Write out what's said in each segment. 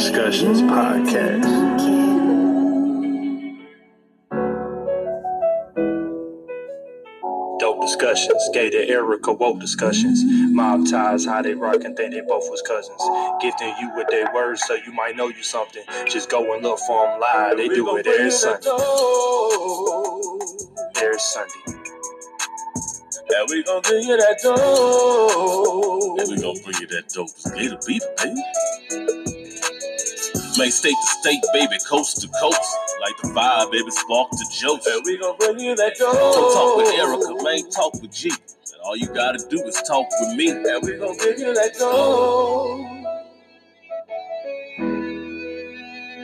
Discussions podcast. Dope discussions, Gator Erica woke discussions, mob ties, how they rock and think they both was cousins. Gifting you with their words so you might know you something. Just go and look for them live. They do it every Sunday. Every Sunday. Yeah, we gon' bring you that dope. Yeah, we gon' bring you that dope. Gator beat it, baby. State to state, baby, coast to coast. Like the vibe, baby, spark the jokes. Yeah, we gon' bring you that dough. Don't talk with Erica, man, talk with G. And all you gotta do is talk with me. And we gon' bring you that dope.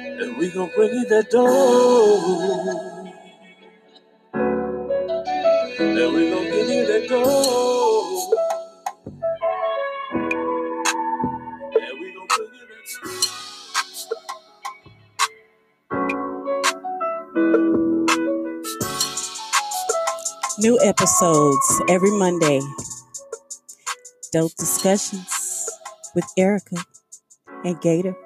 And we gon' bring you that dope. And we gon' give you that dough. New episodes every Monday. Dope discussions with Erica and Gator.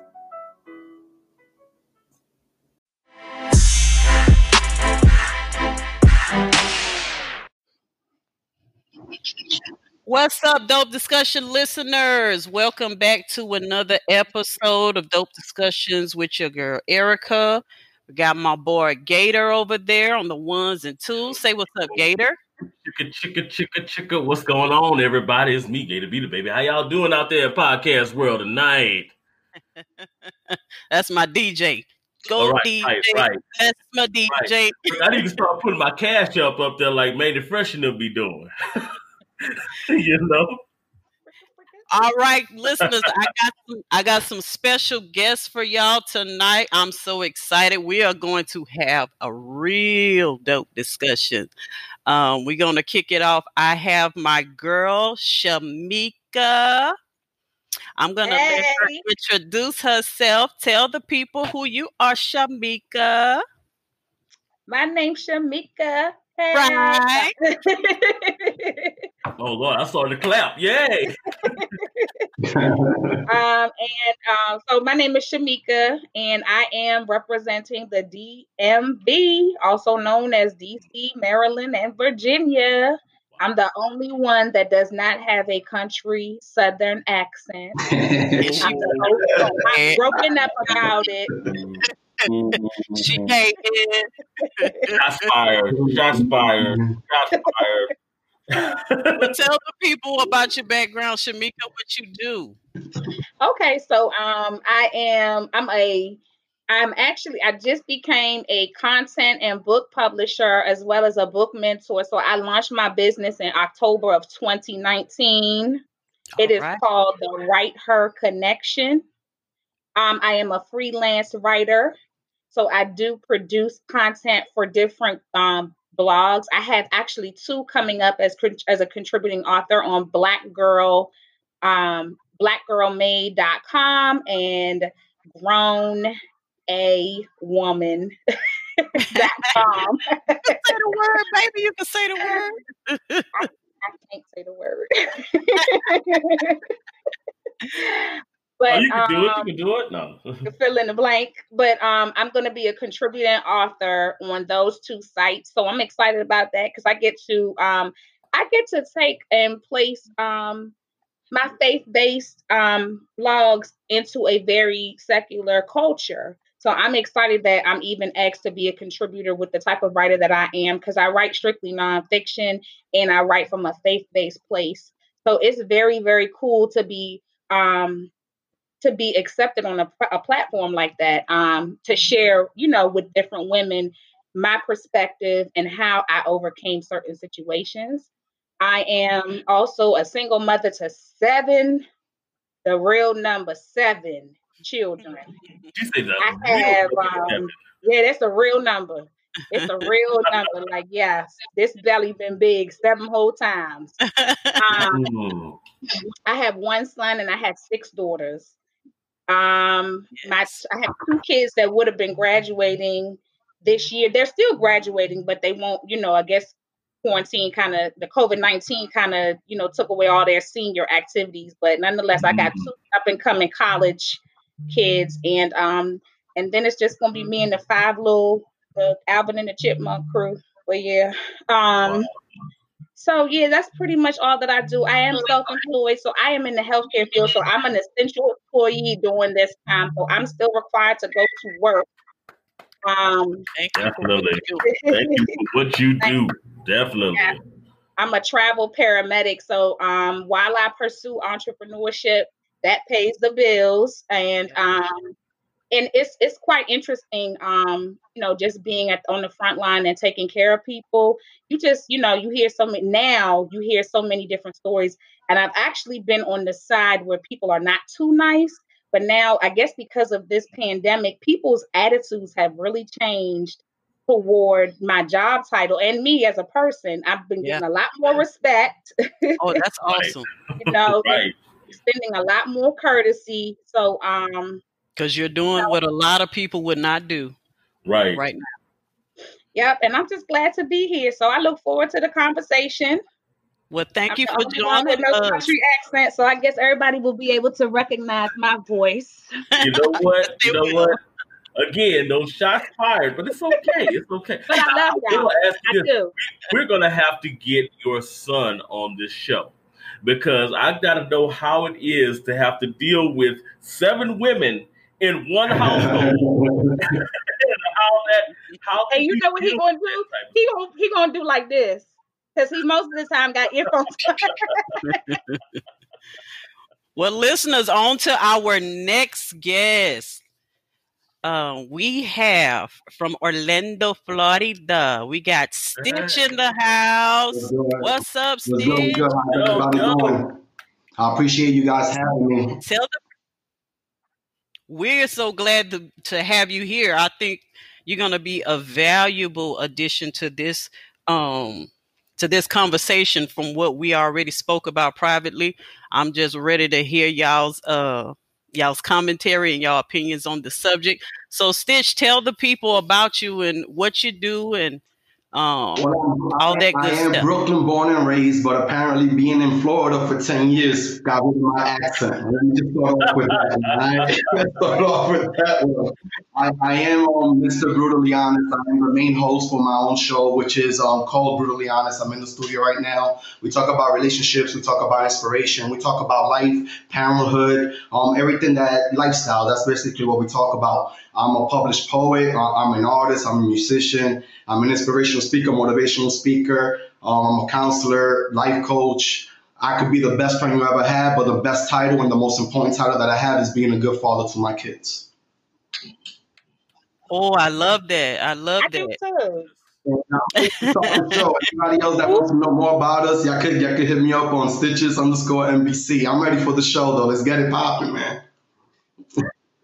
What's up, Dope Discussion listeners? Welcome back to another episode of Dope Discussions with your girl Erica. We got my boy Gator over there on the ones and twos. Say what's up, Gator. Chicka, chicka, chicka, chicka. What's going on, everybody? It's me, Gator Beater, baby. How y'all doing out there in podcast world tonight? That's my DJ. Go right, DJ. right, right. That's my DJ. I need to start putting my cash up up there like Manny Freshener be doing. you know? All right, listeners, I got some, I got some special guests for y'all tonight. I'm so excited. We are going to have a real dope discussion. Um, we're going to kick it off. I have my girl Shamika. I'm going to let her introduce herself. Tell the people who you are, Shamika. My name's Shamika. Hey. Right. Oh Lord, I saw the clap. Yay! um, and um, so my name is Shamika, and I am representing the DMV, also known as DC, Maryland, and Virginia. I'm the only one that does not have a country Southern accent. And I'm, the. I'm broken up about it. she came in. Shots fired. Shots fired. Shots fired. But tell the people about your background, Shamika, what you do. Okay, so um I am I'm a I'm actually I just became a content and book publisher as well as a book mentor. So I launched my business in October of 2019. It is All right. called the Write Her Connection. Um, I am a freelance writer, so I do produce content for different um, blogs. I have actually two coming up as as a contributing author on Black Girl, um, BlackGirlMade.com and Grown A Woman. dot com. say the word, baby. You can say the word. I can't say the word. but oh, you can do it. um, You can do it. No. fill in the blank. But um, I'm going to be a contributing author on those two sites, so I'm excited about that because I get to um, I get to take and place um, my faith-based um, blogs into a very secular culture. So I'm excited that I'm even asked to be a contributor with the type of writer that I am because I write strictly nonfiction and I write from a faith-based place. So it's very, very cool to be um, to be accepted on a, a platform like that um, to share, you know, with different women my perspective and how I overcame certain situations. I am also a single mother to seven, the real number seven children. You say that. I have, um, yeah, that's a real number. It's a real number. Like, yes, this belly been big seven whole times. Um, Mm. I have one son and I have six daughters. Um, my I have two kids that would have been graduating this year. They're still graduating, but they won't. You know, I guess quarantine kind of the COVID nineteen kind of you know took away all their senior activities. But nonetheless, I got two up and coming college kids, and um, and then it's just gonna be me and the five little the Alvin and the Chipmunk crew. But yeah, um, so yeah, that's pretty much all that I do. I am self-employed, so I am in the healthcare field. So I'm an essential employee during this time. So I'm still required to go to work. Um, definitely. Thank you for what you do. Definitely. Yeah. I'm a travel paramedic, so um, while I pursue entrepreneurship, that pays the bills, and um, and it's it's quite interesting um you know just being at on the front line and taking care of people. You just you know you hear so many now you hear so many different stories and i've actually been on the side where people are not too nice but now i guess because of this pandemic people's attitudes have really changed toward my job title and me as a person. I've been getting yeah. a lot more respect oh that's awesome. you know right. spending a lot more courtesy. So um because you're doing what a lot of people would not do. Right. Right now. Yep. And I'm just glad to be here. So I look forward to the conversation. Well, thank I'm you for joining no us. country accent, so I guess everybody will be able to recognize my voice. You know what? you know what? Again, no shots fired, but it's okay. It's okay. But I love y'all. I do. We're gonna have to get your son on this show because I gotta know how it is to have to deal with seven women in one household. how that how And you know what he gonna do? He gonna he gonna do like this. Because he most of the time got earphones. well, listeners, on to our next guest. Uh, we have from Orlando, Florida. We got Stitch in the house. What's up, Stitch? I appreciate you guys having me. Tell the we're so glad to, to have you here. I think you're going to be a valuable addition to this um to this conversation from what we already spoke about privately. I'm just ready to hear y'all's uh y'all's commentary and y'all opinions on the subject. So Stitch, tell the people about you and what you do and um, well, all that good I am stuff. Brooklyn born and raised, but apparently being in Florida for 10 years got rid of my accent. Let me just start off with that. I, start off with that I, I am um, Mr. Brutally Honest. I am the main host for my own show, which is um, called Brutally Honest. I'm in the studio right now. We talk about relationships. We talk about inspiration. We talk about life, parenthood, um, everything that lifestyle. That's basically what we talk about. I'm a published poet. I'm an artist. I'm a musician. I'm an inspirational speaker, motivational speaker. Um, I'm a counselor, life coach. I could be the best friend you ever had, but the best title and the most important title that I have is being a good father to my kids. Oh, I love that. I love I that. too. Anybody else that wants to know more about us, y'all could y'all could hit me up on Stitches underscore NBC. I'm ready for the show though. Let's get it popping, man.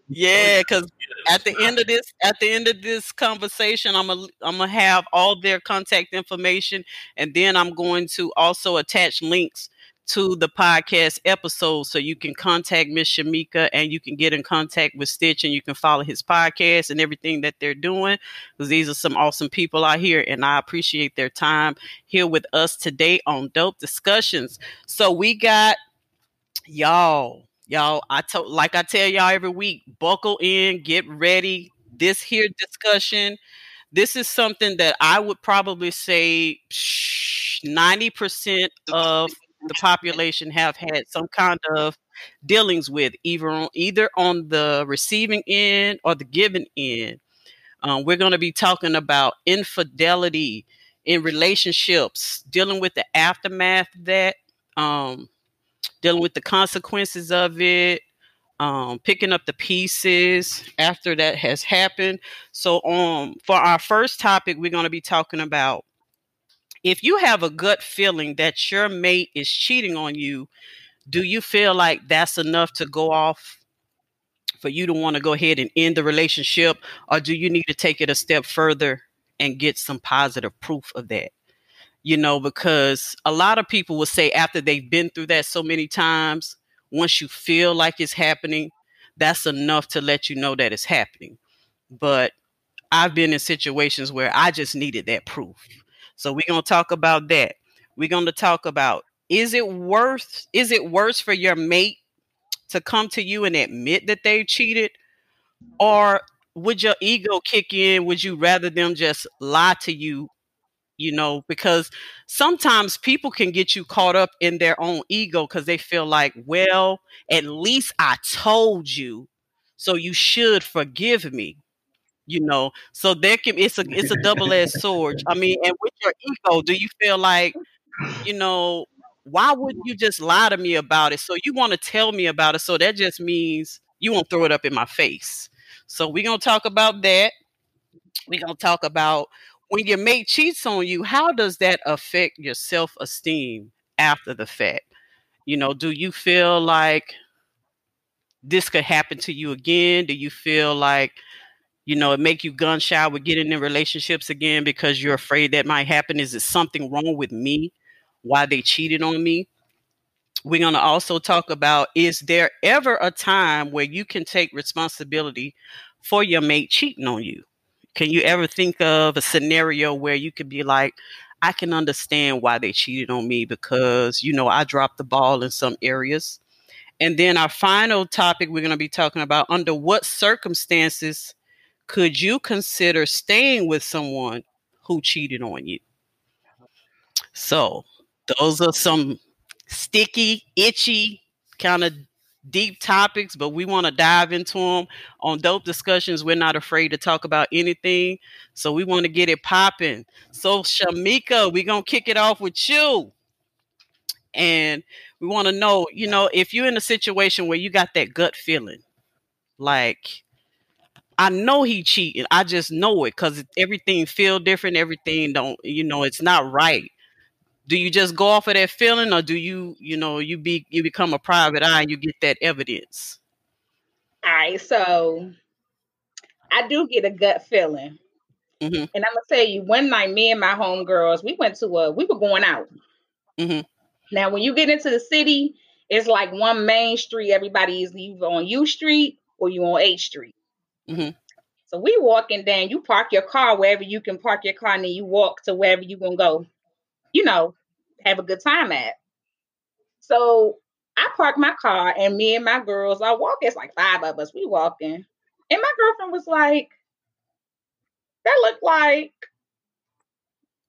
Yeah, because at the end of this, at the end of this conversation, I'm gonna I'm gonna have all their contact information, and then I'm going to also attach links to the podcast episode so you can contact Miss Shamika and you can get in contact with Stitch and you can follow his podcast and everything that they're doing because these are some awesome people out here and I appreciate their time here with us today on Dope Discussions. So we got y'all y'all i told like i tell y'all every week buckle in get ready. This here discussion this is something that i would probably say 90% of the population have had some kind of dealings with either on either on the receiving end or the giving end. Um, we're going to be talking about infidelity in relationships dealing with the aftermath of that. Um, dealing with the consequences of it, um, picking up the pieces after that has happened. So, um, for our first topic, we're going to be talking about if you have a gut feeling that your mate is cheating on you, do you feel like that's enough to go off for you to want to go ahead and end the relationship, or do you need to take it a step further and get some positive proof of that? You know, because a lot of people will say after they've been through that so many times, once you feel like it's happening, that's enough to let you know that it's happening. But I've been in situations where I just needed that proof. So we're going to talk about that. We're going to talk about is it worth is it worse for your mate to come to you and admit that they cheated? Or would your ego kick in? Would you rather them just lie to you? You know, because sometimes people can get you caught up in their own ego because they feel like, well, at least I told you, so you should forgive me you know? So there can it's a it's a double-edged sword. I mean and with your ego do you feel like you know why would you just lie to me about it? So you want to tell me about it so that just means you won't throw it up in my face. So we're to talk about that. We're to talk about when your mate cheats on you how does that affect your self-esteem after the fact you know do you feel like this could happen to you again do you feel like you know, it make you gun shy with getting in relationships again because you're afraid that might happen. Is it something wrong with me? Why they cheated on me? We're going to also talk about is there ever a time where you can take responsibility for your mate cheating on you? Can you ever think of a scenario where you could be like, I can understand why they cheated on me because, you know, I dropped the ball in some areas. And then our final topic, we're going to be talking about under what circumstances could you consider staying with someone who cheated on you? So, those are some sticky, itchy, kind of deep topics, but we want to dive into them on dope discussions. We're not afraid to talk about anything, so we want to get it popping. So, Shamika, we're gonna kick it off with you, and we want to know, you know, if you're in a situation where you got that gut feeling, like I know he cheating. I just know it because everything feel different. Everything don't, you know, it's not right. Do you just go off of that feeling, or do you, you know, you be you become a private eye and you get that evidence? All right, so I do get a gut feeling, mm-hmm. and I'm gonna tell you, one night, me and my homegirls, we went to a, we were going out. Mm-hmm. Now, when you get into the city, it's like one main street. Everybody is either on U Street or you on H Street. Mm-hmm. So we walking down, you park your car wherever you can park your car, and then you walk to wherever you're gonna go, you know, have a good time at. So I park my car and me and my girls are walking. It's like five of us. We walking. And my girlfriend was like, that looked like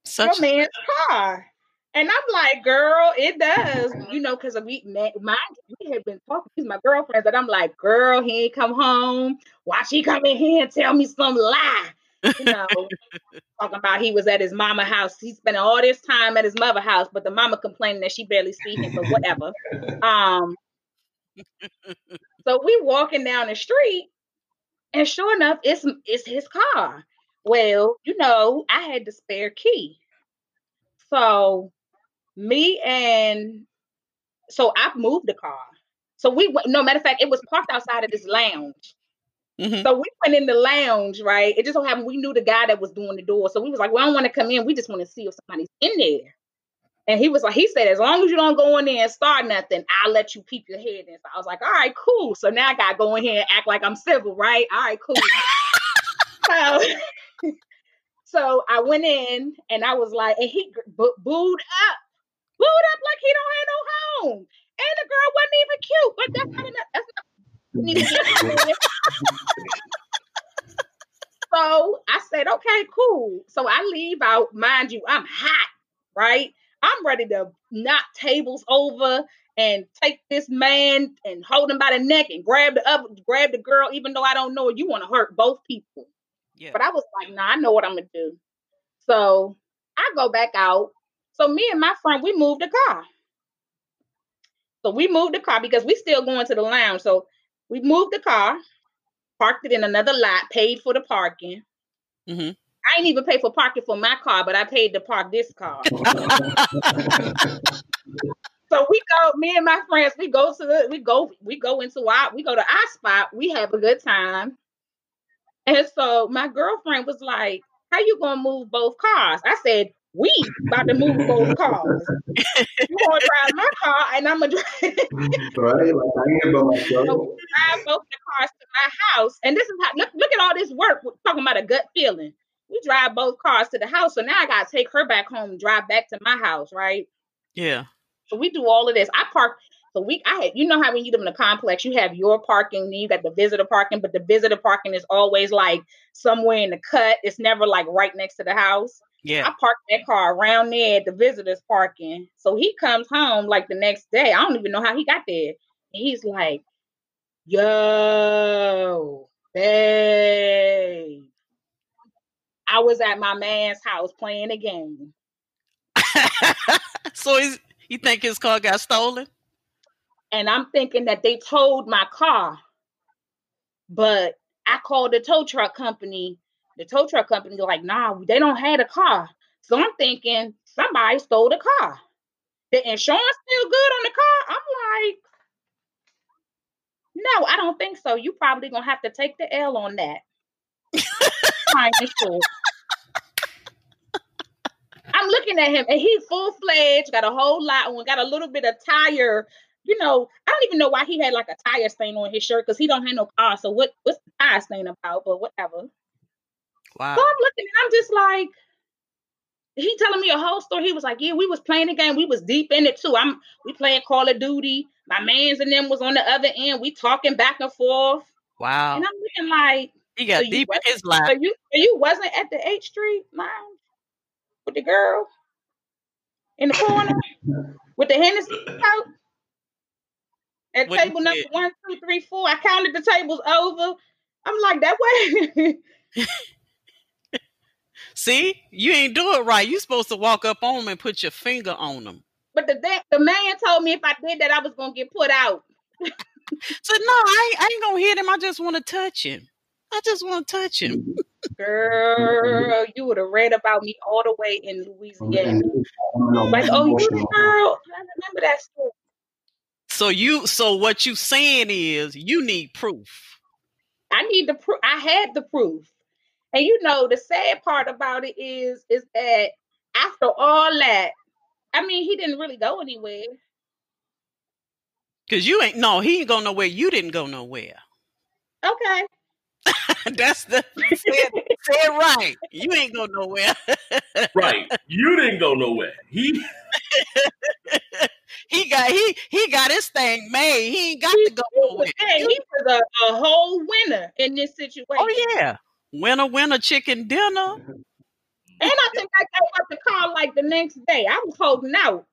Such your man's car. And I'm like, girl, it does, you know, because we, mind we had been talking to my girlfriends, and I'm like, girl, he ain't come home. Why she come in here and tell me some lie? You know, talking about he was at his mama house. He spent all this time at his mother house, but the mama complaining that she barely see him, but whatever. Um, so we walking down the street, and sure enough, it's it's his car. Well, you know, I had the spare key. So me and so I moved the car. So we went, no matter of fact, it was parked outside of this lounge. Mm-hmm. So we went in the lounge, right? It just so happened we knew the guy that was doing the door. So we was like, well, I don't want to come in. We just want to see if somebody's in there. And he was like, he said, as long as you don't go in there and start nothing, I'll let you peep your head in. So I was like, all right, cool. So now I got to go in here and act like I'm civil, right? All right, cool. so, so I went in and I was like, and he booed up booed up like he don't have no home. And the girl wasn't even cute, but that's not enough. That's not so I said, okay, cool. So I leave out, mind you, I'm hot, right? I'm ready to knock tables over and take this man and hold him by the neck and grab the other, grab the girl, even though I don't know You want to hurt both people. Yeah. But I was like, nah, I know what I'm gonna do. So I go back out so me and my friend, we moved the car. So we moved the car because we still going to the lounge. So we moved the car, parked it in another lot, paid for the parking. Mm-hmm. I ain't even pay for parking for my car, but I paid to park this car. so we go, me and my friends, we go to the, we go, we go into our, we go to our spot. We have a good time. And so my girlfriend was like, "How you gonna move both cars?" I said, we about to move both cars. you gonna drive my car and I'm gonna drive. right, like I am by myself. So drive both the cars to my house, and this is how look, look at all this work. We're talking about a gut feeling. We drive both cars to the house, so now I gotta take her back home, drive back to my house, right? Yeah. So we do all of this. I park So we, I had, you know how when you live in a complex, you have your parking, then you got the visitor parking, but the visitor parking is always like somewhere in the cut. It's never like right next to the house. Yeah. I parked that car around there at the visitors parking. So he comes home like the next day. I don't even know how he got there. he's like, "Yo, babe, I was at my man's house playing a game." so he's you think his car got stolen? And I'm thinking that they towed my car. But I called the tow truck company. The tow truck company, like, nah, they don't have a car. So I'm thinking somebody stole the car. The insurance still good on the car? I'm like, no, I don't think so. You probably gonna have to take the L on that. I'm looking at him and he's full fledged, got a whole lot on, got a little bit of tire. You know, I don't even know why he had like a tire stain on his shirt because he don't have no car. So what what's the tire stain about? But whatever. Wow. So I'm looking I'm just like, he telling me a whole story. He was like, Yeah, we was playing the game. We was deep in it too. I'm we playing Call of Duty. My mans and them was on the other end. We talking back and forth. Wow. And I'm looking like he got so deep in his life. So you so you wasn't at the H Street lounge? with the girl in the corner with the Hennessy out at what table number one, two, three, four. I counted the tables over. I'm like that way. See, you ain't do it right. You supposed to walk up on them and put your finger on them. But the the man told me if I did that, I was gonna get put out. so no, I ain't, I ain't gonna hit him. I just want to touch him. I just want to touch him. Girl, you would have read about me all the way in Louisiana. Like, oh, you girl. I remember that story. So you, so what you saying is you need proof. I need the proof. I had the proof, and you know the sad part about it is, is that after all that, I mean, he didn't really go anywhere. Cause you ain't no, he ain't go nowhere. You didn't go nowhere. Okay. That's the say it, say it right. You ain't go nowhere. right. You didn't go nowhere. He he got he he got his thing made. He ain't got he, to go nowhere. Hey, he was a, a whole winner in this oh, situation. Oh yeah. Winner, winner, chicken dinner. And I think I gave up the car like the next day. I was holding out.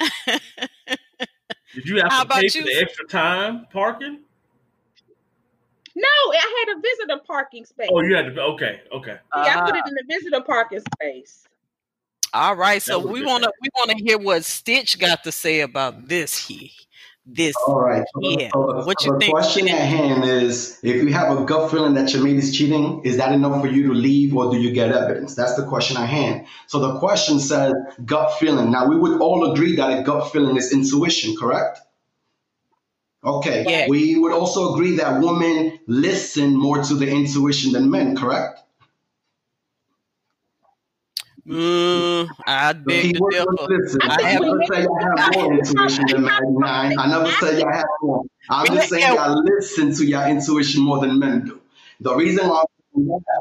Did you have How to pay you? for the extra time parking? No, I had a visitor parking space. Oh, you had to. Okay, okay. Yeah, uh, I put it in the visitor parking space. All right, so we want to we want to hear what Stitch got to say about this here. This all right. Yeah. So what you the think? question at hand is: If you have a gut feeling that your mate is cheating, is that enough for you to leave, or do you get evidence? That's the question at hand. So the question says gut feeling. Now we would all agree that a gut feeling is intuition, correct? Okay. Yeah. We would also agree that women listen more to the intuition than men, correct? Mm, I beg to differ. I, I never say I have more intuition than men. I never say I have more. I'm just saying I listen to your intuition more than men do. The reason why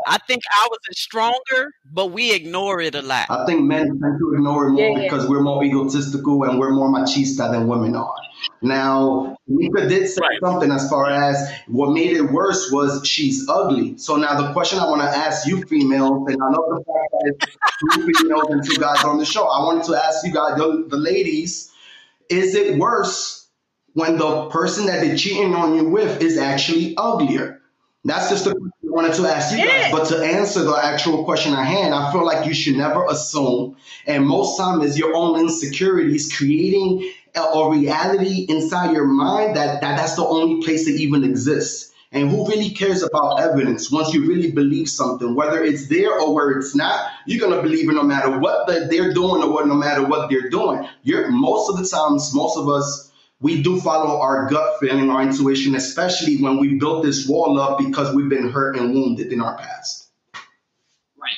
I think ours is stronger, but we ignore it a lot. I think men tend to ignore it more yeah, because yeah. we're more egotistical and we're more machista than women are. Now, Mika did say right. something as far as what made it worse was she's ugly. So now the question I want to ask you females, and I know the fact that it's two females and two guys on the show, I wanted to ask you guys, the, the ladies, is it worse when the person that they're cheating on you with is actually uglier? That's just the question I wanted to ask you guys. But to answer the actual question at hand, I feel like you should never assume. And most time is your own insecurities creating a reality inside your mind that, that that's the only place it even exists. And who really cares about evidence once you really believe something, whether it's there or where it's not, you're gonna believe it no matter what the, they're doing or what no matter what they're doing. You're most of the times, most of us we do follow our gut feeling, our intuition, especially when we built this wall up because we've been hurt and wounded in our past. Right.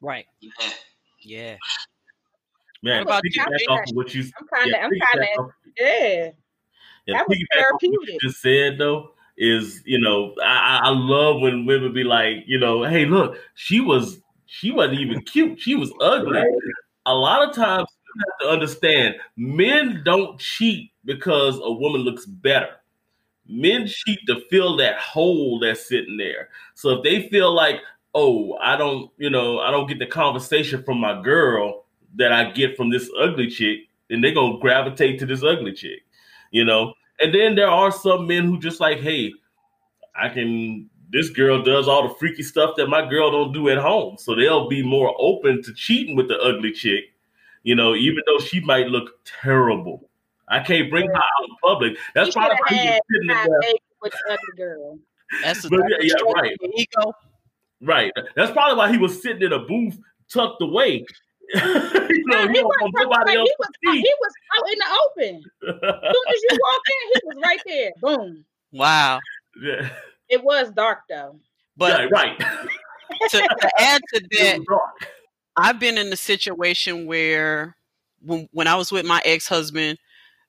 Right. Yeah. Yeah. Man, about you? off of what you I'm kind of, yeah, I'm kind of, yeah. Yeah, that was therapeutic. What you just said though is, you know, I, I love when women be like, you know, hey, look, she was, she wasn't even cute, she was ugly. Right. A lot of times you have to understand, men don't cheat because a woman looks better. Men cheat to fill that hole that's sitting there. So if they feel like, oh, I don't, you know, I don't get the conversation from my girl that I get from this ugly chick, then they're gonna gravitate to this ugly chick, you know. And then there are some men who just like, hey, I can. This girl does all the freaky stuff that my girl don't do at home, so they'll be more open to cheating with the ugly chick, you know, even though she might look terrible. I can't bring her out in public. That's probably why he was sitting there. with the ugly girl. That's the But yeah, yeah, right. ego. Right. That's probably why he was sitting in a booth tucked away. You know, he he, wasn't talking nobody about- else he was he was out in the open. As soon as you walk in, he was right there. Boom. Wow. yeah. It was dark though. But Yeah, right. to, to add to that. I've been in a situation where when, when I was with my ex husband,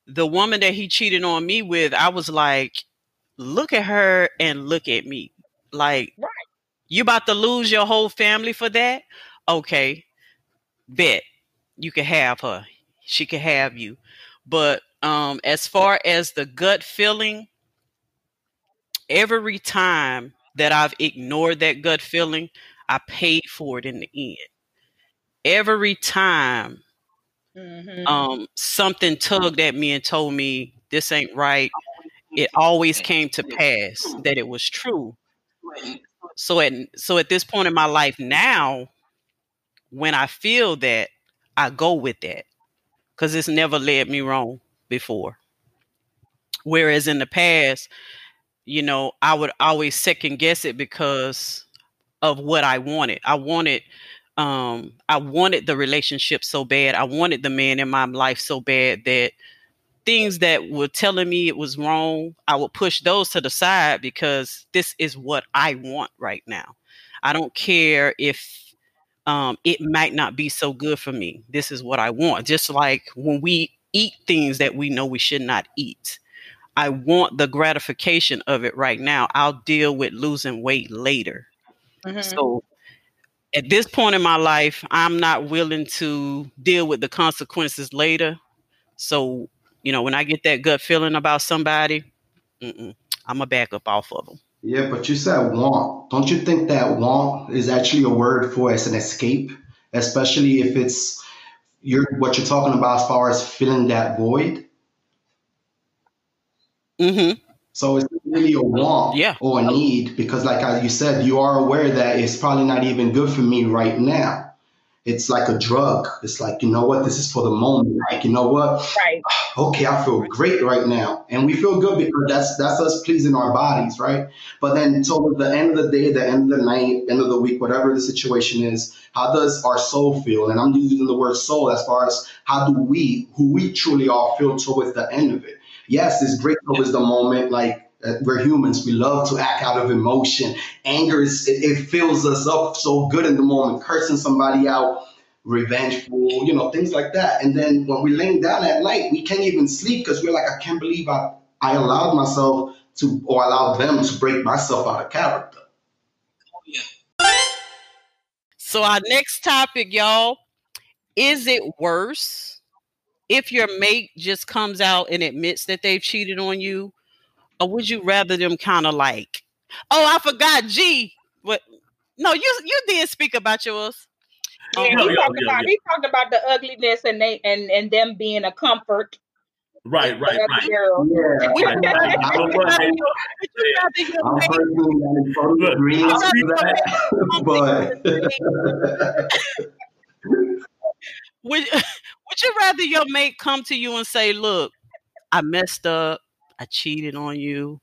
the woman that he cheated on me with, I was like, look at her and look at me. Like, Right. you about to lose your whole family for that? Okay, bet you can have her. She can have you. But um, as far as the gut feeling, every time that I've ignored that gut feeling, I paid for it in the end. Every time Mhm. um, something tugged at me and told me this ain't right, it always came to pass that it was true. So at so at this point in my life now, when I feel that, I go with that because it's never led me wrong before. Whereas in the past, you know, I would always second guess it because of what I wanted. I wanted um I wanted the relationship so bad. I wanted the man in my life so bad that things that were telling me it was wrong, I would push those to the side because this is what I want right now. I don't care if um, it might not be so good for me. This is what I want. Just like when we eat things that we know we should not eat. I want the gratification of it right now. I'll deal with losing weight later. Mhm. So at this point in my life, I'm not willing to deal with the consequences later. So, you know, when I get that gut feeling about somebody, I'm a back up off of them. Yeah, but you said want. Don't you think that want is actually a word for as an escape, especially if it's you're what you're talking about as far as filling that void? Mm-hmm. So it's really a want Yeah. or a need because, like I- you said, you are aware that it's probably not even good for me right now. It's like a drug. It's like, you know what, this is for the moment. Like, you know what, Right. okay, I feel great right now. And we feel good because that's that's us pleasing our bodies, right? But then towards the end of the day, the end of the night, end of the week, whatever the situation is, how does our soul feel? And I'm using the word soul as far as how do we, who we truly are, feel towards the end of it. Yes, it's great towards the moment, like uh, we're humans. We love to act out of emotion. Anger is it, it fills us up so good in the moment. Cursing somebody out, revengeful, you know, things like that. And then when we're laying down at night, we can't even sleep because we're like, I can't believe I I allowed myself to or allowed them to break myself out of character. So, our next topic, y'all is it worse if your mate just comes out and admits that they've cheated on you? Or would you rather them kind of like, oh, I forgot G? What? No, you you did speak about yours. Yeah, Um, he yeah, talked yeah, about he talked about the ugliness and they and and them being a comfort. Right, right, right. girl. Yeah. Would Right, right. rather- You know would you what, rather hey, your- would you rather your I'm personally not in total Look, agreement I'll to speak that, would would you rather your mate come to you and say, "Look, I messed up, I cheated on you,"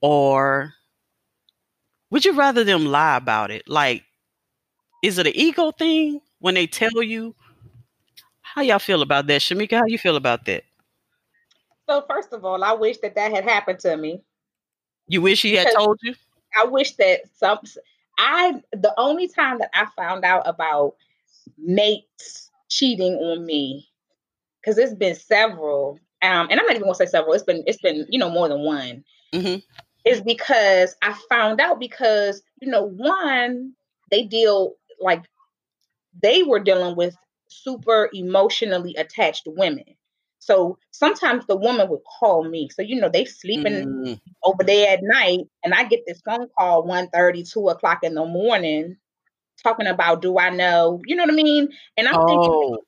or would you rather them lie about it? Like, is it an ego thing when they tell you? How y'all feel about that, Shamika? How you feel about that? So first of all, I wish that that had happened to me. You wish he had told you? I wish that some I the only time that I found out about mates cheating on me because it's been several um and I'm not even gonna say several it's been it's been you know more than one Mhm. is because I found out because you know one they deal like they were dealing with super emotionally attached women So sometimes the woman would call me. So, you know, they sleeping mm. over there at night, and I get this phone call 1 30, 2 o'clock in the morning talking about, do I know? You know what I mean? And I'm oh. thinking,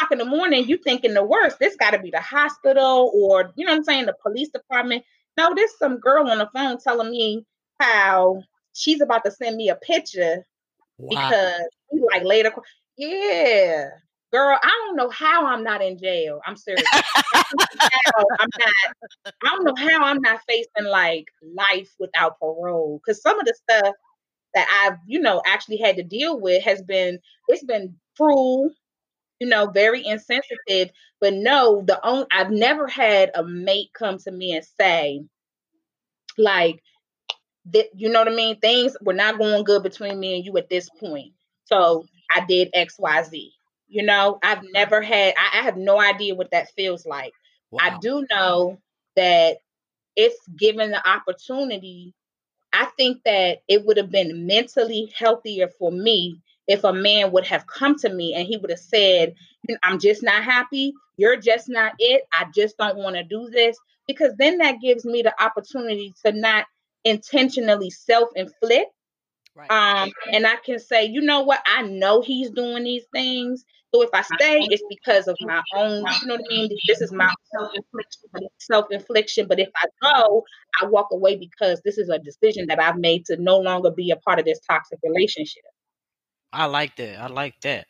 o'clock in the morning, you thinking the worst. This got to be the hospital or, you know what I'm saying, the police department. No, there's some girl on the phone telling me how she's about to send me a picture wow. because he like later. Yeah, girl, I don't know how I'm not in jail. I'm serious. I'm not. I don't know how I'm not facing like life without parole because some of the stuff that I've you know actually had to deal with has been it's been cruel, you know, very insensitive. But no, the only I've never had a mate come to me and say like that you know what I mean. Things were not going good between me and you at this point. So I did X Y Z you know, I've never had, I, I have no idea what that feels like. Wow. I do know that if given the opportunity, I think that it would have been mentally healthier for me if a man would have come to me and he would have said, I'm just not happy. You're just not it. I just don't want to do this. Because then that gives me the opportunity to not intentionally self inflict. Right. Um, and I can say, you know what? I know he's doing these things. So if I stay, it's because of my own, you know what I mean? This is my self-infliction, self-infliction. But if I go, I walk away because this is a decision that I've made to no longer be a part of this toxic relationship. I like that. I like that.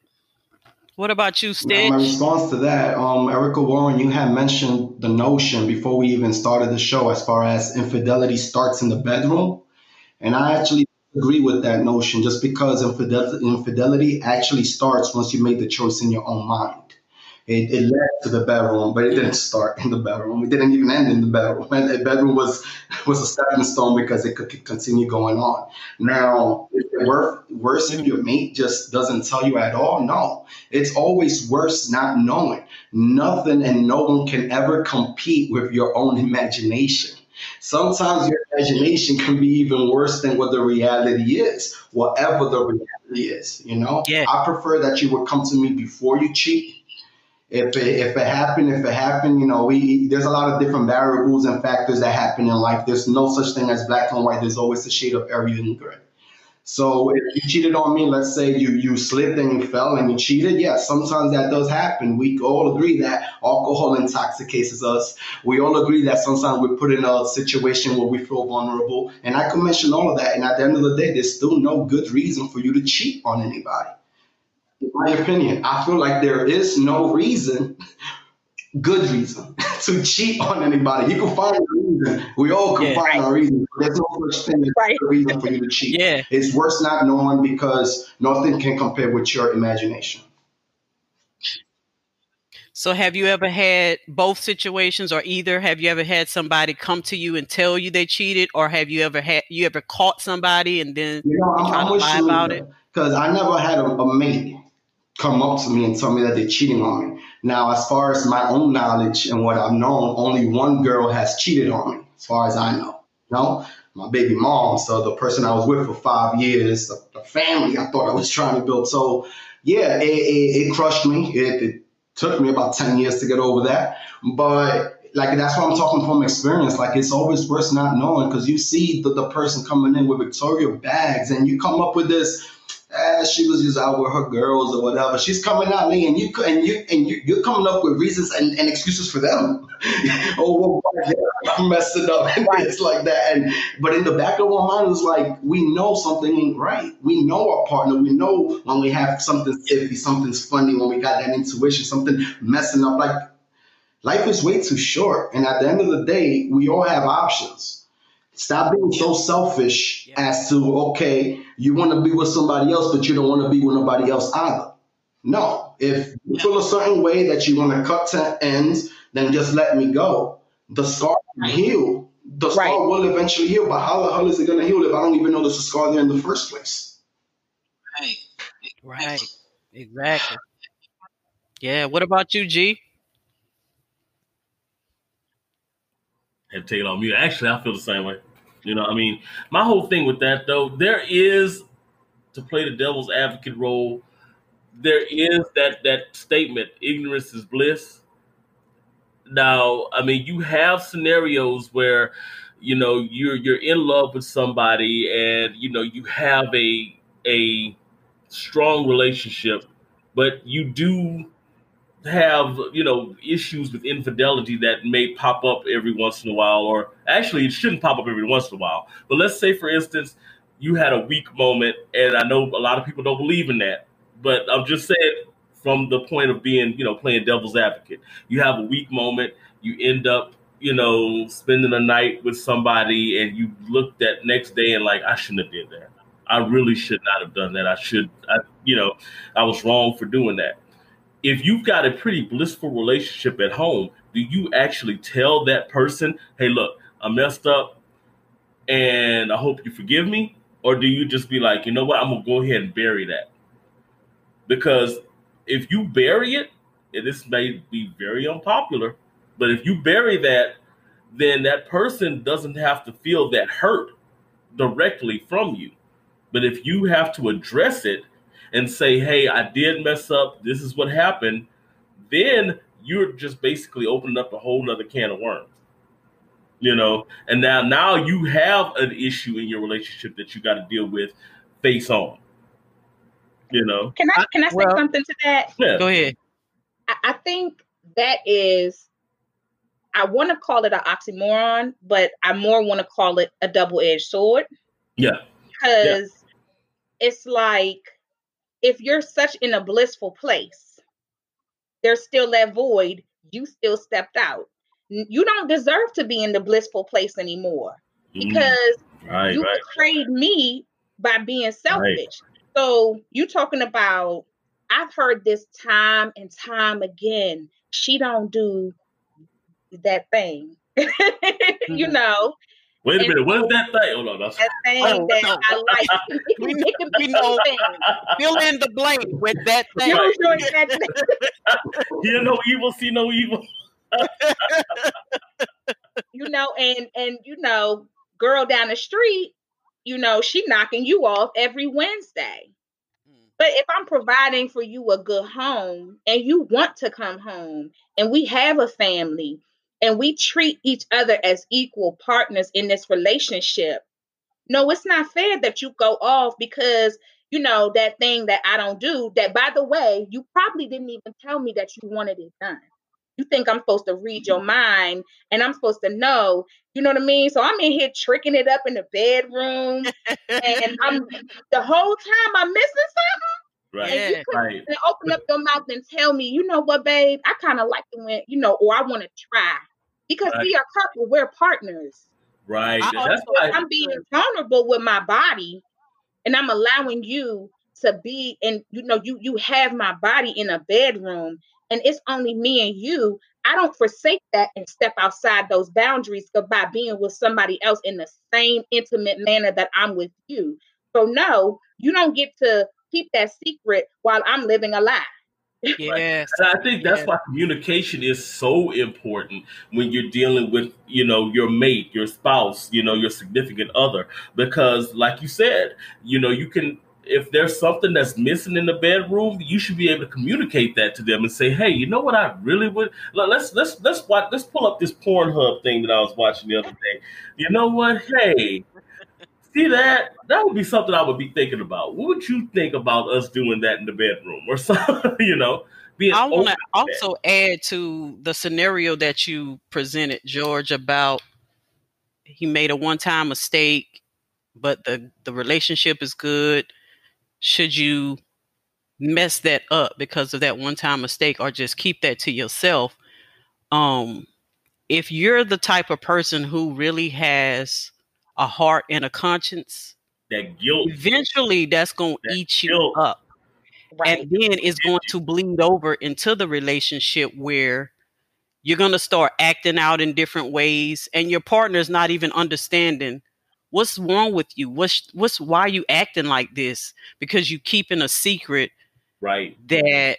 What about you, Stitch? My response to that, um, Erica Warren, you had mentioned the notion before we even started the show as far as infidelity starts in the bedroom. And I actually agree with that notion just because infidelity, infidelity actually starts once you make the choice in your own mind. It, it, led to the bedroom, but it didn't start in the bedroom. It didn't even end in the bedroom. And the bedroom was was a stepping stone because it could continue going on. Now, is it worse, worse if your mate just doesn't tell you at all? No, it's always worse not knowing. Nothing and no one can ever compete with your own imagination. Sometimes your imagination can be even worse than what the reality is, whatever the reality is. You know, yeah. I prefer that you would come to me before you cheat. If it, if it happened, if it happened, you know, we there's a lot of different variables and factors that happen in life. There's no such thing as black and white. There's always a shade of every and gray. So if you cheated on me, let's say you you slipped and you fell and you cheated, yeah, sometimes that does happen. We all agree that alcohol intoxicates us. We all agree that sometimes we're put in a situation where we feel vulnerable. And I can mention all of that. And at the end of the day, there's still no good reason for you to cheat on anybody. In my opinion, I feel like there is no reason good reason to cheat on anybody. You can find a reason. We all can yeah, find right. a reason. There's no such thing as right. a reason for you to cheat. Yeah. It's worse not knowing because nothing can compare with your imagination. So have you ever had both situations or either have you ever had somebody come to you and tell you they cheated or have you ever had you ever caught somebody and then you know, I'm, try I'm to lie about it? Because I never had a, a mate come up to me and tell me that they're cheating on me. Now, as far as my own knowledge and what I've known, only one girl has cheated on me, as far as I know. Know, my baby mom, so the person I was with for five years, the, the family I thought I was trying to build. So, yeah, it, it, it crushed me. It, it took me about 10 years to get over that. But like that's why I'm talking from experience. Like it's always worth not knowing because you see the, the person coming in with Victoria bags and you come up with this ah, she was just out with her girls or whatever. She's coming out me, and you and you and you, you're coming up with reasons and, and excuses for them. oh, well, I'm messing up and it's like that. And but in the back of our mind, it's like we know something ain't right. We know our partner. We know when we have something iffy, something's funny, when we got that intuition, something messing up. Like life is way too short, and at the end of the day, we all have options Stop being so selfish yeah. as to, okay, you want to be with somebody else, but you don't want to be with nobody else either. No. If you feel a certain way that you want to cut to ends, then just let me go. The scar will heal. The scar right. will eventually heal, but how the hell is it going to heal if I don't even know there's a scar there in the first place? Right. Right. Exactly. Yeah. What about you, G? Have to take it on mute. Actually, I feel the same way. You know, I mean, my whole thing with that though, there is to play the devil's advocate role. There is that that statement, ignorance is bliss. Now, I mean, you have scenarios where you know you're you're in love with somebody, and you know you have a a strong relationship, but you do have you know issues with infidelity that may pop up every once in a while or actually it shouldn't pop up every once in a while. But let's say for instance you had a weak moment and i know a lot of people don't believe in that but i'm just saying from the point of being you know playing devil's advocate you have a weak moment you end up you know spending a night with somebody and you look that next day and like i shouldn't have did that. I really should not have done that. I should I, you know i was wrong for doing that if you've got a pretty blissful relationship at home, do you actually tell that person, hey, look, I messed up and I hope you forgive me? Or do you just be like, you know what, I'm going to go ahead and bury that? Because if you bury it, and this may be very unpopular, but if you bury that, then that person doesn't have to feel that hurt directly from you. But if you have to address it, and say, hey, I did mess up. This is what happened. Then you're just basically opening up a whole other can of worms. You know, and now now you have an issue in your relationship that you got to deal with face on. You know. Can I can I say well, something to that? Yeah. Go ahead. I, I think that is I want to call it an oxymoron, but I more want to call it a double-edged sword. Yeah. Because yeah. it's like if you're such in a blissful place, there's still that void. You still stepped out. You don't deserve to be in the blissful place anymore mm. because mm, right, you right. betrayed me by being selfish. Right. So you talking about I've heard this time and time again. She don't do that thing. you know, Wait a minute, what's that thing? Hold on, that's that thing oh, that no. I like. we, we know. Fill in the blank with that thing. Hear no evil, see no evil. you know, and and you know, girl down the street, you know, she knocking you off every Wednesday. Hmm. But if I'm providing for you a good home and you want to come home and we have a family and we treat each other as equal partners in this relationship. No, it's not fair that you go off because you know that thing that I don't do. That by the way, you probably didn't even tell me that you wanted it done. You think I'm supposed to read your mind and I'm supposed to know, you know what I mean? So I'm in here tricking it up in the bedroom and I'm the whole time I'm missing something. Right. And you right. open up your mouth and tell me, you know what, babe, I kind of like it when, you know, or I want to try because right. we are couple, we're partners. Right. That's why I'm being vulnerable with my body and I'm allowing you to be and you know you you have my body in a bedroom and it's only me and you i don't forsake that and step outside those boundaries by being with somebody else in the same intimate manner that i'm with you so no you don't get to keep that secret while i'm living a lie Yes. And I think that's why communication is so important when you're dealing with, you know, your mate, your spouse, you know, your significant other. Because like you said, you know, you can if there's something that's missing in the bedroom, you should be able to communicate that to them and say, "Hey, you know what? I really would let's let's let's watch let's pull up this Pornhub thing that I was watching the other day. You know what? Hey, See that? That would be something I would be thinking about. What would you think about us doing that in the bedroom or something? You know, being. I want to also add to the scenario that you presented, George, about he made a one-time mistake, but the the relationship is good. Should you mess that up because of that one-time mistake, or just keep that to yourself? Um, if you're the type of person who really has a heart and a conscience, that guilt eventually that's going to eat guilt. you up. Right. And then it's going to bleed over into the relationship where you're going to start acting out in different ways and your partner's not even understanding what's wrong with you what's what's why are you acting like this because you keeping a secret right that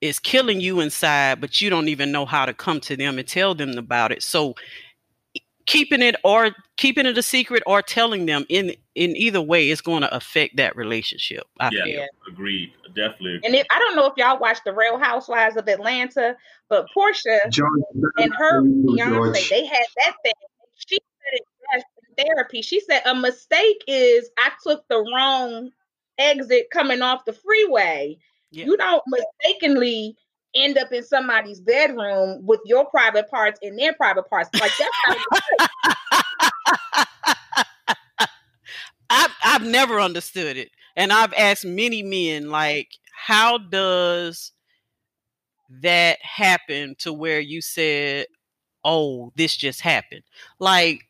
is killing you inside but you don't even know how to come to them and tell them about it so keeping it or keeping it a secret or telling them in in either way is going to affect that relationship. I yeah, feel. agreed. Definitely. And if, I don't know if y'all watched the Real Housewives of Atlanta, but Porsha and her fiance, they had that thing. She said it best in therapy. She said a mistake is I took the wrong exit coming off the freeway. Yeah. You don't mistakenly end up in somebody's bedroom with your private parts and their private parts. Like that's. I've I've never understood it, and I've asked many men like, how does that happen to where you said, "Oh, this just happened"? Like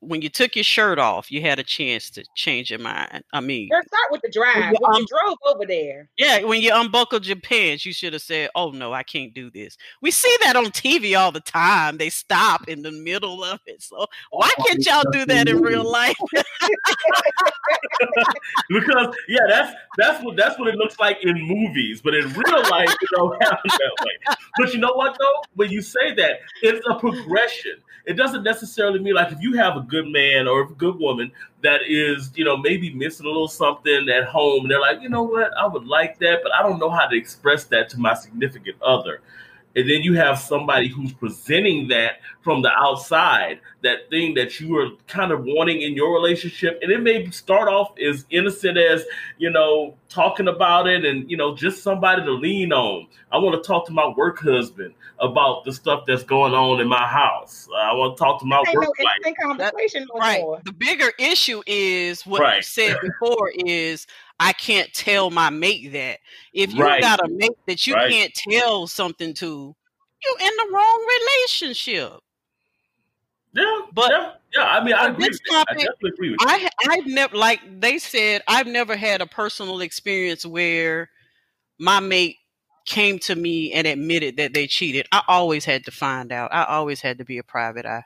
when you took your shirt off, you had a chance to change your mind. I mean, Let's start with the drive. Yeah, When um, you drove over there. yeah, when you unbuckled your pants, you should have said, "Oh no, I can't do this." We see that on TV all the time. They stop in the middle of it. So why can't y'all do that in real life? because yeah, that's that's what that's what it looks like in movies, but in real life it don't happen that way. But you know what though? When you say that, it's a progression. It doesn't necessarily mean like if you have a good man or a good woman that is, you know, maybe missing a little something at home, and they're like, you know what, I would like that, but I don't know how to express that to my significant other. And then you have somebody who's presenting that from the outside, that thing that you are kind of wanting in your relationship. And it may start off as innocent as, you know, talking about it and, you know, just somebody to lean on. I want to talk to my work husband about the stuff that's going on in my house. I want to talk to my work no wife. conversation no right. more. The bigger issue is what you said before is I can't tell my mate that. If you Right. got a mate that you Right. can't tell something to, you're in the wrong relationship. Yeah, But- yeah, yeah. I mean, I on agree. this With that. I topic, definitely agree with that. I I've never like they said I've never had a personal experience where my mate came to me and admitted that they cheated. I always had to find out. I always had to be a private eye.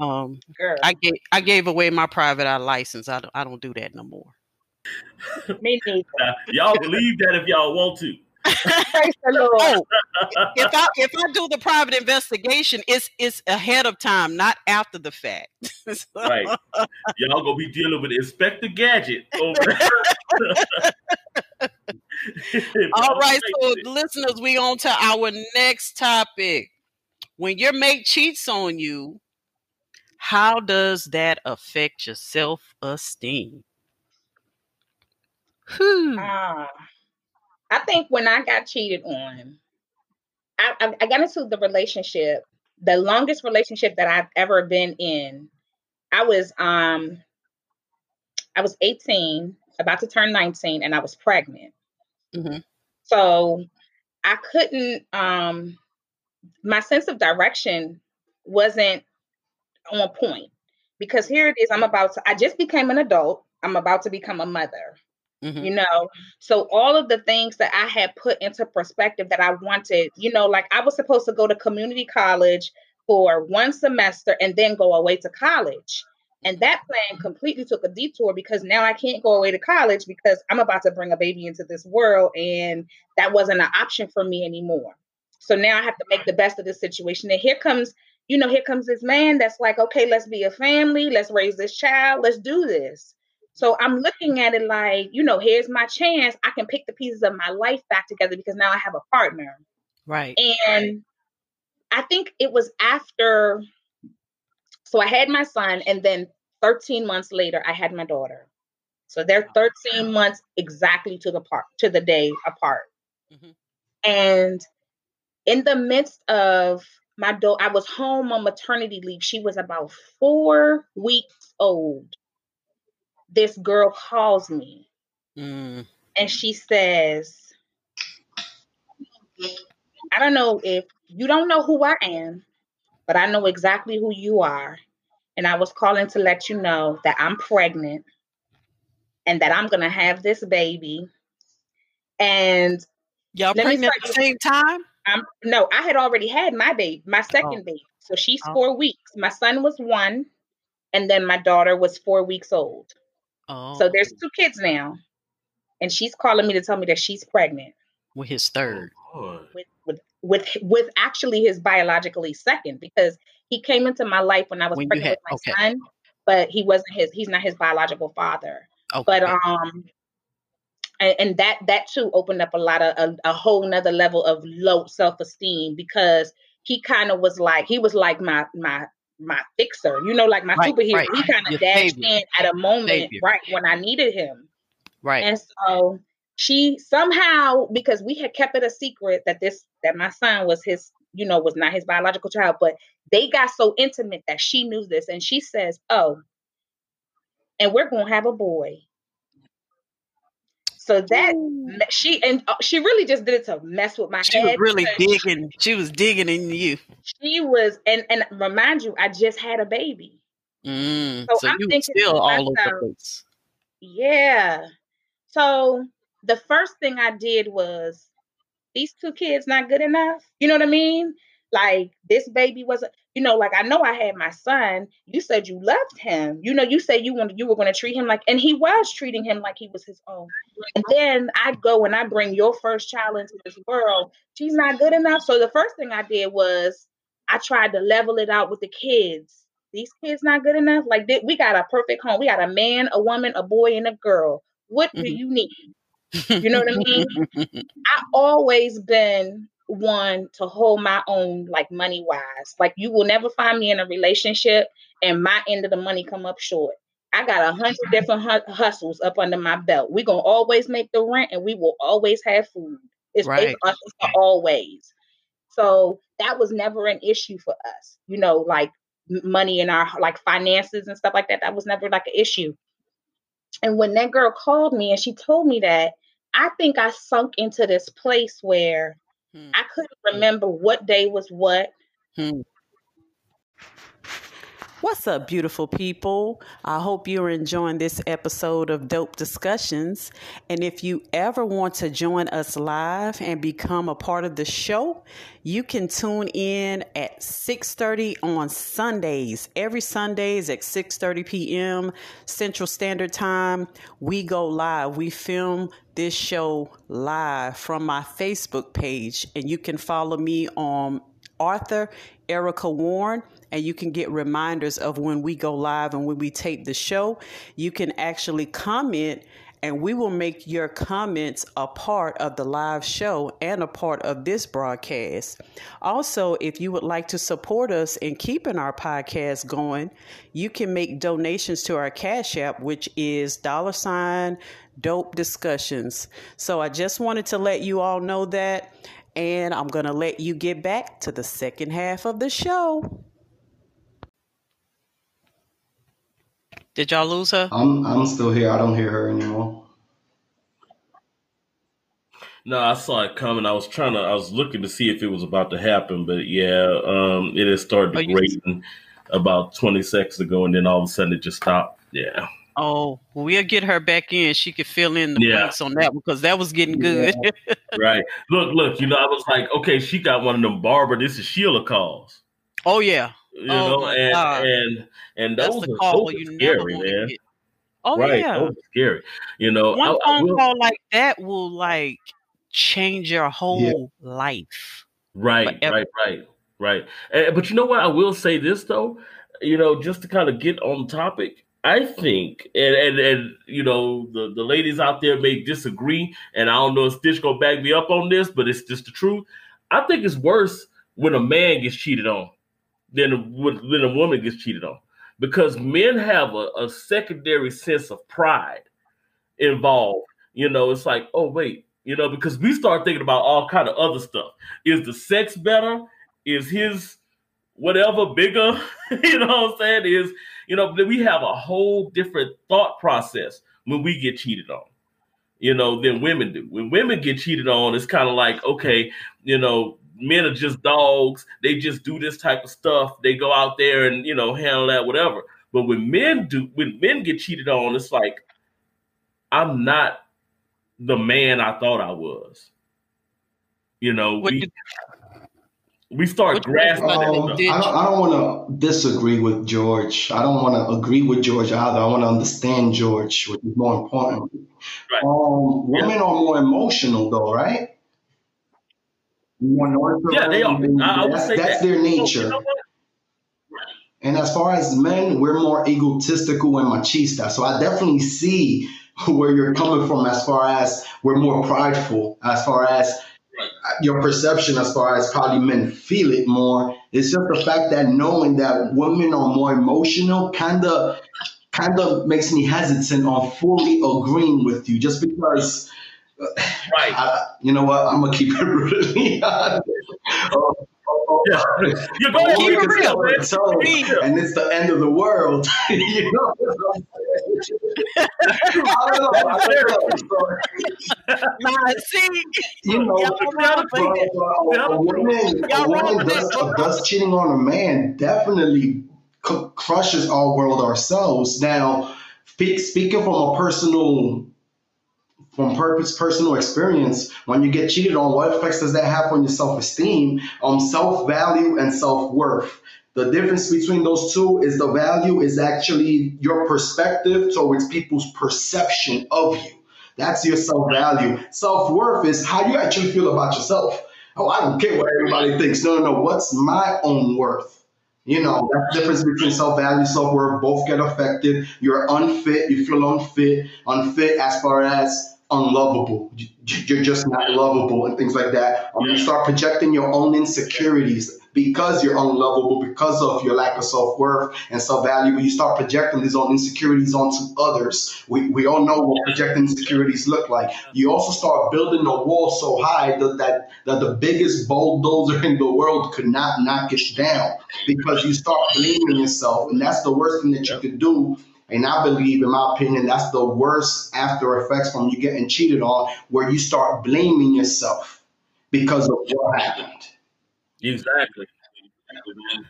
Um, Girl, I gave I gave away my private eye license. I don't I don't do that no more. me neither. Now, y'all believe that if y'all want to. Praise the Lord. Oh, if I if I do the private investigation, it's it's ahead of time, not after the fact. Right. Y'all gonna be dealing with Inspector Gadget over. All right, so listeners, we on to our next topic. When your mate cheats on you, how does that affect your self esteem? Hmm. Ah, I think when I got cheated on, I, I, I got into the relationship, the longest relationship that I've ever been in. I was um, I was 18, about to turn 19, and I was pregnant. Mhm. So I couldn't. Um, my sense of direction wasn't on point because here it is. I'm about to. I just became an adult. I'm about to become a mother Mhm. you know? So all of the things that i had put into perspective that i wanted you know like i was supposed to go to community college for one semester and then go away to college. And that plan completely took a detour because now i can't go away to college because i'm about to bring a baby into this world and that wasn't an option for me anymore. So now i have to make the best of this situation. And here comes you know here comes this man that's like okay let's be a family. Let's raise this child. Let's do this so I'm looking at it like, you know, here's my chance. I can pick the pieces of my life back together because now I have a partner. Right. And I think it was after, so I had my son, and then 13 months later, I had my daughter. So they're 13 months exactly to the part to the day apart. Mhm. And in the midst of my daughter, I was home on maternity leave. She was about four weeks old. This girl calls me Mm. and she says, I don't know if you don't know who I am, but I know exactly who you are. And I was calling to let you know that I'm pregnant and that I'm going to have this baby. And Y'all pregnant at the same time? I'm no, I had already had my baby, my second baby. So she's Oh. four weeks. My son was one, and then my daughter was four weeks old. Oh, So there's two kids now. And she's calling me to tell me that she's pregnant. with his third. Lord. with, with with with actually his biologically second because he came into my life when I was When pregnant had with my okay. son, but he wasn't his he's not his biological father. Okay. But um and, and that that too opened up a lot of a, a whole nother level of low self-esteem because he kind of was like he was like my my my fixer, you know, like my Right, superhero. right. He kind of dashed savior. in at a moment, Savior. right, when I needed him. right. And so she somehow, because we had kept it a secret that this that my son was his, you know, was not his biological child, but they got so intimate that she knew this, and she says, "Oh, and we're gonna have a boy." So that me- she and uh, she really just did it to mess with my She was head. really digging. She was digging in you. She was, and and remind you, I just had a baby. Mm, So so I'm you thinking still to all over the place. Yeah. So the first thing I did was these two kids not good enough. You know what I mean? Like this baby wasn't, you know, like I know I had my son. You said you loved him. You know, you said you wanted you were going to treat him like and he was treating him like he was his own. And then I go and I bring your first child into this world. She's not good enough. So the first thing I did was I tried to level it out with the kids. These kids not good enough. Like we got a perfect home. We got a man, a woman, a boy, and a girl. What do Mhm. you need? You know what I mean? I always been one to hold my own, like money wise. Like you will never find me in a relationship and my end of the money come up short. I got a hundred different hu- hustles up under my belt. We gonna always make the rent and we will always have food. It's, Right. it's us always. So that was never an issue for us. You know, like money in our like finances and stuff like that. That was never like an issue. And when that girl called me and she told me that, I think I sunk into this place where Hmm. I couldn't remember what day was what. Hmm. What's up, beautiful people? I hope you're enjoying this episode of Dope Discussions. And if you ever want to join us live and become a part of the show, you can tune in at 6:30 on Sundays. Every Sundays at 6:30 p.m. Central Standard Time, we go live. We film this show live from my Facebook page, and you can follow me on Arthur Erica Warren, and you can get reminders of when we go live and when we tape the show. You can actually comment, and we will make your comments a part of the live show and a part of this broadcast. Also, if you would like to support us in keeping our podcast going, you can make donations to our Cash App, which is dollar sign dope discussions. So I just wanted to let you all know that. And I'm going to let you get back to the second half of the show. Did y'all lose her? I'm I'm still here. I don't hear her anymore. No, I saw it coming. I was trying to. I was looking to see if it was about to happen, but yeah, um, it had started Oh, you- degrading about 20 seconds ago, and then all of a sudden it just stopped. Yeah, Oh, we'll get her back in. She could fill in the Yeah. blanks on that because that was getting good. right. Look, look. You know, I was like, okay, she got one of them Barbara. This is Sheila calls. oh, yeah. You Oh, know, and God. and and That's those the are, call those you never scary, man. get. Oh, right, yeah. those scary. You know, One I, I phone will- call like that will, like, change your whole life. Right, forever. right, right, right. Eh, but you know what? I will say this though, you know, just to kind of get on topic. I think, and and and you know, the the ladies out there may disagree, and I don't know if Stitch gonna back me up on this, but it's just the truth. I think it's worse when a man gets cheated on than when a woman gets cheated on, because men have a, a secondary sense of pride involved. You know, it's like, oh wait, you know, because we start thinking about all kind of other stuff. Is the sex better? Is his whatever bigger? you know what I'm saying? Is you know, we have a whole different thought process when we get cheated on. You know, than women do. When women get cheated on, it's kind of like, okay, you know, men are just dogs. They just do this type of stuff. They go out there and you know handle that whatever. But when men do, when men get cheated on, it's like I'm not the man I thought I was. You know, we we start what you grasping think that about Um, I don't, I don't want to disagree with George. I don't want to agree with George either. I want to understand George, which is more important. Right. Um, women are more emotional, though, right? more. Yeah, they are. I, I that's, that's that. their nature. So, you know and as far as men, we're more egotistical and machista. So I definitely see where you're coming from as far as we're more prideful, as far as your perception, as far as probably men feel it more. It's just the fact that knowing that women are more emotional kind of kind of makes me hesitant on fully agreeing with you just because right. I, you know what? I'm gonna keep it really honest yeah. You're going keep it real. So, and it's the end of the world. you know I don't know. I don't know. nah, see, you know, a woman, a woman does, does cheating on a man definitely c- crushes our world ourselves. Now, speak, speaking from a personal from purpose, personal experience, when you get cheated on, what effects does that have on your self-esteem, um, self-value, and self-worth? The difference between those two is the value is actually your perspective towards people's perception of you. That's your self-value. Self-worth is how you actually feel about yourself. Oh, I don't care what everybody thinks. No, no, no. What's my own worth? You know, that's the difference between self-value, self-worth. Both get affected. You're unfit. You feel unfit. Unfit as far as unlovable. You're just not lovable and things like that. Um, you start projecting your own insecurities because you're unlovable, because of your lack of self worth and self value. You start projecting these own insecurities onto others. We, we all know what projecting insecurities look like. You also start building a wall so high that, that, that the biggest bulldozer in the world could not knock it down because you start blaming yourself. And that's the worst thing that you could do and I believe, in my opinion, that's the worst after effects from you getting cheated on, where you start blaming yourself because of what happened. Exactly.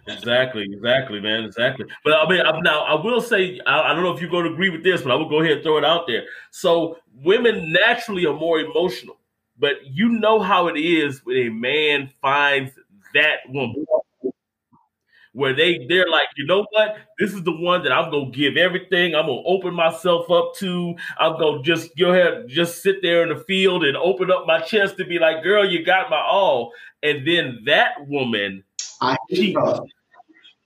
Exactly, exactly, man, exactly. But I mean, I'm, now I will say, I, I, don't know if you're going to agree with this, but I will go ahead and throw it out there. So, women naturally are more emotional, but you know how it is when a man finds that woman where they they're like, you know what? This is the one that I'm gonna give everything. I'm gonna open myself up to. I'm gonna just go ahead, just sit there in the field and open up my chest to be like, girl, you got my all. And then that woman, I hated her.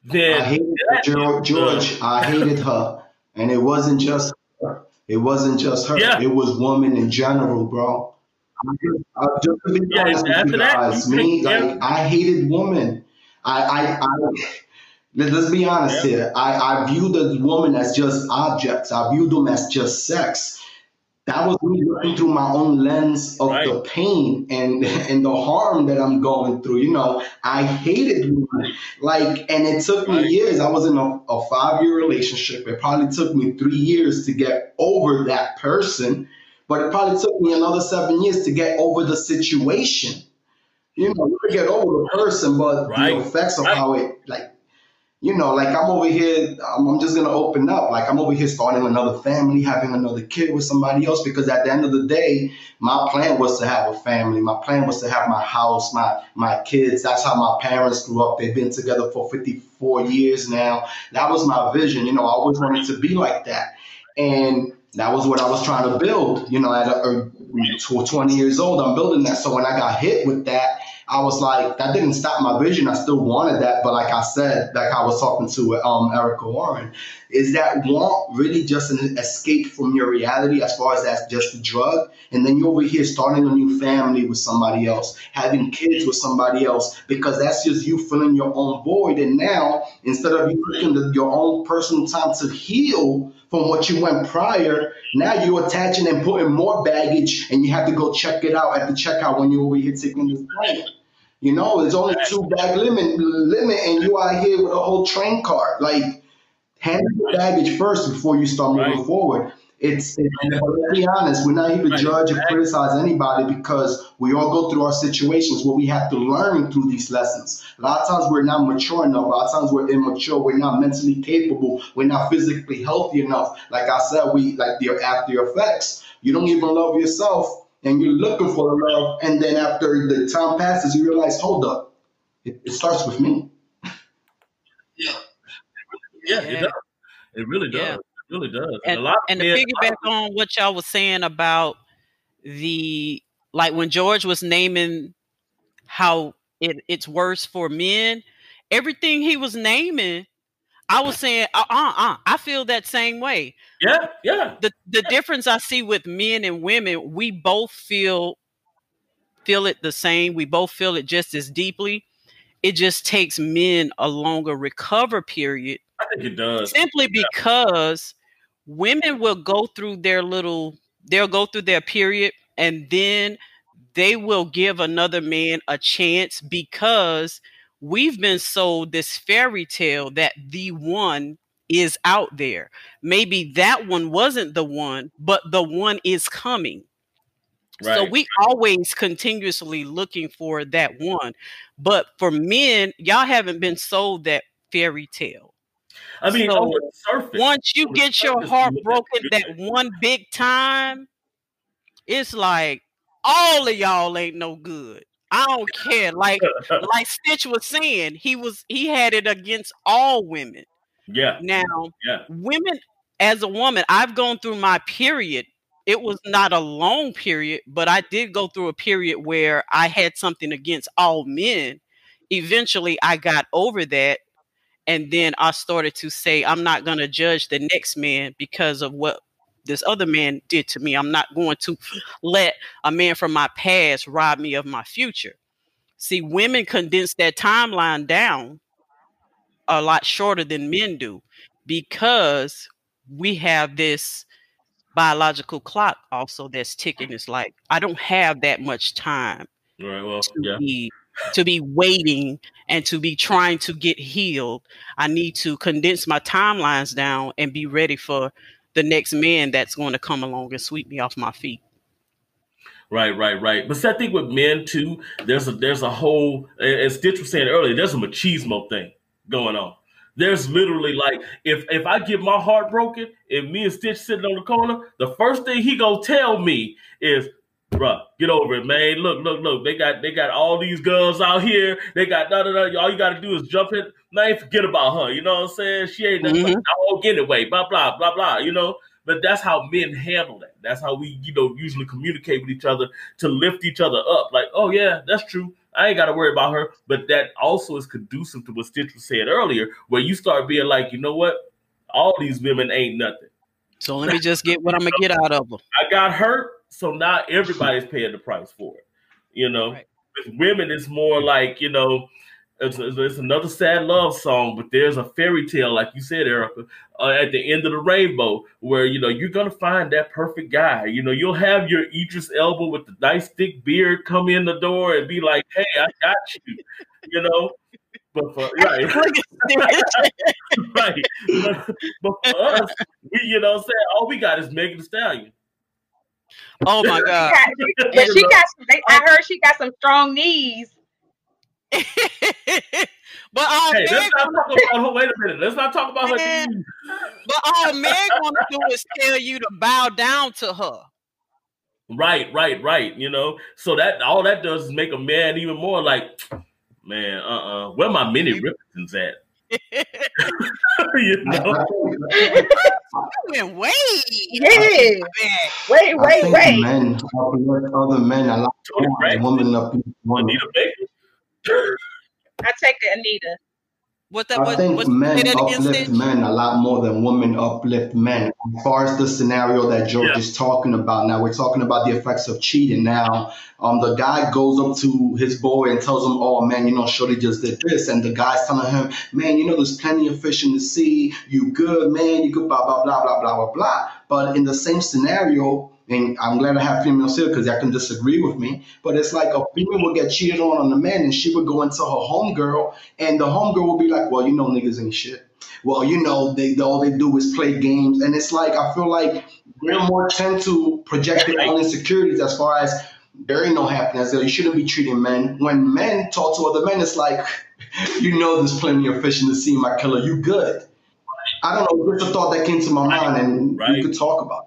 Then I hated George. George I hated her, and it wasn't just her. It wasn't just her. Yeah. It was women in general, bro. I just, I just to be yeah, honest with you guys, me, like I hated women. I, I, I let's be honest yeah. here. I, I view the woman as just objects. I view them as just sex. That was me looking through my own lens of right. the pain and and the harm that I'm going through. You know, I hated women. Like, and it took me right. years. I was in a, a five year relationship. It probably took me three years to get over that person, but it probably took me another seven years to get over the situation you know, you get over the person, but right. the effects of right. how it like you know, like I'm over here, I'm, I'm, just gonna open up. Like I'm over here starting another family, having another kid with somebody else, because at the end of the day, my plan was to have a family. My plan was to have my house, my my kids. That's how my parents grew up. They've been together for 54 years now. That was my vision. You know, I always wanted to be like that, and that was what I was trying to build. You know, at a, a 20 years old, I'm building that. So when I got hit with that, I was like, that didn't stop my vision. I still wanted that, but like I said, like I was talking to um, Erica Warren, is that want really just an escape from your reality as far as that's just a drug, and then you're over here starting a new family with somebody else, having kids with somebody else, because that's just you filling your own void. And now instead of you taking your own personal time to heal from what you went prior, now you're attaching and putting more baggage, and you have to go check it out at the checkout when you're over here taking this plan. You know, there's only two bag limit limit, and you are here with a whole train cart. Like, handle the baggage first before you start moving right. forward. It's, it's let's be honest, we're not here to judge or criticize anybody because we all go through our situations where we have to learn through these lessons. A lot of times we're not mature enough. A lot of times we're immature. We're not mentally capable. We're not physically healthy enough. Like I said, we like the after effects. You don't even love yourself and you're looking for the love, and then after the time passes, you realize, hold up, it, it starts with me. Yeah. Yeah, it does. It really does. Yeah. It really does. And, and, and to piggyback on what y'all was saying about the like when George was naming how it, it's worse for men. Everything he was naming, I was saying, uh, uh, uh, I feel that same way. Yeah, yeah. The the difference I see with men and women, we both feel feel it the same. We both feel it just as deeply. It just takes men a longer recover period. I think it does. Simply yeah. because women will go through their little they'll go through their period and then they will give another man a chance because we've been sold this fairy tale that the one is out there. Maybe that one wasn't the one, but the one is coming. Right. So we always continuously looking for that one. But for men, y'all haven't been sold that fairy tale. I mean, so surface, once you get your heart broken that one big time, it's like all of y'all ain't no good. I don't care. Like like Stitch was saying, he was he had it against all women. Yeah. Now, yeah. women as a woman, I've gone through my period. It was not a long period, but I did go through a period where I had something against all men. Eventually, I got over that and then I started to say, I'm not going to judge the next man because of what this other man did to me. I'm not going to let a man from my past rob me of my future. See, women condense that timeline down a lot shorter than men do because we have this biological clock also that's ticking. It's like I don't have that much time right, well, to yeah. be to be waiting and to be trying to get healed. I need to condense my timelines down and be ready for the next man that's going to come along and sweep me off my feet. Right, right, right. But I think with men too, there's a there's a whole as Stitch was saying earlier, there's a machismo thing going on. There's literally like if if I get my heart broken, if me and Stitch sitting on the corner, the first thing he gonna tell me is, bruh, get over it, man. Look, look, look. They got they got all these girls out here. They got da da da. All you got to do is jump in. Man, forget about her. You know what I'm saying? She ain't nothing mm-hmm. dog anyway. Blah blah blah blah. You know. But that's how men handle that. That's how we, you know, usually communicate with each other to lift each other up. Like, oh yeah, that's true. I ain't got to worry about her. But that also is conducive to what Stitch was saying earlier, where you start being like, you know what? All these women ain't nothing. So let me just get what I'm gonna get out of them. I got hurt. So now everybody's paying the price for it. You know, right. with women, it's more like you know, it's, it's, another sad love song, but there's a fairy tale, like you said, Erica, uh, at the end of the rainbow, where you know you're gonna find that perfect guy. You know, you'll have your Idris Elba with the nice thick beard come in the door and be like, "Hey, I got you," you know. But for right, right. But, but for us, we, you know, saying all we got is Megan Thee Stallion. Oh my god! but she got. Some, I heard she got some strong knees. but all hey, let's not talk about her. Wait a minute. Let's not talk about her. Knees. But all Meg want to do is tell you to bow down to her. Right, right, right. You know, so that all that does is make a man even more like, man, uh, uh-uh. uh where my mini Riptons at? you know? wait, yeah, wait, wait, I wait. Men uplift other men a lot more than women uplift women. Anita Baker. I take it, Anita. What that, I what, think men uplift men a lot more than women uplift men. As far as the scenario that George yeah. is talking about now, we're talking about the effects of cheating. Now, um, the guy goes up to his boy and tells him, "Oh man, you know, Shorty just did this," and the guy's telling him, "Man, you know, there's plenty of fish in the sea. You good, man. You good, blah blah blah blah blah blah blah." But in the same scenario, and I'm glad I have females here because I can disagree with me. But it's like a female will get cheated on on the man, and she would go into her homegirl, and the homegirl will be like, "Well, you know, niggas ain't shit." Well, you know, they all they do is play games, and it's like I feel like they're more tend to project their own insecurities as far as there ain't no happiness there. You shouldn't be treating men. When men talk to other men, it's like, you know, there's plenty of fish in the sea, my killer. You good? I don't know. Just a thought that came to my mind, and right. we could talk about. It.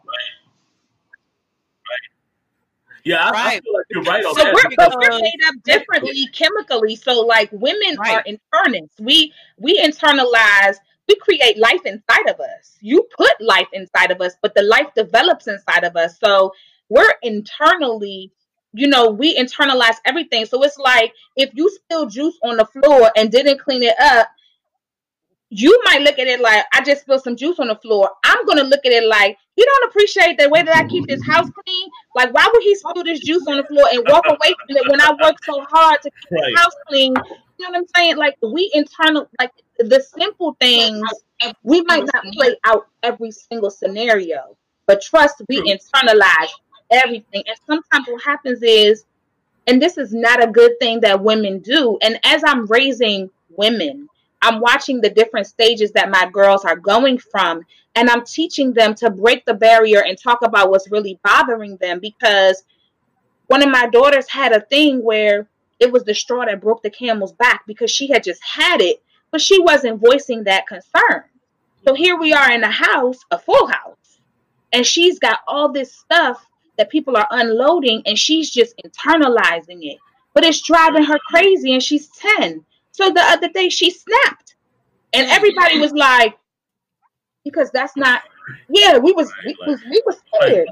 Yeah, I, right. I feel like you're right on so that. We're, but we're made up differently chemically. So like women right. are internalists. We we internalize, we create life inside of us. You put life inside of us, but the life develops inside of us. So we're internally you know, we internalize everything. So it's like if you spill juice on the floor and didn't clean it up, you might look at it like I just spilled some juice on the floor. I'm gonna look at it like you don't appreciate the way that I keep this house clean. Like, why would he spill this juice on the floor and walk away from it when I work so hard to keep right. the house clean? You know what I'm saying? Like we internal like the simple things we might not play out every single scenario, but trust we internalize everything. And sometimes what happens is, and this is not a good thing that women do. And as I'm raising women, I'm watching the different stages that my girls are going from, and I'm teaching them to break the barrier and talk about what's really bothering them. Because one of my daughters had a thing where it was the straw that broke the camel's back because she had just had it, but she wasn't voicing that concern. So here we are in a house, a full house, and she's got all this stuff that people are unloading and she's just internalizing it. But it's driving her crazy and she's 10. So the other day she snapped. And everybody was like, because that's not yeah, we was we was we was scared.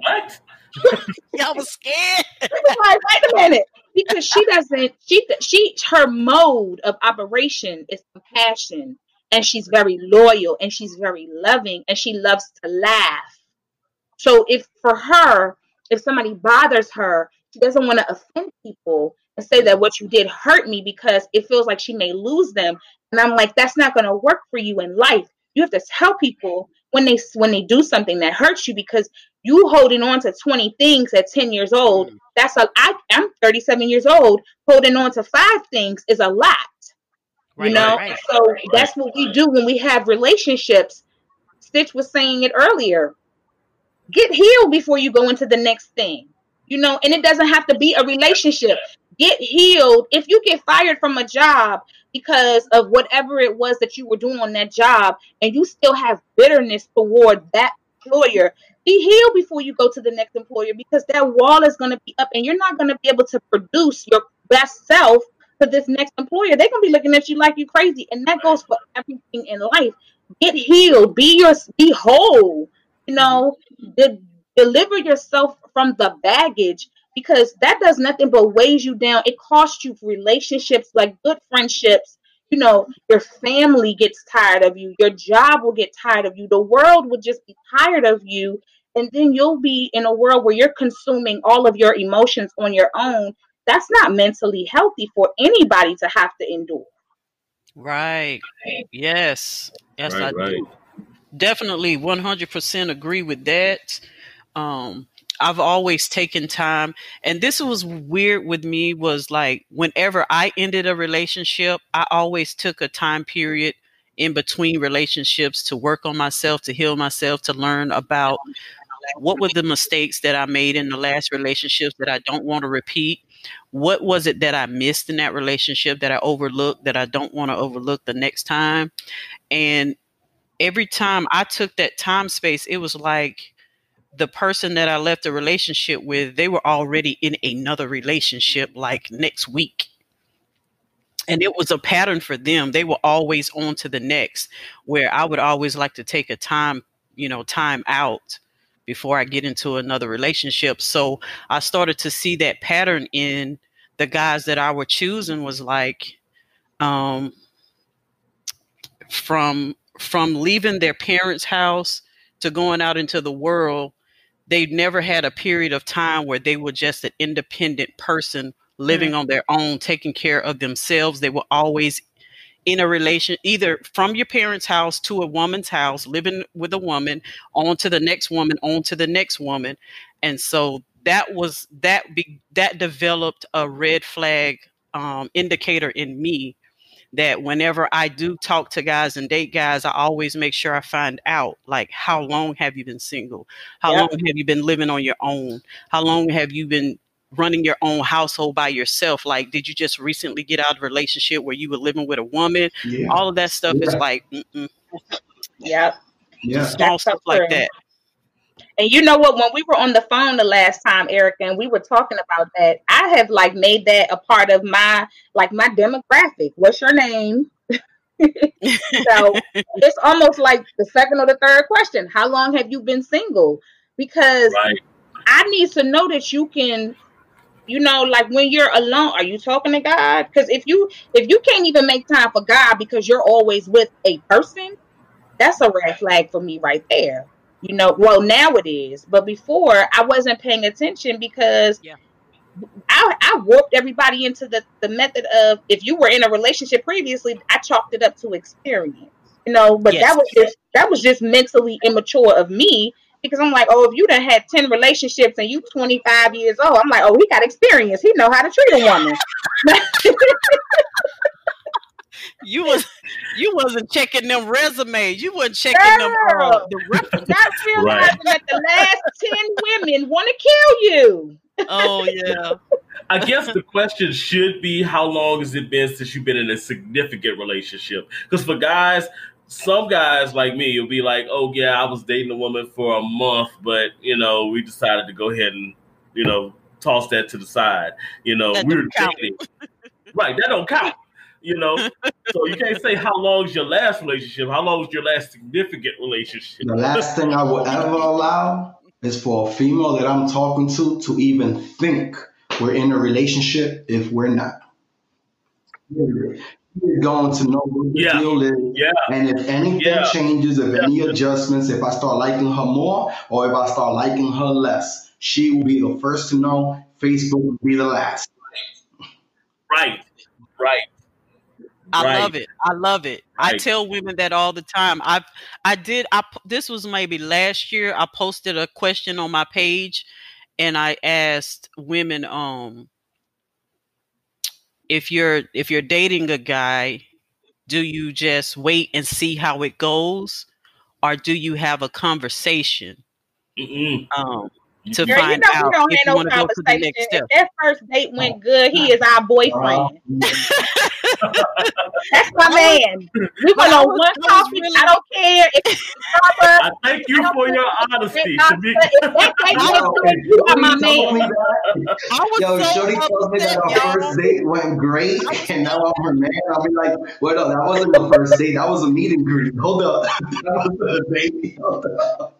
Y'all was scared. we was like, wait a minute. Because she doesn't she she her mode of operation is compassion and she's very loyal and she's very loving and she loves to laugh. So if for her, if somebody bothers her, she doesn't want to offend people and say that what you did hurt me because it feels like she may lose them. And I'm like, that's not going to work for you in life. You have to tell people when they when they do something that hurts you because you holding on to 20 things at 10 years old. Mm. That's a I, I'm 37 years old. Holding on to five things is a lot. Right, you know, right, right. so that's what we do when we have relationships. Stitch was saying it earlier get healed before you go into the next thing you know and it doesn't have to be a relationship get healed if you get fired from a job because of whatever it was that you were doing on that job and you still have bitterness toward that employer be healed before you go to the next employer because that wall is going to be up and you're not going to be able to produce your best self to this next employer. They're going to be looking at you like you're crazy and that goes for everything in life. Get healed. Be your be whole. You know, de- deliver yourself from the baggage because that does nothing but weighs you down. It costs you relationships, like good friendships. You know, your family gets tired of you. Your job will get tired of you. The world will just be tired of you. And then you'll be in a world where you're consuming all of your emotions on your own. That's not mentally healthy for anybody to have to endure. Right. Yes. Yes, right, I right. do definitely 100% agree with that. Um, I've always taken time, and this was weird with me. Was like whenever I ended a relationship, I always took a time period in between relationships to work on myself, to heal myself, to learn about what were the mistakes that I made in the last relationships that I don't want to repeat. What was it that I missed in that relationship that I overlooked that I don't want to overlook the next time? And every time I took that time space, it was like the person that I left a relationship with, they were already in another relationship like next week. And it was a pattern for them. They were always on to the next, where I would always like to take a time, you know, time out before I get into another relationship. So I started to see that pattern in the guys that I were choosing was like, um, from from leaving their parents' house to going out into the world, they never had a period of time where they were just an independent person living mm. on their own, taking care of themselves. They were always in a relation, either from your parents' house to a woman's house, living with a woman, on to the next woman, on to the next woman. And so that was that be, that developed a red flag um, indicator in me that whenever I do talk to guys and date guys, I always make sure I find out like how long have you been single? How yep. long have you been living on your own? How long have you been running your own household by yourself? Like, did you just recently get out of a relationship where you were living with a woman? Yeah. All of that stuff yeah. is like, mm-mm. yep. Yeah. Small stuff like that. And you know what? When we were on the phone the last time, Erica, and we were talking about that, I have like made that a part of my like my demographic. What's your name? so it's almost like the second or the third question. How long have you been single? Because right. I need to know that you can You know, like when you're alone, are you talking to God? Because if you if you can't even make time for God because you're always with a person, that's a red flag for me right there. You know, well now it is, but before I wasn't paying attention because Yeah. I, I warped everybody into the, the method of if you were in a relationship previously, I chalked it up to experience. You know, but Yes. that was just that was just mentally immature of me because I'm like, oh, if you done had 10 relationships and you 25 years old, I'm like, oh, he got experience. He know how to treat a woman. You was you wasn't checking them resumes. You wasn't checking them uh, Girl. the references. Not realizing that the last 10 women want to kill you. Oh yeah. I guess the question should be how long has it been since you've been in a significant relationship? Because for guys, some guys like me will be like, "Oh yeah, I was dating a woman for a month, but you know, we decided to go ahead and you know toss that to the side. You know, That we were don't dating, right? That don't count. You know, so you can't say how long is your last relationship. How long was your last significant relationship? The last thing I will ever allow is for a female that I'm talking to to even think we're in a relationship if we're not. You're going to know what the Yeah. deal is. Yeah. And if anything Yeah. changes, if any adjustments, if I start liking her more or if I start liking her less, she will be the first to know. Facebook will be the last. Right, right. I Right. love it. I love it. I tell women that all the time. I I did I this was maybe last year I posted a question on my page and I asked women um if you're if you're dating a guy, do you just wait and see how it goes or do you have a conversation Mm-mm. um to Girl, you find know we out don't if have you no want to go to the conversation. next If step? that first date went good, he is our boyfriend. That's my man. We But went I on one I was coffee. really- I don't care if it's I thank you for your honesty, If Tamika. that date went you are my man. I was Yo, so Shorty told me that our y'all. first date went great, and now I'm her man. I'll be like, wait up, that wasn't the first date. That was a meet and greet. Hold up. That was a date. Hold up.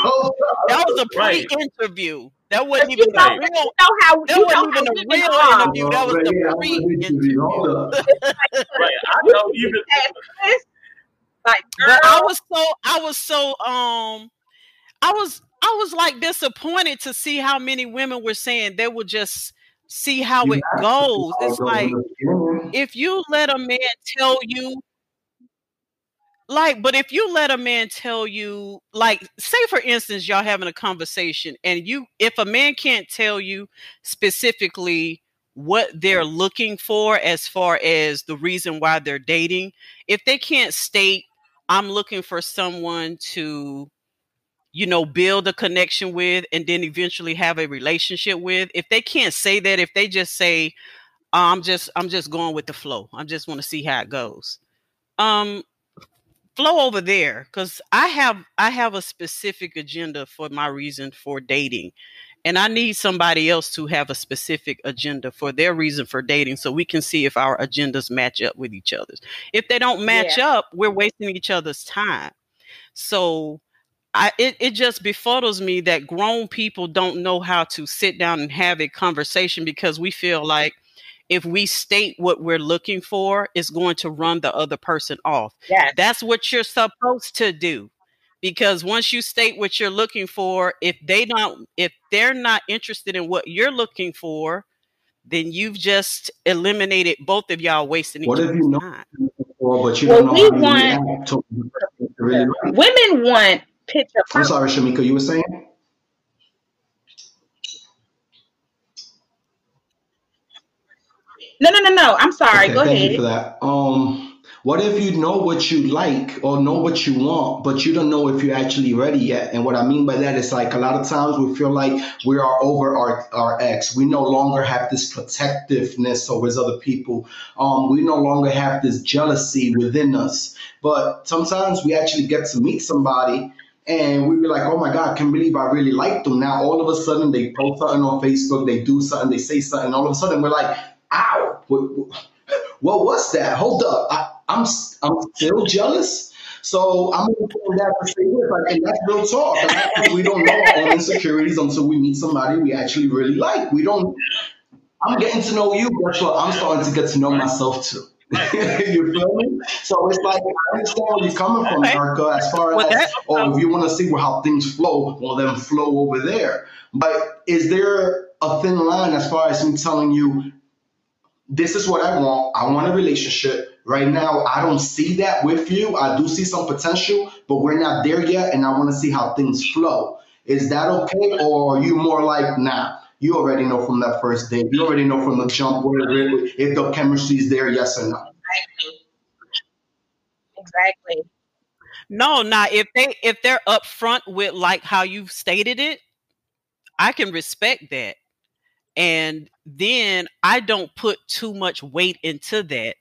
Hold up. That was a Right. pre-interview. That wasn't You even know, a you real. know how That wasn't even a real are. interview. That was the yeah, that was a meet and greet. pre-interview. Hold up. Right. I know even Like, But I was so I was so um I was I was like disappointed to see how many women were saying they would just see how You it goes. see how it It's like in the beginning. if you let a man tell you like but if you let a man tell you like say for instance y'all having a conversation and you if a man can't tell you specifically what they're looking for as far as the reason why they're dating if they can't state i'm looking for someone to you know build a connection with and then eventually have a relationship with if they can't say that if they just say i'm just i'm just going with the flow. I just want to see how it goes. Um flow over there because i have i have a specific agenda for my reason for dating and i need somebody else to have a specific agenda for their reason for dating so we can see if our agendas match up with each other's. If they don't match up we're wasting each other's time. So I it, it just befuddles me that grown people don't know how to sit down and have a conversation because we feel like if we state what we're looking for, it's going to run the other person off. yes. That's what you're supposed to do. Because once you state what you're looking for, if they don't if they're not interested in what you're looking for, then you've just eliminated both of y'all wasting each What if other's you know time. Well, but you Well, don't know we how to want- to the person that really. Women want picture I'm sorry, Shamika, you were saying? No, no, no, no. I'm sorry. Okay, Go thank ahead. you for that. Um, what if you know what you like or know what you want, but you don't know if you're actually ready yet? And what I mean by that is like a lot of times we feel like we are over our, our ex. We no longer have this protectiveness towards other people. Um, we no longer have this jealousy within us. But sometimes we actually get to meet somebody and we be like, oh my God, I can't believe I really like them. Now all of a sudden they post something on Facebook, they do something, they say something, all of a sudden we're like, ow, what, what was that? Hold up, I, I'm I'm still jealous. So I'm going to pull that to say this, like, and that's real talk. Like, we don't know our own insecurities until we meet somebody we actually really like. We don't. I'm getting to know you, but I'm starting to get to know myself too. you feel me? So it's like I understand where you're coming from. Erica, as far as oh, um, if you want to see how things flow, well then flow over there. But is there a thin line as far as me telling you this is what I want? I want a relationship. Right now, I don't see that with you. I do see some potential, but we're not there yet, and I want to see how things flow. Is that okay? Or are you more like, nah, you already know from that first date. You already know from the jump if the chemistry is there, yes or no. Exactly. Exactly. No, not if they if they're upfront with like how you've stated it, I can respect that. And then I don't put too much weight into that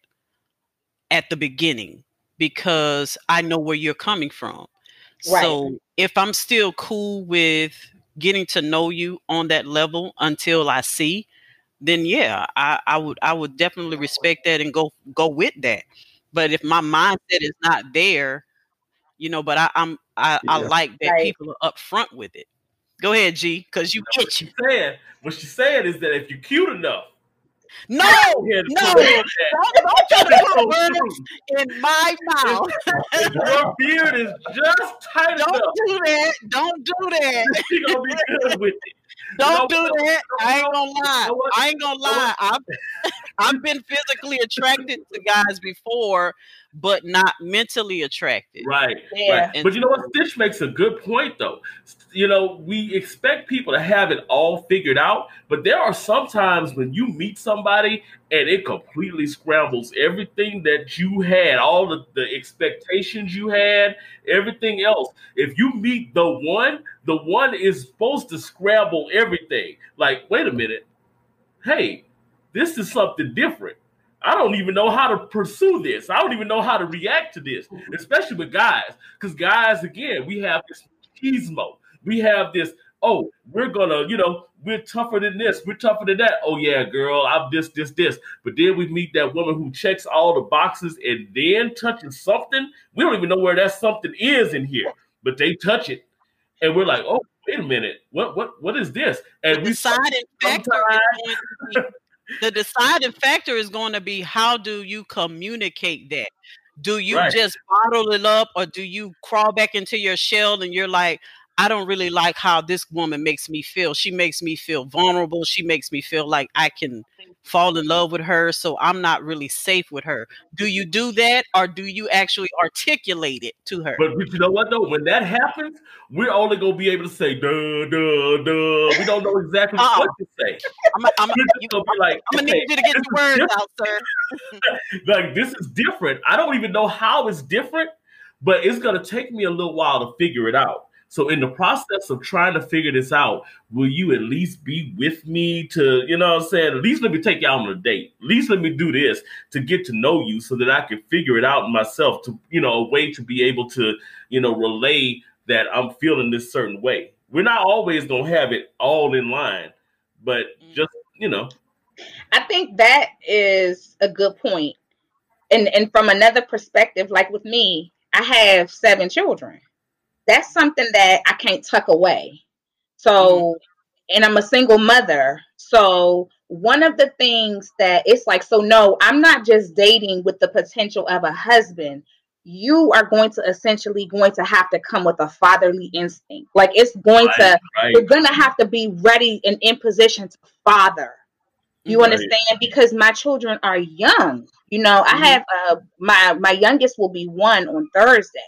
at the beginning because I know where you're coming from. Right. So if I'm still cool with getting to know you on that level until I see, then yeah, I, I would I would definitely respect that and go go with that. But if my mindset is not there, you know, but I, I'm I, yeah. I like that right. people are upfront with it. Go ahead, G, because you what she's saying, what she's saying is that if you're cute enough, no, no, don't, don't try to put words in my mouth. your beard is just tight don't enough. Don't do that. Don't do that. You're gonna be good with it. Don't know, do that. I ain't gonna lie. I ain't gonna lie. I've I've been physically attracted to guys before, but not mentally attracted. Right. Yeah. Right. But you know what? Stitch makes a good point though. You know, we expect people to have it all figured out, but there are sometimes when you meet somebody and it completely scrambles everything that you had, all the, the expectations you had, everything else. If you meet the one, the one is supposed to scramble everything. Like, wait a minute. Hey, this is something different. I don't even know how to pursue this. I don't even know how to react to this, especially with guys. Because guys, again, we have this machismo. We have this, oh, we're gonna, you know, we're tougher than this, we're tougher than that. Oh yeah, girl, I'm this, this, this. But then we meet that woman who checks all the boxes and then touches something. We don't even know where that something is in here, but they touch it, and we're like, oh, wait a minute, what, what, what is this? And we decided factor the deciding factor is going to be how do you communicate that? Do you right. just bottle it up or do you crawl back into your shell and you're like, I don't really like how this woman makes me feel. She makes me feel vulnerable. She makes me feel like I can fall in love with her. So I'm not really safe with her. Do you do that or do you actually articulate it to her? But, but you know what though? When that happens, we're only gonna be able to say duh duh duh. We don't know exactly uh-uh. what to say. I'm, I'm, I'm gonna be like, I'm okay, need you to get the words out, sir. like this is different. I don't even know how it's different, but it's gonna take me a little while to figure it out. So in the process of trying to figure this out, will you at least be with me to, you know what I'm saying? At least let me take you out on a date. At least let me do this to get to know you so that I can figure it out myself to, you know, a way to be able to, you know, relay that I'm feeling this certain way. We're not always going to have it all in line, but mm. just, you know. I think that is a good point. And and from another perspective, like with me, I have seven children that's something that I can't tuck away. So, mm-hmm. and I'm a single mother. So, one of the things that it's like, so no, I'm not just dating with the potential of a husband. You are going to essentially going to have to come with a fatherly instinct. Like it's going right, to, right. you're going to have to be ready and in position to father. You right. understand? Because my children are young. You know, mm-hmm. I have uh, my my youngest will be one on Thursday.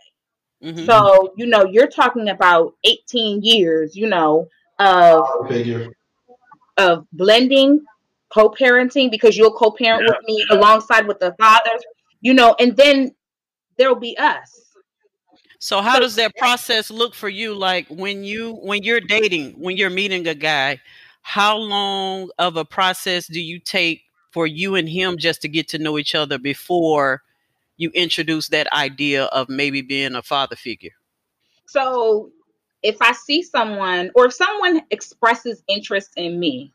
Mm-hmm. So, you know, you're talking about 18 years, you know, of, of blending, co-parenting, because you'll co-parent yeah. with me alongside with the fathers, you know, and then there'll be us. So how does that process look for you? Like when you when you're dating, when you're meeting a guy, how long of a process do you take for you and him just to get to know each other before you introduce that idea of maybe being a father figure? So, if I see someone or if someone expresses interest in me,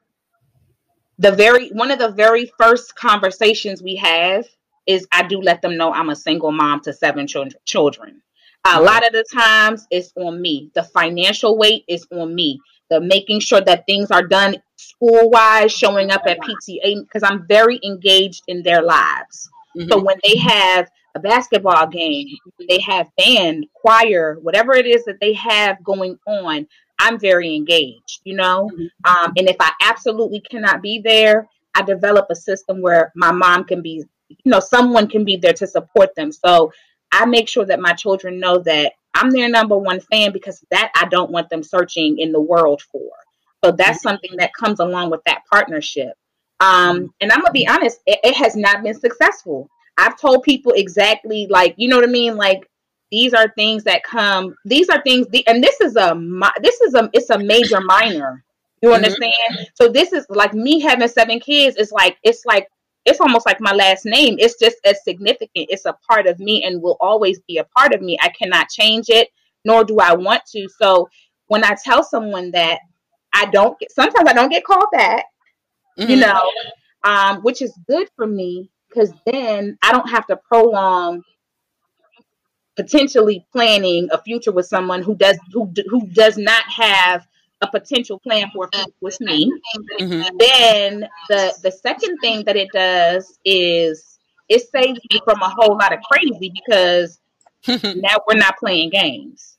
the very one of the very first conversations we have is I do let them know I'm a single mom to seven children. Children. A lot of the times it's on me. The financial weight is on me. The making sure that things are done school wise, showing up at PTA because I'm very engaged in their lives. Mm-hmm. So when they have a basketball game, they have band, choir, whatever it is that they have going on, I'm very engaged, you know? Mm-hmm. Um, and if I absolutely cannot be there, I develop a system where my mom can be, you know, someone can be there to support them. So I make sure that my children know that I'm their number one fan because that I don't want them searching in the world for. So that's mm-hmm. something that comes along with that partnership. Um, and I'm gonna be honest, it, it has not been successful. I've told people exactly like you know what I mean, like these are things that come. These are things, and this is a this is a it's a major minor. You mm-hmm. understand? Mm-hmm. So this is like me having seven kids. It's like it's like it's almost like my last name. It's just as significant. It's a part of me and will always be a part of me. I cannot change it, nor do I want to. So when I tell someone that I don't get, sometimes I don't get called back, mm-hmm. you know, um, which is good for me because then I don't have to prolong potentially planning a future with someone who does who who does not have a potential plan for a future with me. Mm-hmm. Then the the second thing that it does is it saves me from a whole lot of crazy because now we're not playing games.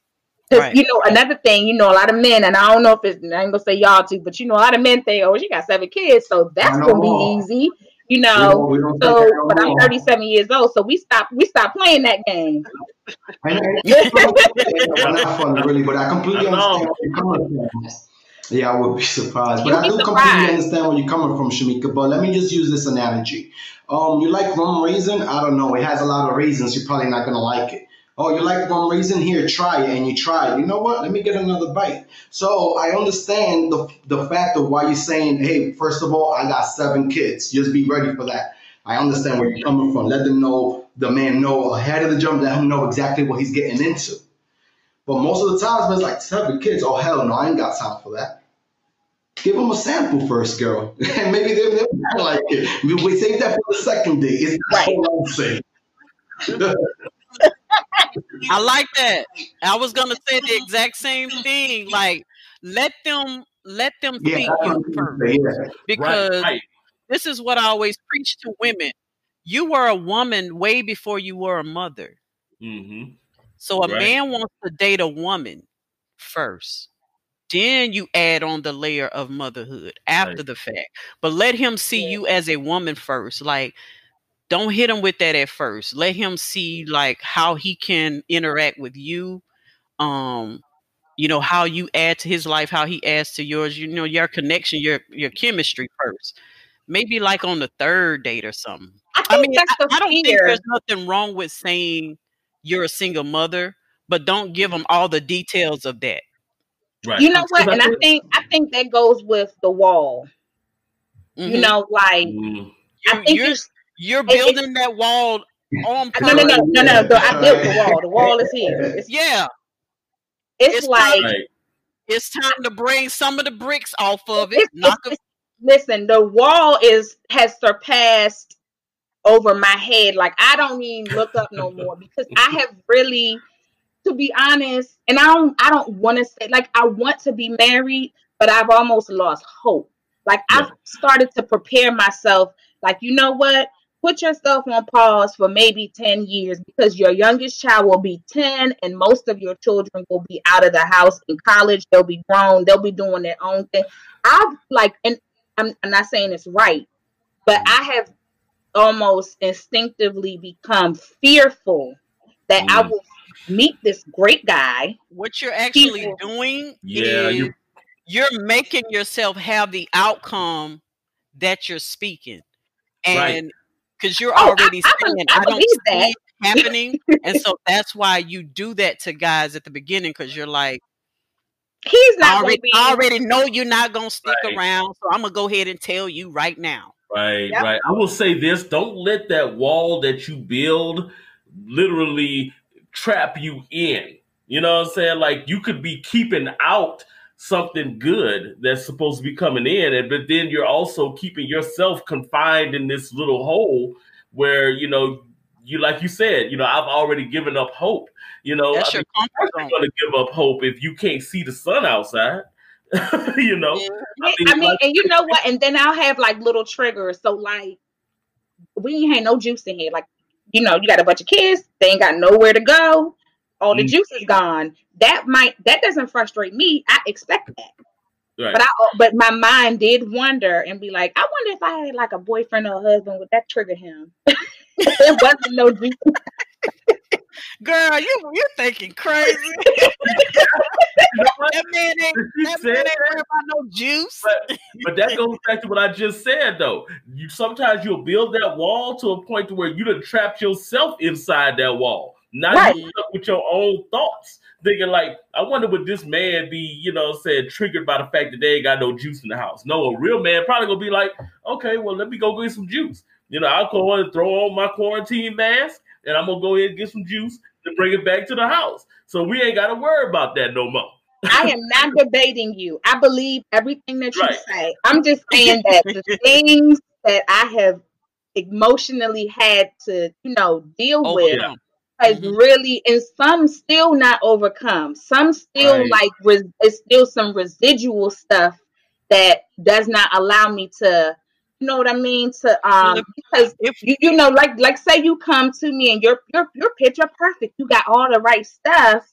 Because right. you know another thing, you know, a lot of men, and I don't know if it's I ain't gonna say y'all too, but you know, a lot of men think, oh, she got seven kids, so that's gonna be easy you know. We don't, we don't so, but I'm 37 years old, so we stop we stop playing that game. not fun, really, but I completely understand where you're coming from. Yeah, I would be surprised, but You'll I do completely understand where you're coming from, Shamika. But let me just use this analogy. Um, you like rum raisin? I don't know. It has a lot of reasons. You're probably not gonna like it. Oh, you like rum raisin? Here, try it. And you try it. You know what? Let me get another bite. So I understand the, the fact of why you're saying, hey, first of all, I got seven kids. Just be ready for that. I understand where you're coming from. Let them know, the man know ahead of the jump, let him know exactly what he's getting into. But most of the times, it's like seven kids. Oh, hell no, I ain't got time for that. Give them a sample first, girl. and maybe they'll, they'll like it. We save that for the second day. It's right. I'm saying. I like that. I was gonna say the exact same thing. Like, let them let them yeah, see you first, because right, right. this is what I always preach to women. You were a woman way before you were a mother. Mm-hmm. So a right. man wants to date a woman first. Then you add on the layer of motherhood after the fact. But let him see yeah. you as a woman first. Like don't hit him with that at first. Let him see like how he can interact with you. Um, you know, how you add to his life, how he adds to yours, you know, your connection, your your chemistry first. Maybe like on the third date or something. I, I mean, I, I, don't fear. think there's nothing wrong with saying you're a single mother, but don't give them all the details of that. Right. You know what? And I think I think that goes with the wall. Mm-hmm. You know, like mm. I think you're, you're building that wall on No, no, no, no, no. I built the wall. The wall is here. It's, yeah. It's, it's like time, it's time to bring some of the bricks off of it. Knock them. Listen, the wall is has surpassed over my head. Like I don't even look up no more because I have really, to be honest, and I don't I don't want to say like I want to be married, but I've almost lost hope. Like yeah. I've started to prepare myself. Like you know what? Put yourself on pause for maybe 10 years because your youngest child will be 10 and most of your children will be out of the house in college. They'll be grown. They'll be doing their own thing. I've like and i'm, I'm not saying it's right but i have almost instinctively become fearful that mm. i will meet this great guy. What you're actually people. doing yeah you're... you're making yourself have the outcome that you're speaking. And right because you're oh, already I, saying I, I, I don't see that. it happening, and so that's why you do that to guys at the beginning because you're like, he's not already be... already know you're not gonna stick right. around, so I'm gonna go ahead and tell you right now. Right, yep. right. I will say this: don't let that wall that you build literally trap you in. You know what I'm saying? Like you could be keeping out something good that's supposed to be coming in, and but then you're also keeping yourself confined in this little hole where you know you like you said, you know, I've already given up hope. You know, That's I your you're gonna give up hope if you can't see the sun outside. you know, Yeah. I I mean, mean, like- and you know what? And then I'll have like little triggers. So like, we ain't had no juice in here. Like, you know, you got a bunch of kids. They ain't got nowhere to go. All the Mm. juice is gone. That might that doesn't frustrate me. I expect that. right. But I but my mind did wonder and be like, I wonder if I had like a boyfriend or a husband, would that trigger him? it wasn't no juice. Girl, you you're thinking crazy. You know what? that man ain't She that man ain't that, worried about no juice. but, but that goes back to what I just said, though. You sometimes you'll build that wall to a point to where you done trapped yourself inside that wall. Now Right. you're stuck with your own thoughts, thinking like, I wonder would this man be, you know, said triggered by the fact that they ain't got no juice in the house. No, a real man probably gonna be like, okay, well, let me go get some juice. You know, I'll go and throw on my quarantine mask, and I'm gonna go ahead and get some juice to bring it back to the house. So we ain't gotta worry about that no more. I am not debating you. I believe everything that you Right. say. I'm just saying that the things that I have emotionally had to, you know, deal oh, with Overcome. Has Mhm. really, and some still not overcome. Some still Right. like res- it's still some residual stuff that does not allow me to, you know what I mean? To um because If you, you know, like like say you come to me and you're you're you're picture perfect. You got all the right stuff.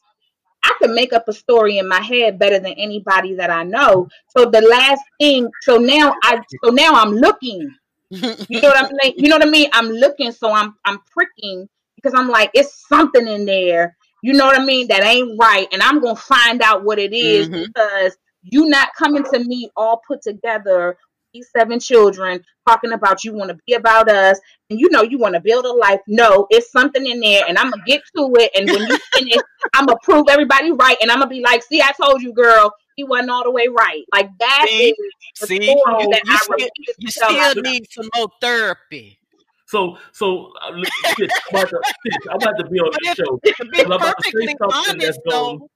I can make up a story in my head better than anybody that I know. So the last thing, so now I so now I'm looking. You know what I'm saying? You know what I mean? I'm looking, so I'm I'm pricking because I'm like, it's something in there. You know what I mean? That ain't right, and I'm gonna find out what it is Mhm. because you not coming to me all put together. These seven children talking about you want to be about us, and you know you want to build a life. No, it's something in there, and I'm gonna get to it. And when you finish, I'm gonna prove everybody right, and I'm gonna be like, "See, I told you, girl, he wasn't all the way right." Like that See? is the See? You- that you I still- you still need some more therapy. So, so uh, Tish, I'm, about to, Tish, I'm about to be on this show. To be perfectly honest, though,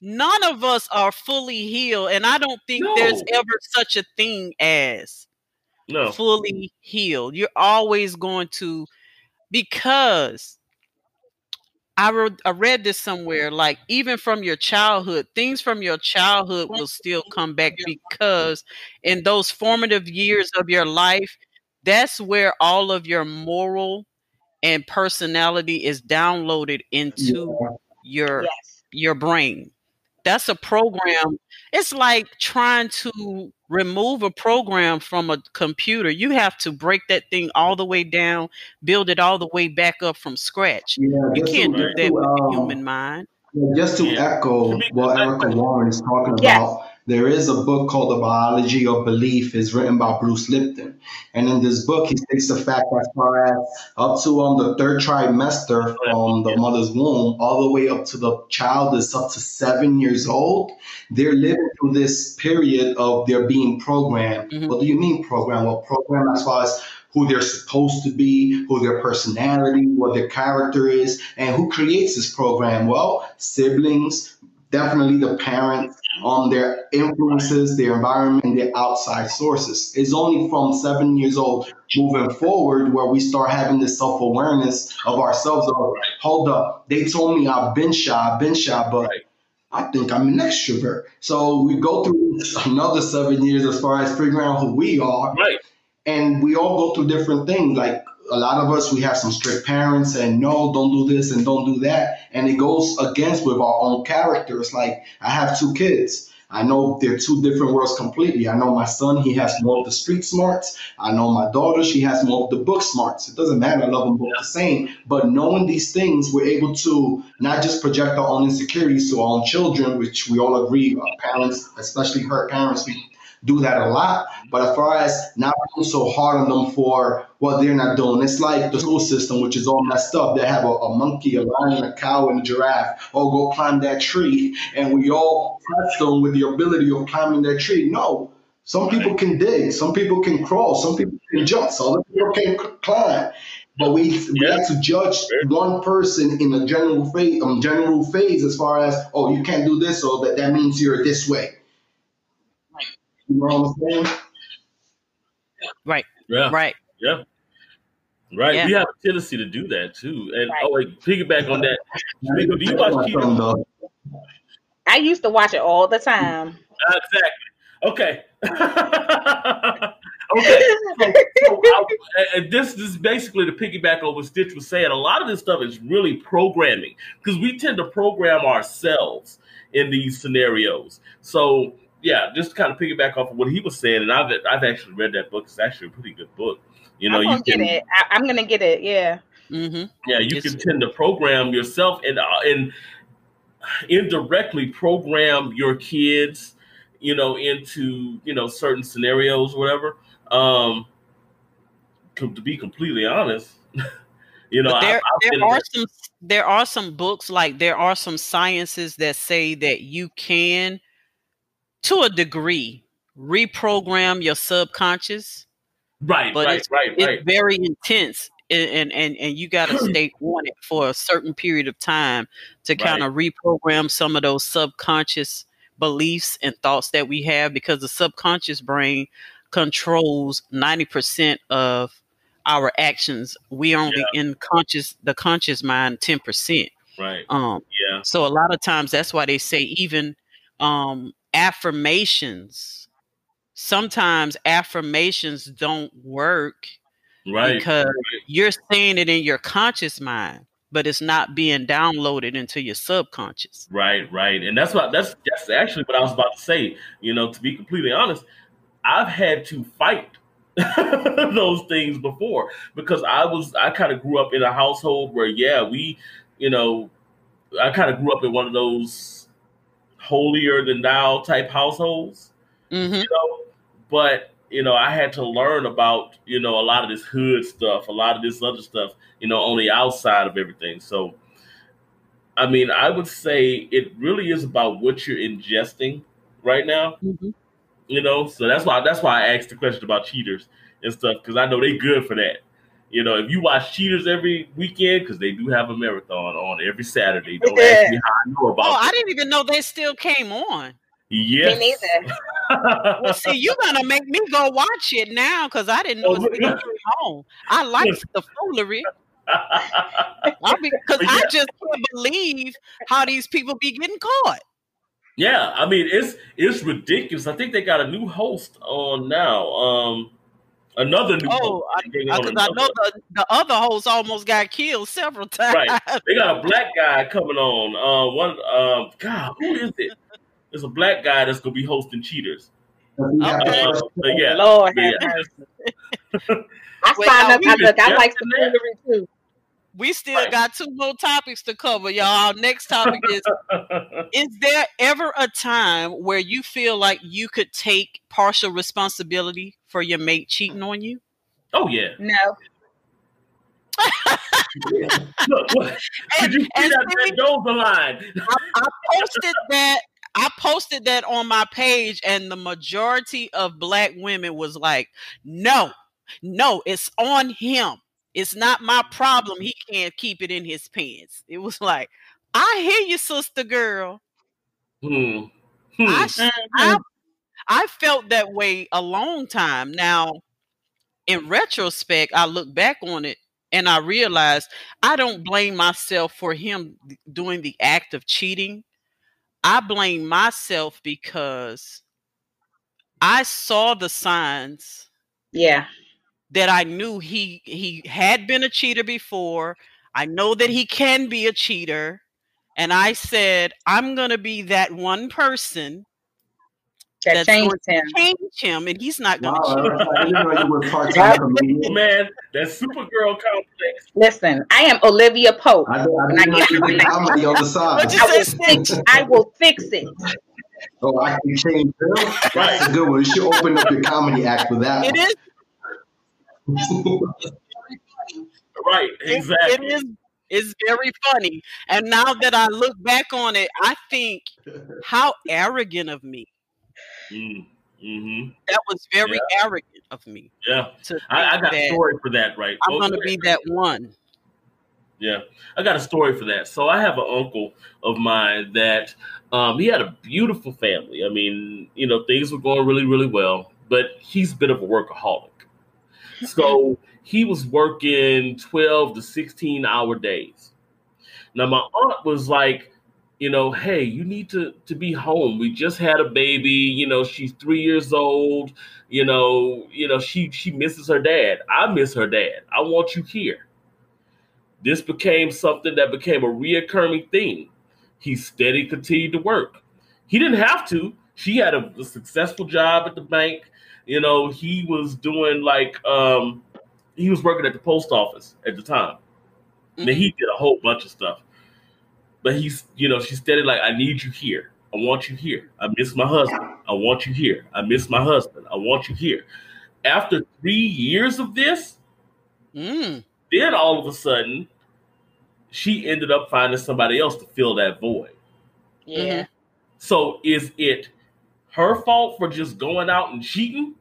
none of us are fully healed, and I don't think there's ever such a thing as No, fully healed. You're always going to because I read, I read this somewhere like even from your childhood, things from your childhood will still come back because in those formative years of your life, that's where all of your moral and personality is downloaded into your Yes. your brain. That's a program. It's like trying to remove a program from a computer. You have to break that thing all the way down, build it all the way back up from scratch. Yeah, You can't to, do just that to, with the um, human mind. Yeah, just to Yeah. echo what I- Erica Warren is talking Yes. about, there is a book called The Biology of Belief. is written by Bruce Lipton. And in this book, he takes the fact as far as up to um, the third trimester from the mother's womb, all the way up to the child is up to seven years old, they're living through this period of their being programmed. Mhm. What do you mean programmed? Well, programmed as far as who they're supposed to be, who their personality, what their character is, and who creates this program. Well, siblings, definitely the parents, um, their influences, their environment, and their outside sources. It's only from seven years old moving forward where we start having this self awareness of ourselves. Of, hold up, they told me I've been shy, I've been shy, but I think I'm an extrovert. So we go through another seven years as far as figuring out who we are right. and we all go through different things. Like a lot of us, we have some strict parents and no, don't do this and don't do that, and it goes against with our own characters. Like I have two kids. I know they're two different worlds completely. I know my son, he has more of the street smarts. I know my daughter, she has more of the book smarts. It doesn't matter, I love them both the same. But knowing these things, we're able to not just project our own insecurities to our own children, which we all agree, our parents, especially her parents, do that a lot. But as far as not being so hard on them for what they're not doing, it's like the school system, which is all messed up. They have a, a monkey, a lion, a cow, and a giraffe. Oh, go climb that tree, and we all press them with the ability of climbing that tree. No, some people can dig, some people can crawl, some people can jump, some people can climb. But we we Yeah. have to judge one person in a general phase, um, general phase as far as oh you can't do this, so that that means you're this way. You know what I'm saying? Right. Yeah. Right. Yeah. Right. Yeah. We have a tendency to do that too. And Right. oh wait, piggyback on that. Speaking do you watch Cheaters? I used to watch it all the time. Uh, exactly. Okay. okay. So, so I, and this, this is basically the piggyback on what Stitch was saying. A lot of this stuff is really programming because we tend to program ourselves in these scenarios. So yeah, just to kind of piggyback off of what he was saying, and I've I've actually read that book. It's actually a pretty good book. You know, I'm you can get it. I, I'm gonna get it. Yeah. hmm yeah, you Yes, can tend to program yourself and uh, and indirectly program your kids, you know, into you know certain scenarios, whatever. Um, to, to be completely honest, you know, there, I, there are some there are some books like there are some sciences that say that you can, to a degree, reprogram your subconscious, right, but right, it's right, it's right, very intense. And, and and you got to stay on it for a certain period of time to kind of reprogram some of those subconscious beliefs and thoughts that we have because the subconscious brain controls 90% of our actions. We only in conscious the conscious mind 10% right. um Yeah, so a lot of times that's why they say even um affirmations sometimes affirmations don't work right. because you're saying it in your conscious mind but it's not being downloaded into your subconscious Right, right, and that's what that's that's actually what I was about to say. You know, to be completely honest, I've had to fight those things before because I was I kind of grew up in a household where yeah we, you know, I kind of grew up in one of those holier than thou type households, hmm you know, but you know I had to learn about you know a lot of this hood stuff, a lot of this other stuff, you know, on the outside of everything. So I mean, I would say it really is about what you're ingesting right now. hmm You know, so that's why that's why I asked the question about cheaters and stuff because I know they're good for that. You know, if you watch cheaters every weekend because they do have a marathon on every Saturday. Don't ask me how I know about. oh i didn't even know they still came on Yes. Me neither. Well, see, you're gonna make me go watch it now because I didn't know Oh, it still came on. I like the foolery because I just can't believe how these people be getting caught. yeah, I mean it's it's ridiculous. I think they got a new host on now. Um, another new. Oh, host. They Because on I know the, the other host almost got killed several times. Right. They got a black guy coming on. Uh, one. Um, God, who is it? There's a black guy that's gonna be hosting cheaters. Okay. Uh, but yeah. Lord but yeah. I Wait, signed now up. we I look. I like the guessing too. We still Right. got two more topics to cover, y'all. Our next topic is Is there ever a time where you feel like you could take partial responsibility for your mate cheating on you? oh yeah. No. Look, look. Did you see and that see- Ben Dover line? I posted that I posted that on my page, and the majority of black women was like, "No, no, it's on him. It's not my problem. He can't keep it in his pants." It was like, "I hear you, sister girl. Hmm. Hmm. s- Mhm. I I felt that way a long time. Now, in retrospect, I look back on it and I realized I don't blame myself for him doing the act of cheating. I blame myself because I saw the signs Yeah. that I knew he he had been a cheater before. I know that he can be a cheater, and I said I'm going to be that one person That That's changed him. change him, and he's not going to Wow, cheat. that's like, you know, you were part-time comedian. Oh, man, that Supergirl complex. Listen, I am Olivia Pope. I, do- I When I didn't know get you did on the side. I will fix. I will fix it. Oh, I can change them. That's a good one. You should open up your comedy act with that. It is. Right, it- exactly. It is. It's very funny, and now that I look back on it, I think how arrogant of me. Mm, hmm That was very arrogant of me Yeah, I, I got a story for that. Right, I'm going to be that one. Yeah, I got a story for that. So I have an uncle of mine that um, he had a beautiful family. I mean, you know, things were going really, really well, but he's a bit of a workaholic. So he was working 12 to 16 hour days. Now my aunt was like, you know, hey, you need to to be home. We just had a baby, you know, she's 3 years old, you know, you know, she she misses her dad. I miss her dad. I want you here. This became something that became a reoccurring theme. He steady continued to work. He didn't have to. She had a, a successful job at the bank. You know, he was doing like um he was working at the post office at the time. Mm-hmm. And he did a whole bunch of stuff. But he's, you know, she's steady like, I need you here. I want you here. I miss my husband. I want you here. I miss my husband. I want you here. After three years of this, mm. then all of a sudden, she ended up finding somebody else to fill that void. Yeah. So is it her fault for just going out and cheating?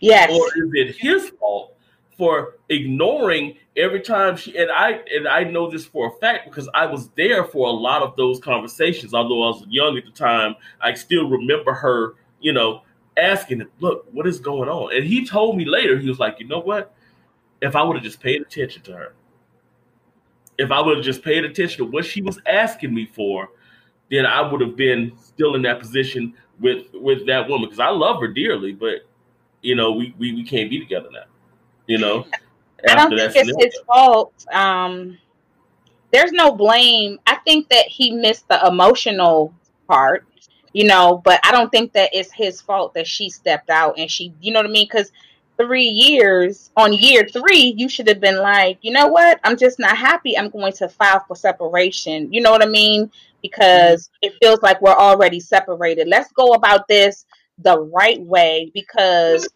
Yes. Or is it his fault for ignoring every time she and I and I know this for a fact because I was there for a lot of those conversations. Although I was young at the time, I still remember her, you know, asking "Look, what is going on?" And he told me later, he was like, "You know what? If I would have just paid attention to her, if I would have just paid attention to what she was asking me for, then I would have been still in that position with with that woman because I love her dearly, but you know, we we, we can't be together now." You know, I don't think it's his fault. Um, there's no blame. I think that he missed the emotional part, you know, but I don't think that it's his fault that she stepped out and she, you know what I mean? Because three years on year three, you should have been like, you know what? I'm just not happy. I'm going to file for separation. You know what I mean? Because mm-hmm. it feels like we're already separated. Let's go about this the right way because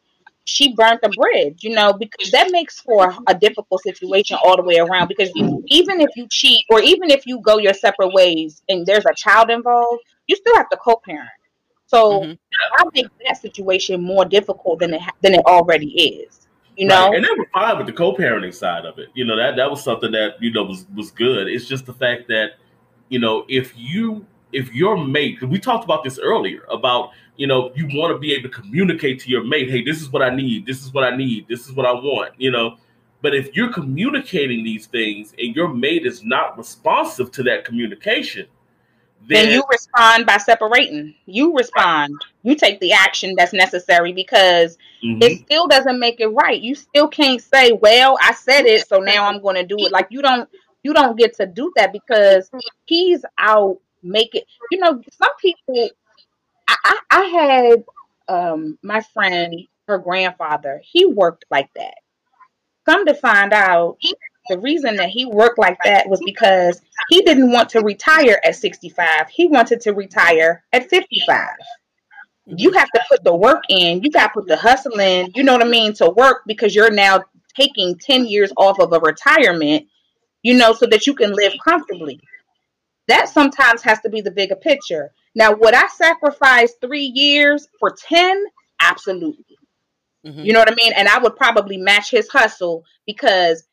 she burnt the bridge, you know, because that makes for a difficult situation all the way around. Because even if you cheat or even if you go your separate ways and there's a child involved, you still have to co-parent. So mm-hmm. I make that situation more difficult than it than it already is. You know, right. and they were fine with the co-parenting side of it. You know that that was something that you know was was good. It's just the fact that you know if you if your mate, we talked about this earlier about, you know, you want to be able to communicate to your mate, hey, this is what I need, this is what I need, this is what I want, you know. But if you're communicating these things and your mate is not responsive to that communication, then, then you respond by separating. You respond. You take the action that's necessary because mm-hmm. it still doesn't make it right. You still can't say, "Well, I said it, so now I'm going to do it." Like you don't you don't get to do that because he's out make it. You know, some people. I, I, I had um, my friend, her grandfather. He worked like that. Come to find out, the reason that he worked like that was because he didn't want to retire at 65. He wanted to retire at 55. You have to put the work in. You got to put the hustle in. You know what I mean? To work because you're now taking 10 years off of a retirement, you know, so that you can live comfortably. That sometimes has to be the bigger picture. Now, would I sacrifice three years for 10? Absolutely. Mm-hmm. You know what I mean? And I would probably match his hustle because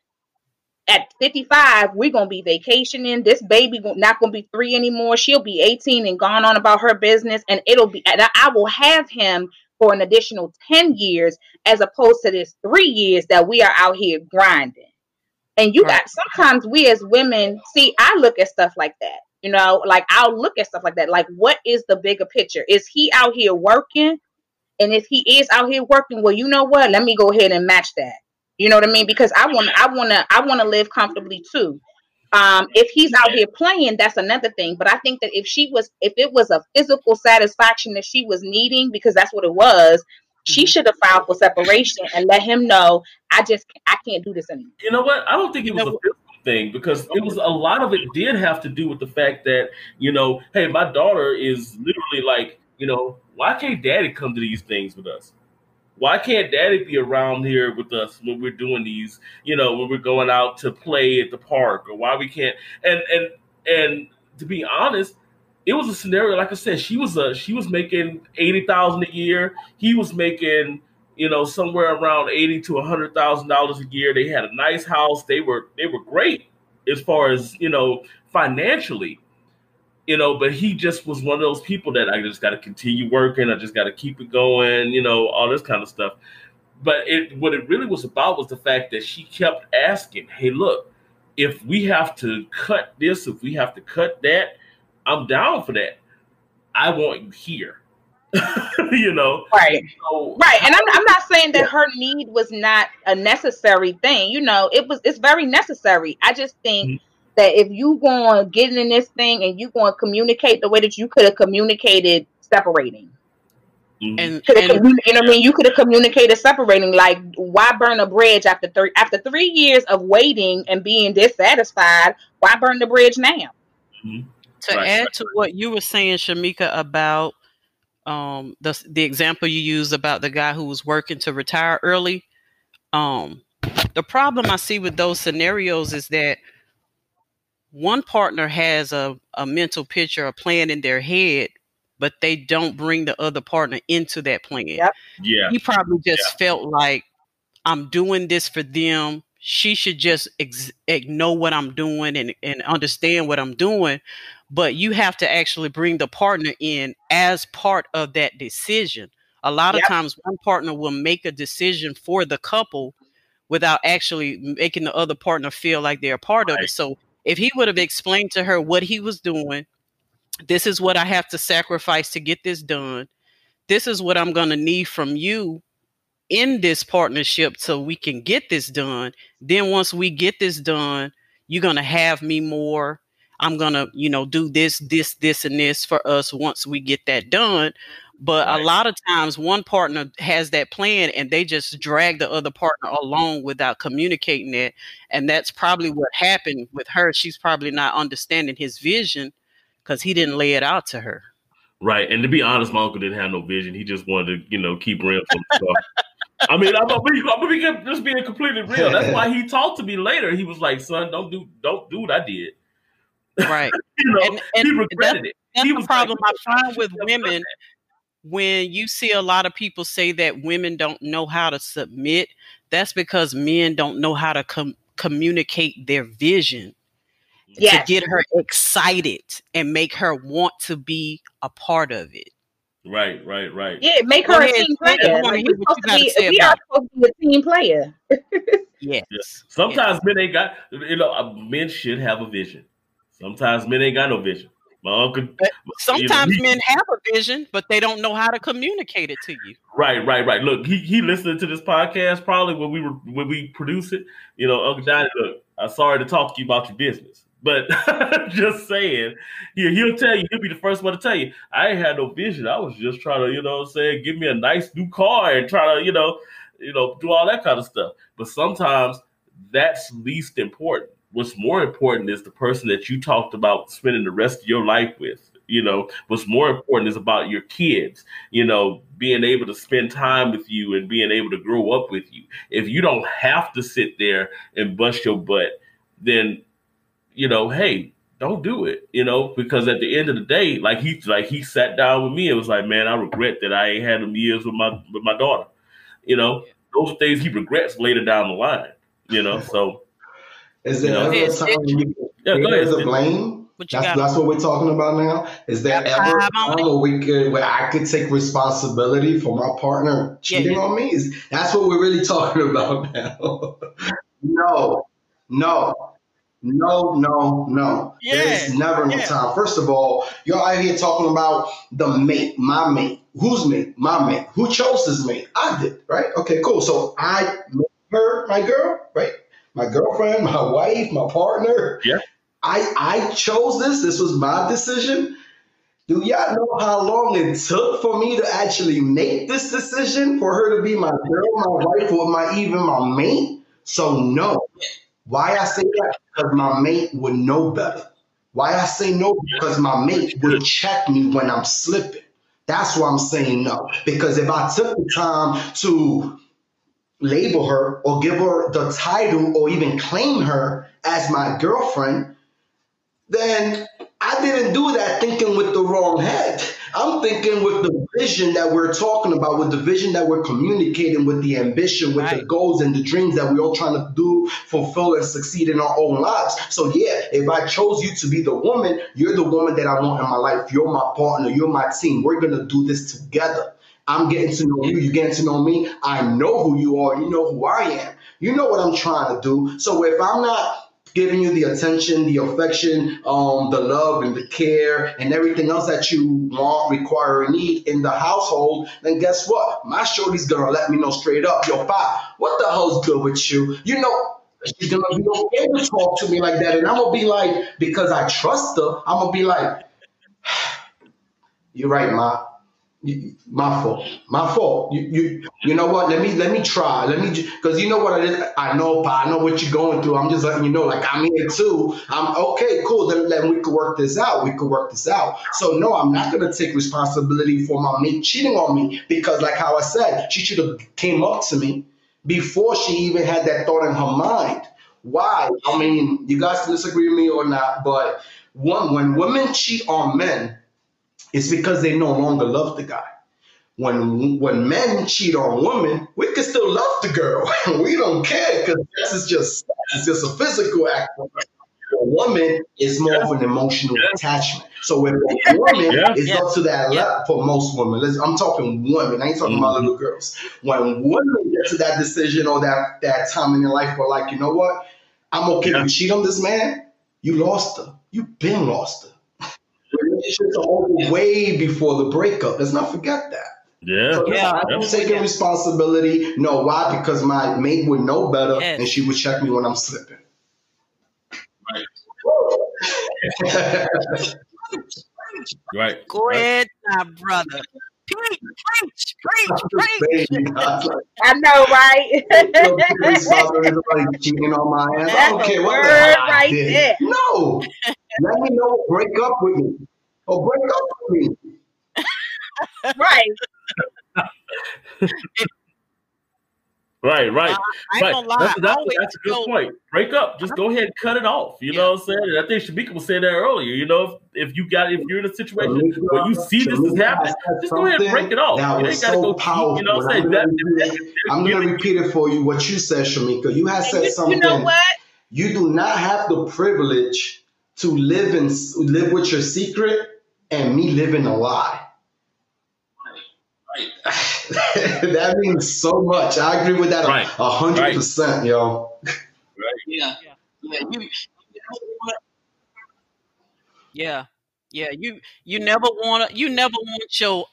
at 55, we're going to be vacationing. This baby not going to be three anymore. She'll be 18 and gone on about her business. And it'll be, and I will have him for an additional 10 years as opposed to this three years that we are out here grinding. And you got sometimes we as women see, I look at stuff like that. You know, like I'll look at stuff like that. Like, what is the bigger picture? Is he out here working? And if he is out here working, well, you know what? Let me go ahead and match that. You know what I mean? Because I want, I want to, I want to live comfortably too. Um, if he's out here playing, that's another thing. But I think that if she was, if it was a physical satisfaction that she was needing, because that's what it was, she mm-hmm. should have filed for separation and let him know I just I can't do this anymore. You know what? I don't think it was a physical thing because it was a lot of it did have to do with the fact that you know, hey, my daughter is literally like, you know, why can't Daddy come to these things with us? Why can't Daddy be around here with us when we're doing these? You know, when we're going out to play at the park, or why we can't? And and and to be honest, it was a scenario like I said. She was a she was making eighty thousand a year. He was making you know somewhere around eighty to hundred thousand dollars a year. They had a nice house. They were they were great as far as you know financially. You know, but he just was one of those people that I just got to continue working. I just got to keep it going. You know, all this kind of stuff. but it what it really was about was the fact that she kept asking, "Hey, look, if we have to cut this, if we have to cut that, I'm down for that. I want you here." you know, right, so, right. And I'm, I'm not saying that her need was not a necessary thing. You know, it was. It's very necessary. I just think. Mm-hmm. That if you going to get in this thing and you going to communicate the way that you could have communicated separating, Mm-hmm. And, and you know what I mean? You could have communicated separating. Like, why burn a bridge after three after three years of waiting and being dissatisfied? Why burn the bridge now? Mm-hmm. To right. add to what you were saying, Shamika, about um, the the example you used about the guy who was working to retire early. Um, the problem I see with those scenarios is that one partner has a, a mental picture, a plan in their head but they don't bring the other partner into that plan. Yep. Yeah. He probably just yeah. felt like I'm doing this for them. She should just ex- know what I'm doing and, and understand what I'm doing. But you have to actually bring the partner in as part of that decision. A lot yep. of times, one partner will make a decision for the couple without actually making the other partner feel like they're a part right. of it. So, if he would have explained to her what he was doing, this is what I have to sacrifice to get this done. This is what I'm going to need from you in this partnership so we can get this done. Then once we get this done, you're going to have me more. I'm going to, you know, do this, this, this, and this for us once we get that done. But right. a lot of times one partner has that plan and they just drag the other partner along without communicating it. And that's probably what happened with her. She's probably not understanding his vision because he didn't lay it out to her. Right, and to be honest, my uncle didn't have no vision. He just wanted to, you know, keep real. I mean, I'm gonna, be, I'm gonna be just being completely real. That's why he talked to me later. He was like, "Son, don't do, don't do what I did." Right. you know, and, and he regretted that's, it. That's he the problem like, I find with women. When you see a lot of people say that women don't know how to submit, that's because men don't know how to com- communicate their vision yes. to get her excited and make her want to be a part of it. Right, right, right. Yeah, make her a team player. Like, we supposed to be, we are supposed to be a team player. yes. yes. Sometimes yes. men ain't got, you know, men should have a vision. Sometimes men ain't got no vision. My uncle. Sometimes you know, men have a vision, but they don't know how to communicate it to you. Right, right, right. Look, he he listened to this podcast probably when we were when we produce it. You know, Uncle Johnny, look, I'm sorry to talk to you about your business. But just saying, he, he'll tell you, he'll be the first one to tell you, I ain't had no vision. I was just trying to, you know I'm saying, give me a nice new car and try to, you know, you know, do all that kind of stuff. But sometimes that's least important. What's more important is the person that you talked about spending the rest of your life with. You know, what's more important is about your kids, you know, being able to spend time with you and being able to grow up with you. If you don't have to sit there and bust your butt, then you know, hey, don't do it, you know, because at the end of the day, like he like he sat down with me and was like, man, I regret that I ain't had them years with my with my daughter. You know, those things he regrets later down the line. You know, so is there ever a time you yeah, go ahead, a blame? That's, that's what we're talking about now. Is there ever a time where we could where I could take responsibility for my partner cheating yeah, yeah. on me? Is that's what we're really talking about now? no, no. No, no, no. Yeah. There's never no yeah. time. First of all, you're out here talking about the mate, my mate. Who's mate? My mate. Who chose this mate? I did, right? Okay, cool. So I made her my girl, right? My girlfriend, my wife, my partner. Yeah. I I chose this. This was my decision. Do y'all know how long it took for me to actually make this decision for her to be my girl, my wife, or my even my mate? So no. Why I say that? Because my mate would know better. Why I say no? Because my mate would check me when I'm slipping. That's why I'm saying no. Because if I took the time to label her or give her the title or even claim her as my girlfriend, then I didn't do that thinking with the wrong head. I'm thinking with the vision that we're talking about, with the vision that we're communicating, with the ambition, with right. the goals and the dreams that we're all trying to do, fulfill and succeed in our own lives. So yeah, if I chose you to be the woman, you're the woman that I want in my life. You're my partner. You're my team. We're gonna do this together. I'm getting to know you, You're getting to know me. I know who you are, you know who I am. You know what I'm trying to do. So if I'm not giving you the attention, the affection, um, the love and the care and everything else that you want, require, and need in the household, then guess what? My shorty's gonna let me know straight up, yo, pa, what the hell's good with you? You know, she's gonna be okay to talk to me like that, and I'm gonna be like, because I trust her, I'm gonna be like, you're right, ma my fault. My fault. You, you, you know what? Let me, let me try. Let me, because you know what is. I know, but I know what you're going through. I'm just letting you know, like I'm here too. I'm okay, cool. Then, then we could work this out. We could work this out. So no, I'm not gonna take responsibility for my mate cheating on me because, like how I said, she should have came up to me before she even had that thought in her mind. Why? I mean, you guys can disagree with me or not, but one, when women cheat on men it's because they no longer love the guy. When when men cheat on women, we can still love the girl. we don't care because this is just it's just a physical act. A woman is more of an emotional yeah. attachment. So if a woman yeah. is yeah. up to that level for most women, I'm talking women. I ain't talking mm-hmm. about little girls. When women get to that decision or that that time in their life where like, you know what, I'm okay yeah. to cheat on this man. You lost her. You've been lost her relationships are over way before the breakup. Let's not forget that. Yeah. So yeah. I'm taking responsibility. No, why? Because my mate would know better yes. and she would check me when I'm slipping. Right. right. Go ahead, my brother. Preach, preach, preach, preach. I know, right? like cheating on my ass. I don't care what the hell I right did. There. No. Let me know. Break up with me. Or break up with me. right. Right, right, uh, right. That's, that's, that's, a good point. Break up. Just go ahead and cut it off. You yeah. know what I'm saying? And I think Shamika was saying that earlier. You know, if, if you got if you're in a situation where you see this is happening, just go ahead and break it off. That you was so go powerful. you know what I'm saying? That, I'm going to repeat it for you. What you said, Shamika. You have said something. You know what? You do not have the privilege to live and live with your secret and me living a lie. Right. that means so much. I agree with that a hundred percent, yo. Right. Yeah. Yeah. You, yeah. Yeah. You you never want to you never want your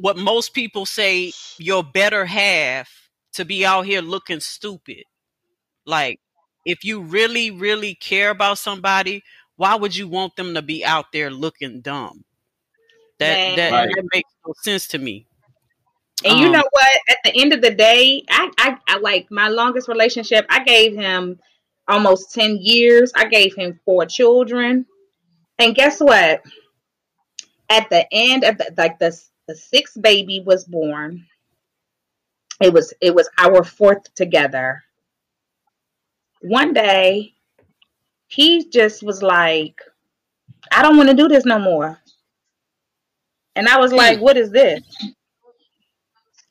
what most people say your better half to be out here looking stupid. Like if you really, really care about somebody, why would you want them to be out there looking dumb? That that, right. that makes no sense to me. And um, you know what? At the end of the day, I, I, I like my longest relationship. I gave him almost ten years. I gave him four children, and guess what? At the end of the like the the sixth baby was born. It was it was our fourth together. One day, he just was like, "I don't want to do this no more." And I was like, "What is this?"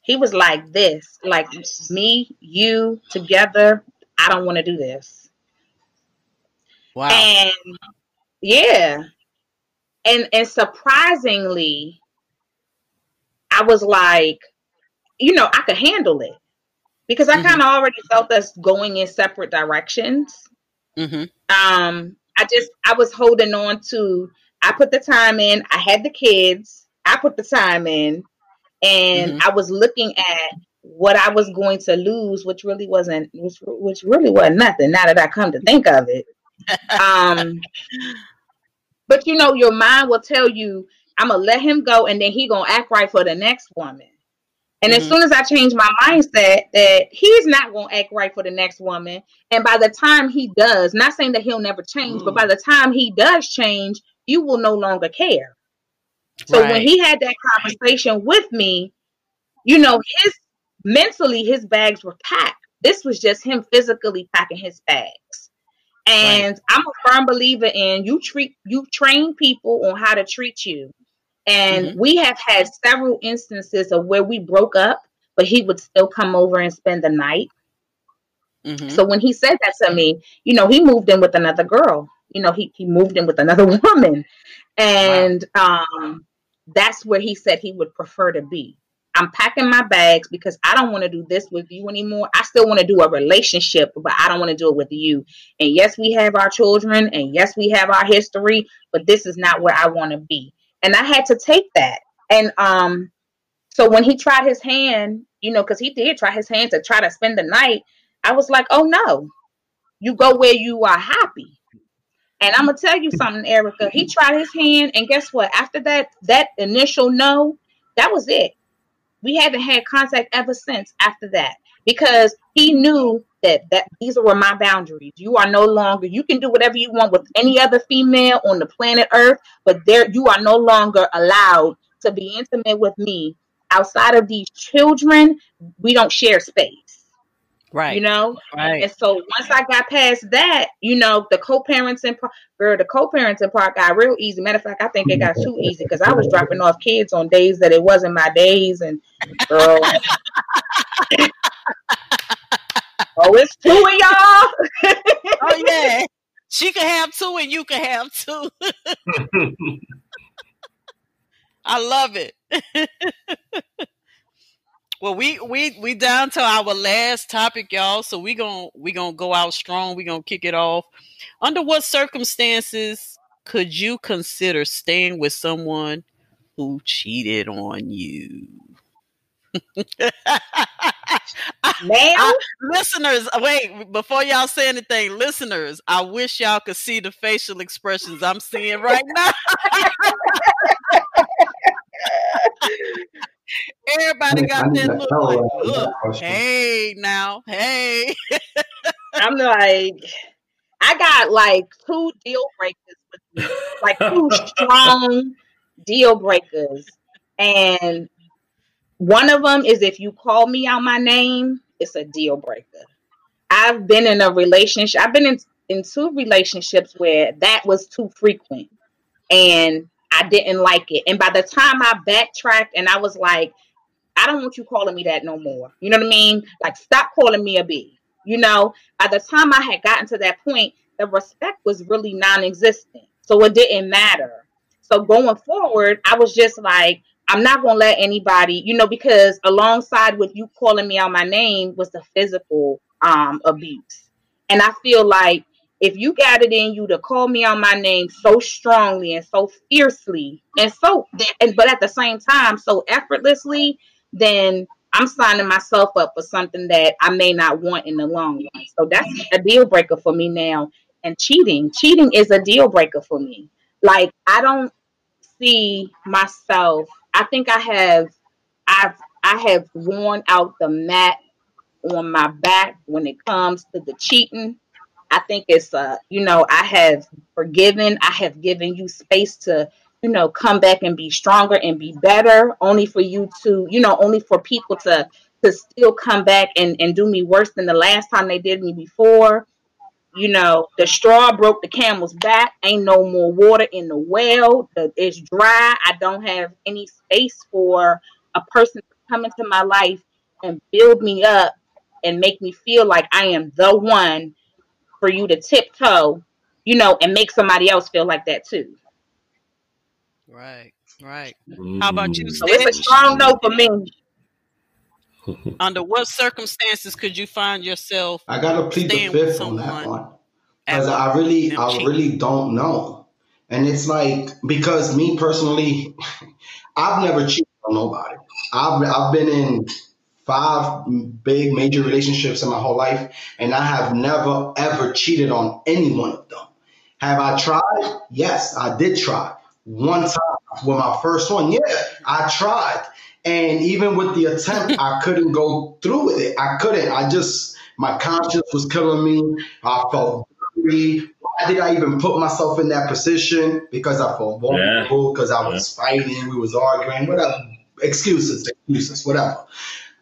he was like this, like me, you together. I don't want to do this. Wow. And yeah. And and surprisingly, I was like, you know, I could handle it because I mm-hmm. kind of already felt us going in separate directions. Mm-hmm. Um, I just I was holding on to. I put the time in. I had the kids. I put the time in and mm-hmm. I was looking at what I was going to lose, which really wasn't, which, which really wasn't nothing. Now that I come to think of it, um, but you know, your mind will tell you, "I'm gonna let him go, and then he gonna act right for the next woman." And mm-hmm. as soon as I change my mindset that he's not going to act right for the next woman, and by the time he does, not saying that he'll never change, mm. but by the time he does change, you will no longer care. So right. when he had that conversation with me, you know, his mentally his bags were packed. This was just him physically packing his bags. And right. I'm a firm believer in you treat you train people on how to treat you. And mm-hmm. we have had several instances of where we broke up, but he would still come over and spend the night. Mm-hmm. So when he said that to me, you know, he moved in with another girl. You know, he, he moved in with another woman. And wow. um that's where he said he would prefer to be. I'm packing my bags because I don't want to do this with you anymore. I still want to do a relationship, but I don't want to do it with you. And yes, we have our children, and yes, we have our history, but this is not where I want to be. And I had to take that. And um, so when he tried his hand, you know, because he did try his hand to try to spend the night, I was like, oh no, you go where you are happy. And I'm gonna tell you something, Erica. He tried his hand, and guess what? After that, that initial no, that was it. We haven't had contact ever since after that because he knew that that these were my boundaries. You are no longer. You can do whatever you want with any other female on the planet Earth, but there you are no longer allowed to be intimate with me outside of these children. We don't share space. Right. You know? Right. And so once I got past that, you know, the co-parenting part, girl, the co-parenting part got real easy. Matter of fact, I think it got too easy because I was dropping off kids on days that it wasn't my days, and girl. oh, it's two of y'all. oh yeah. She can have two and you can have two. I love it. Well, we we we down to our last topic, y'all. So we gonna we gonna go out strong. We gonna kick it off. Under what circumstances could you consider staying with someone who cheated on you? Now, listeners, wait before y'all say anything. Listeners, I wish y'all could see the facial expressions I'm seeing right now. Everybody got that look like, look, hey now, hey. I'm like, I got like two deal breakers with me, like two strong deal breakers. And one of them is if you call me out my name, it's a deal breaker. I've been in a relationship, I've been in, in two relationships where that was too frequent. And I didn't like it. And by the time I backtracked and I was like, I don't want you calling me that no more. You know what I mean? Like, stop calling me a B. You know, by the time I had gotten to that point, the respect was really non existent. So it didn't matter. So going forward, I was just like, I'm not to let anybody, you know, because alongside with you calling me out my name was the physical um, abuse. And I feel like if you got it in you to call me on my name so strongly and so fiercely and so and but at the same time so effortlessly then i'm signing myself up for something that i may not want in the long run. So that's a deal breaker for me now. And cheating cheating is a deal breaker for me. Like i don't see myself i think i have i've i have worn out the mat on my back when it comes to the cheating I think it's uh, you know, I have forgiven, I have given you space to, you know, come back and be stronger and be better, only for you to, you know, only for people to to still come back and, and do me worse than the last time they did me before. You know, the straw broke the camel's back. Ain't no more water in the well. It's dry. I don't have any space for a person to come into my life and build me up and make me feel like I am the one for you to tiptoe, you know, and make somebody else feel like that too. Right, right. How about you? Mm. So it's a strong note for me. Under what circumstances could you find yourself? I gotta plead the fifth on that one because I really, I really don't know, and it's like because me personally, I've never cheated on nobody. I've I've been in five big major relationships in my whole life, and I have never ever cheated on any one of them. Have I tried? Yes, I did try. One time with my first one, yeah, I tried. And even with the attempt, I couldn't go through with it. I couldn't. I just, my conscience was killing me. I felt dirty. Why did I even put myself in that position? Because I felt vulnerable, because yeah. I was yeah. fighting, we was arguing, whatever. Excuses, excuses, whatever.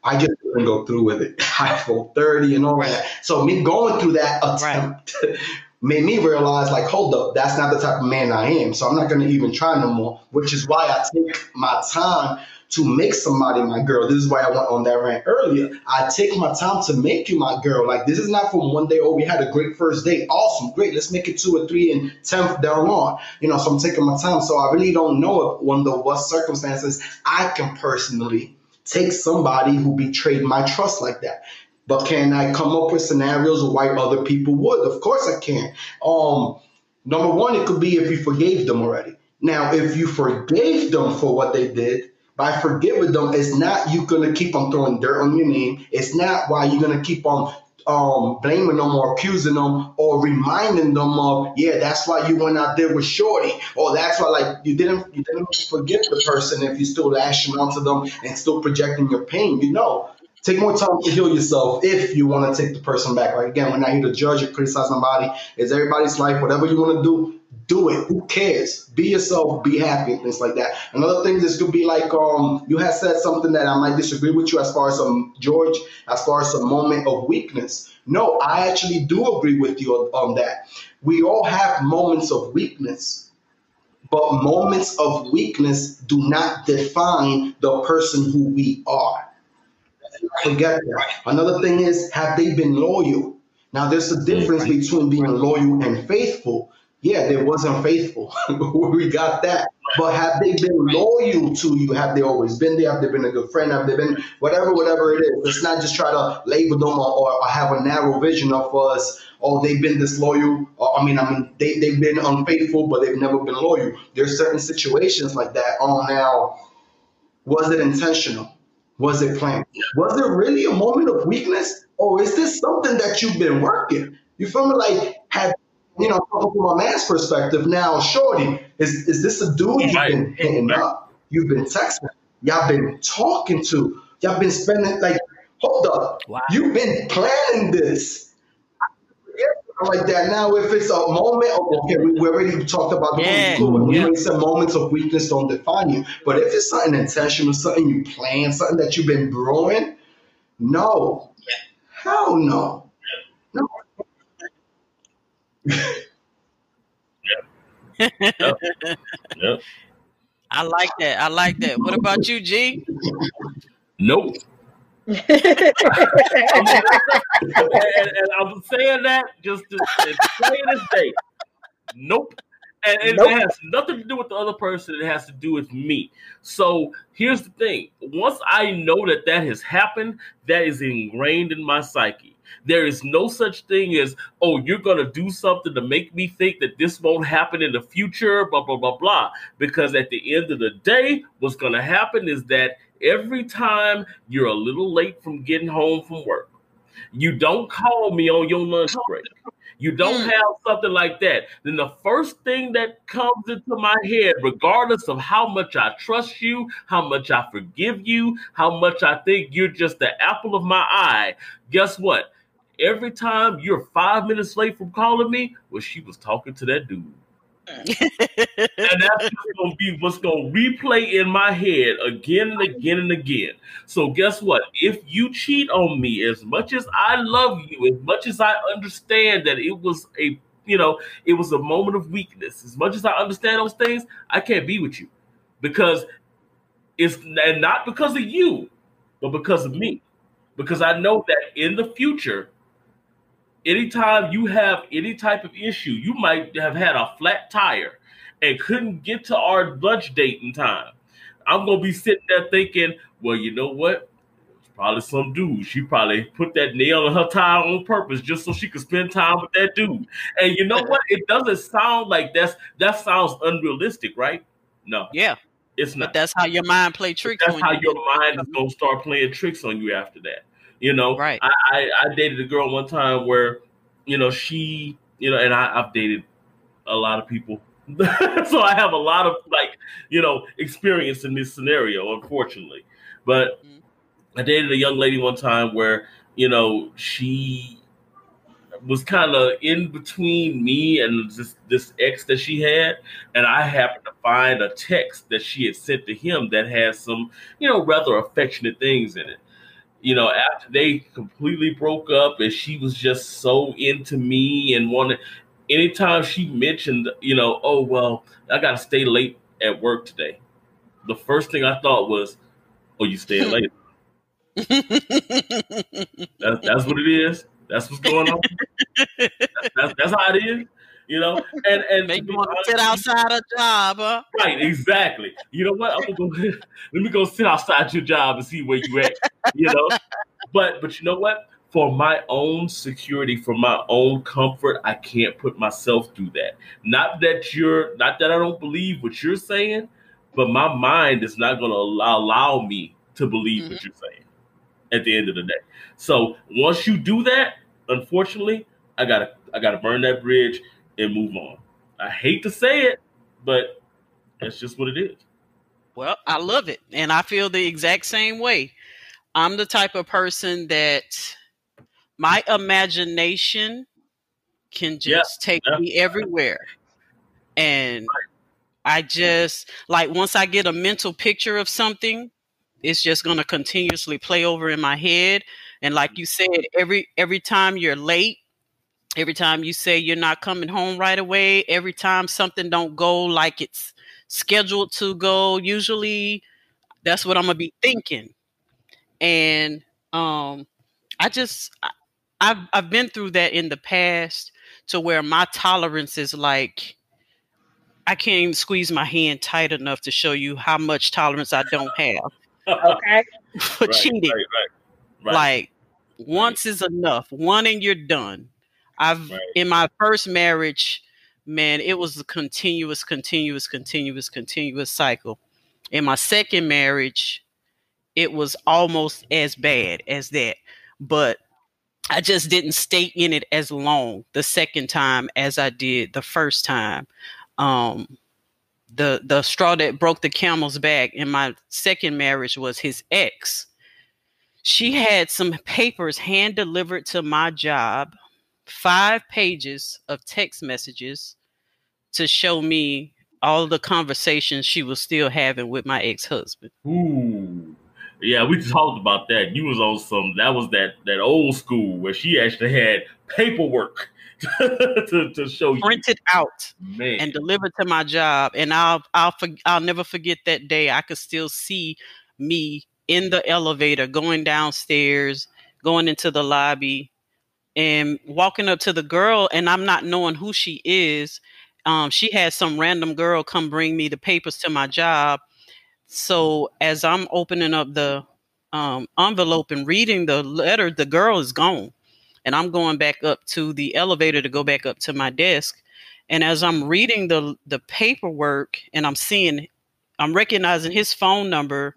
I just couldn't go through with it. I felt 30 and all that. So me going through that attempt right. made me realize like, hold up, that's not the type of man I am. So I'm not gonna even try no more, which is why I take my time to make somebody my girl. This is why I went on that rant earlier. I take my time to make you my girl. Like this is not from one day, oh, we had a great first date. Awesome, great. Let's make it two or three and tenth down on. You know, so I'm taking my time. So I really don't know if under what circumstances I can personally take somebody who betrayed my trust like that. But can I come up with scenarios of why other people would? Of course I can. Um, number one, it could be if you forgave them already. Now, if you forgave them for what they did, by forgiving them, it's not you gonna keep on throwing dirt on your name. It's not why you're gonna keep on um, blaming them or accusing them or reminding them of, yeah, that's why you went out there with Shorty, or that's why like you didn't you didn't forget the person if you still lashing onto them and still projecting your pain. You know, take more time to heal yourself if you want to take the person back. Like again, we're not here to judge or criticize nobody. It's everybody's life. Whatever you want to do, do it. Who cares? Be yourself, be happy, things like that. Another thing this could be like um you have said something that I might disagree with you as far as um George, as far as a moment of weakness. No, I actually do agree with you on, on that. We all have moments of weakness, but moments of weakness do not define the person who we are. Forget that. Another thing is, have they been loyal? Now, there's a difference between being loyal and faithful yeah, they wasn't faithful. we got that. But have they been loyal to you? Have they always been there? Have they been a good friend? Have they been whatever, whatever it is? Let's not just try to label them or, or have a narrow vision of us. Oh, they've been disloyal. Or, I mean, I mean, they, they've been unfaithful, but they've never been loyal. There's certain situations like that. Oh, now, was it intentional? Was it planned? Was it really a moment of weakness? Or is this something that you've been working? You feel me? Like, you know, from a man's perspective, now, Shorty, is is this a dude you've been hitting up? You've been texting, y'all been talking to, y'all been spending like, hold up, wow. you've been planning this. Like that. Now, if it's a moment, oh, okay, we, we already talked about the yeah, cool. yeah. We said moments of weakness don't define you. But if it's something intentional, something you plan, something that you've been brewing, no, hell no. Yep. Yep. I like that. I like that. What about you, G? Nope. and, and, I'm saying that just to, to say this day. Nope. And, and nope. it has nothing to do with the other person. It has to do with me. So here's the thing: once I know that that has happened, that is ingrained in my psyche. There is no such thing as, oh, you're going to do something to make me think that this won't happen in the future, blah, blah, blah, blah. Because at the end of the day, what's going to happen is that every time you're a little late from getting home from work, you don't call me on your lunch break. You don't mm. have something like that. Then the first thing that comes into my head, regardless of how much I trust you, how much I forgive you, how much I think you're just the apple of my eye, guess what? Every time you're five minutes late from calling me, well, she was talking to that dude. Mm. and that's gonna be what's gonna replay in my head again and again and again. So guess what? If you cheat on me, as much as I love you, as much as I understand that it was a you know it was a moment of weakness, as much as I understand those things, I can't be with you because it's and not because of you, but because of me. Because I know that in the future, anytime you have any type of issue, you might have had a flat tire and couldn't get to our lunch date in time. I'm gonna be sitting there thinking, well, you know what? It's probably some dude. She probably put that nail in her tire on purpose just so she could spend time with that dude. And you know what? It doesn't sound like that's that sounds unrealistic, right? No. Yeah. It's not. But that's how your mind play tricks. That's how you your mind is uh-huh. gonna start playing tricks on you after that. You know, right? I, I, I dated a girl one time where, you know, she, you know, and I, I've dated a lot of people, so I have a lot of like, you know, experience in this scenario. Unfortunately, but mm-hmm. I dated a young lady one time where, you know, she was kind of in between me and this this ex that she had, and I happened to find a text that she had sent to him that has some, you know, rather affectionate things in it you know, after they completely broke up and she was just so into me and wanted anytime she mentioned, you know, oh well, I gotta stay late at work today. The first thing I thought was, Oh, you staying late. that's, that's what it is. That's what's going on. that's, that's, that's, how it is. You know, and and Make you want to sit outside a job, huh? Right, exactly. You know what? I'm gonna go. let me go sit outside your job and see where you at. You know, but but you know what? For my own security, for my own comfort, I can't put myself through that. Not that you're, not that I don't believe what you're saying, but my mind is not going to allow, allow me to believe mm-hmm. what you're saying. At the end of the day, so once you do that, unfortunately, I gotta I gotta burn that bridge and move on. I hate to say it, but that's just what it is. Well, I love it. And I feel the exact same way. I'm the type of person that my imagination can just yeah, take yeah. me everywhere. And I just like once I get a mental picture of something, it's just going to continuously play over in my head. And like you said, every every time you're late, every time you say you're not coming home right away, every time something don't go like it's scheduled to go, usually that's what I'm gonna be thinking. And um I just I, I've I've been through that in the past to where my tolerance is like I can't even squeeze my hand tight enough to show you how much tolerance I don't have. okay. For right, cheating. Right, right, like once is enough. One and you're done. I've in my first marriage, man, it was a continuous, continuous, continuous, continuous cycle. In my second marriage, it was almost as bad as that. But I just didn't stay in it as long the second time as I did the first time. Um, the the straw that broke the camel's back in my second marriage was his ex. She had some papers hand delivered to my job, five pages of text messages to show me all the conversations she was still having with my ex husband. Ooh. Yeah, we talked about that. You was on some that was that that old school where she actually had paperwork to, to show printed you. out Man. and delivered to my job. And I'll I'll I'll never forget that day. I could still see me in the elevator going downstairs, going into the lobby, and walking up to the girl, and I'm not knowing who she is. Um, she had some random girl come bring me the papers to my job so as I'm opening up the um, envelope and reading the letter, the girl is gone. And I'm going back up to the elevator to go back up to my desk. And as I'm reading the the paperwork and I'm seeing, I'm recognizing his phone number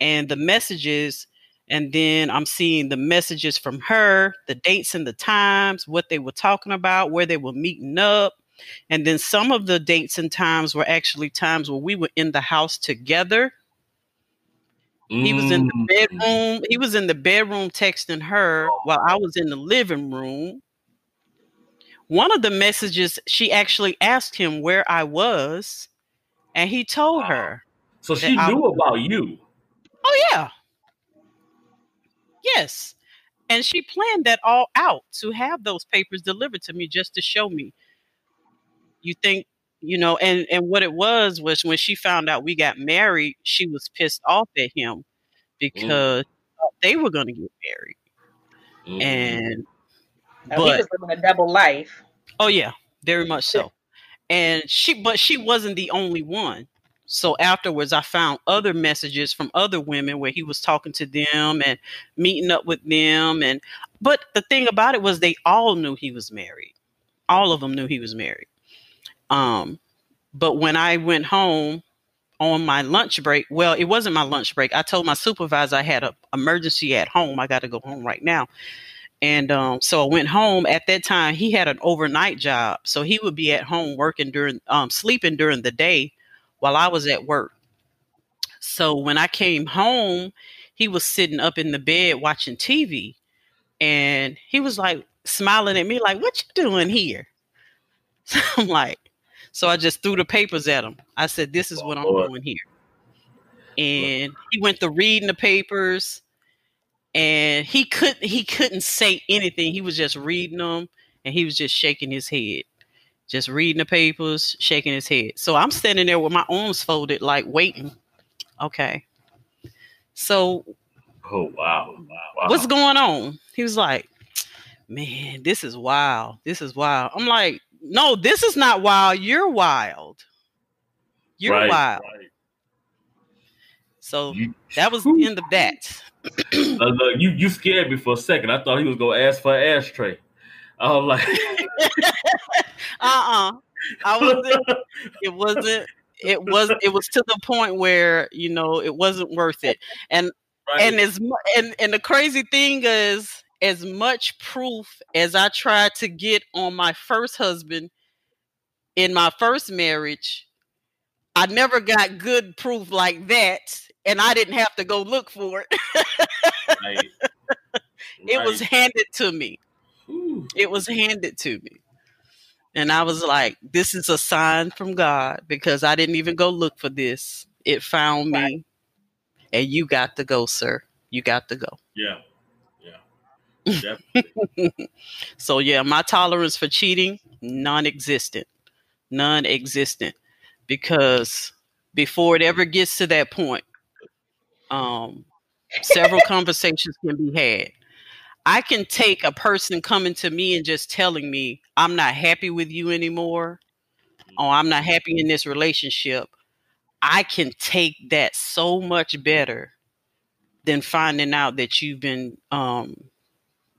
and the messages, and then I'm seeing the messages from her, the dates and the times, what they were talking about, where they were meeting up, and then some of the dates and times were actually times where we were in the house together. Mm. He was in the mm. bedroom. He was in the bedroom texting her while I was in the living room. One of the messages, she actually asked him where I was, and he told her. So she knew about you. Oh, yeah. Yes. And she planned that all out to have those papers delivered to me just to show me you think you know and and what it was was when she found out we got married she was pissed off at him mm. because mm. they were going to get married mm. and but, he was living a double life oh yeah very much so and she but she wasn't the only one so afterwards i found other messages from other women where he was talking to them and meeting up with them and but the thing about it was they all knew he was married all of them knew he was married um, but when I went home on my lunch break, well, it wasn't my lunch break. I told my supervisor I had an emergency at home. I got to go home right now. And um, so I went home. At that time, he had an overnight job, so he would be at home working during, um, sleeping during the day, while I was at work. So when I came home, he was sitting up in the bed watching TV, and he was like smiling at me, like, "What you doing here?" So I'm like, so I just threw the papers at him. I said, "This is what oh, I'm doing here." And he went to reading the papers, and he couldn't he couldn't say anything. He was just reading them, and he was just shaking his head, just reading the papers, shaking his head. So I'm standing there with my arms folded, like waiting. Okay. So. Oh wow! wow. What's going on? He was like, "Man, this is wild. This is wild." I'm like, no, this is not wild. You're wild. You're Right, wild. right. So You- that was the end of that. Uh, look, you you scared me for a second. I thought he was gonna ask for an ashtray. I was like, Uh-uh. I wasn't it wasn't it was it was to the point where you know it wasn't worth it. And right, and as and and the crazy thing is as much proof as i tried to get on my first husband in my first marriage i never got good proof like that and i didn't have to go look for it. Right, it was handed to me. Ooh, it was handed to me. And I was like, this is a sign from God because I didn't even go look for this. It found me. And you got to go, sir. You got to go. yeah, yeah. Def- So, yeah, my tolerance for cheating, non existent. Non existent. Because before it ever gets to that point, um, several conversations can be had. I can take a person coming to me and just telling me, I'm not happy with you anymore, or I'm not happy in this relationship. I can take that so much better than finding out that you've been, um,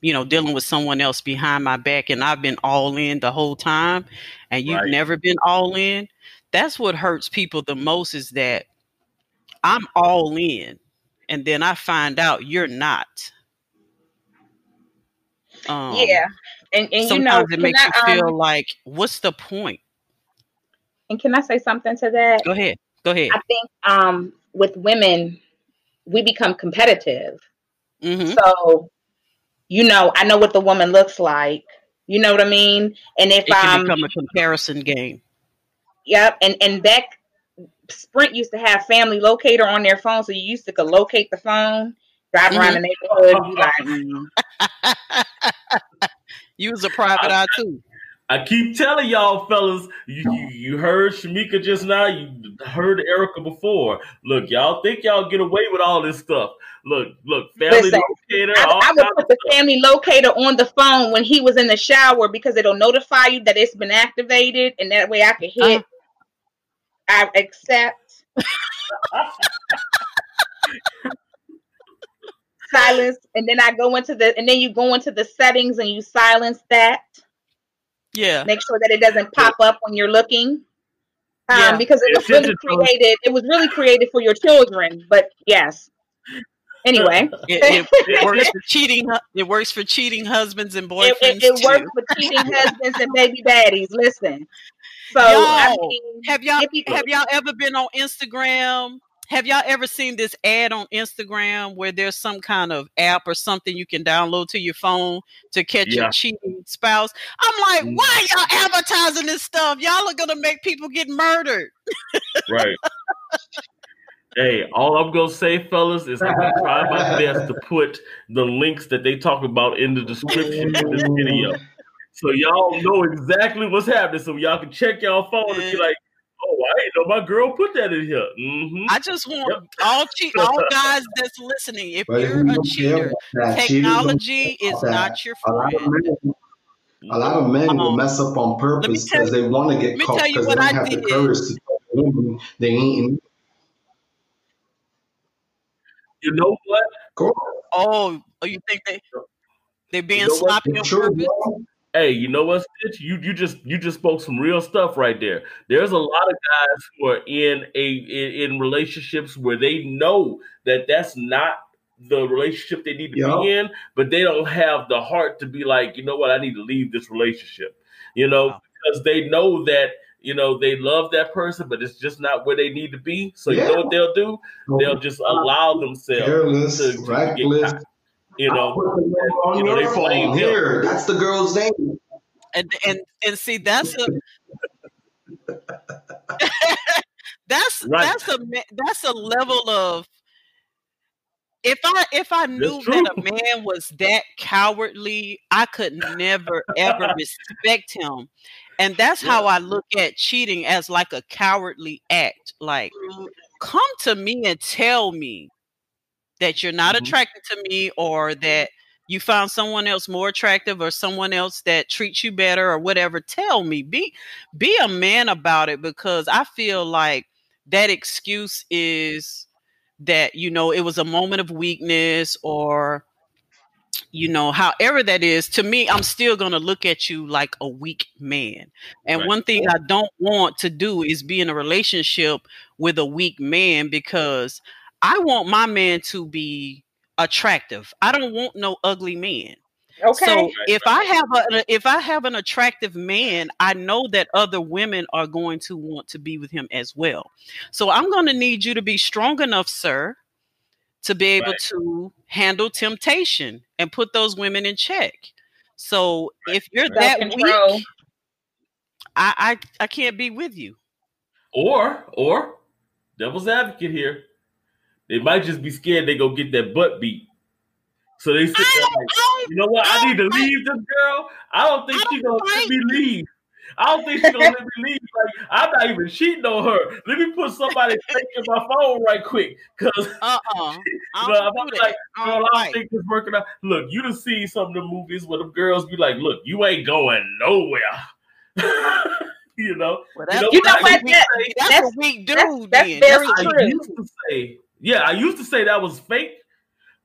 you know, dealing with someone else behind my back and I've been all in the whole time and you've Right. never been all in. That's what hurts people the most is that I'm all in and then I find out you're not. Um, yeah, and and you know, sometimes it makes you feel um, like, what's the point? and can I say something to that? Go ahead. Go ahead. I think um, with women, we become competitive. hmm So, you know, I know what the woman looks like. You know what I mean? And if can um, become a comparison game. yep, and and that Sprint used to have family locator on their phone, so you used to could locate the phone, drive around the neighborhood, and be like, mm. You was a private eye too. I keep telling y'all, fellas, you, you you heard Shamika just now. You heard Erica before. Look, y'all think y'all get away with all this stuff. Look, look, family Listen, locator. I, all I would put the stuff. family locator on the phone when he was in the shower because it'll notify you that it's been activated, and that way I can hit. I accept. silence, and then I go into the, and then you go into the settings and you silence that. Yeah. Make sure that it doesn't pop up when you're looking. Um, Yeah. because it was really attention to it. created. It was really created for your children. But yes. Anyway, It, it, it works for cheating. It works for cheating husbands and boyfriends it, it, it too. works for cheating husbands and baby daddies. Listen. So I mean, Have y'all have y'all ever been on Instagram? Have y'all ever seen this ad on Instagram where there's some kind of app or something you can download to your phone to catch Yeah. your cheating spouse? I'm like, Mm. why y'all advertising this stuff? Y'all are gonna make people get murdered. Right. hey, all I'm gonna say, fellas, is I'm gonna try my best to put the links that they talk about in the description of this video. So y'all know exactly what's happening. So y'all can check y'all phone and be like, oh, I didn't know my girl put that in here. hmm I just want Yep. all cheat all guys that's listening. If But you're a cheater, about that. Cheaters don't technology is that. not your A friend. a lot of men will mess up on purpose because they want to get caught because they don't I have the did. courage to tell women they ain't. You know what? Cool. Oh, oh, you think they they're being You know sloppy on True, purpose? bro. Hey, you know what, Stitch? You you just you just spoke some real stuff right there. There's a lot of guys who are in a in, in relationships where they know that that's not the relationship they need to Yeah. be in, but they don't have the heart to be like, you know what, I need to leave this relationship. You know, Wow. because they know that you know they love that person, but it's just not where they need to be. So you know what they'll do? They'll just allow themselves Careless, to, to get reckless. Caught. You know, put the number on you know, your they blame phone. him. Here, that's the girl's name. And and and see that's a that's Right. that's a that's a level of if I if I knew that a man was that cowardly, I could never ever respect him. And that's how I look at cheating as like a cowardly act. Like, mm-hmm. come to me and tell me that you're not Mhm. attracted to me or that you found someone else more attractive or someone else that treats you better or whatever, tell me. Be be a man about it because I feel like that excuse is that you know it was a moment of weakness or you know, however that is, to me, I'm still going to look at you like a weak man. And right. one thing I don't want to do is be in a relationship with a weak man because I want my man to be attractive. I don't want no ugly man. Okay. So right, if right. I have a if I have an attractive man, I know that other women are going to want to be with him as well. So I'm going to need you to be strong enough, sir, to be able right. to handle temptation and put those women in check. So if you're that weak, I, I I can't be with you. Or or devil's advocate here, they might just be scared they go get that butt beat. So they sit there like, you know what? I, I need to leave this girl. I don't think she's gonna let me leave. I don't think she's gonna let me leave. Like I'm not even cheating on her. Let me put somebody in my phone right quick. Cause uh-uh. I'm like, girl, I don't think it's working out. Look, you done see some of the movies where the girls be like, look, you ain't going nowhere. you know, well, you know, you know what? That, that's, that's, a weak dude. That's, that's very true. I used to say, yeah, I used to say that was fake.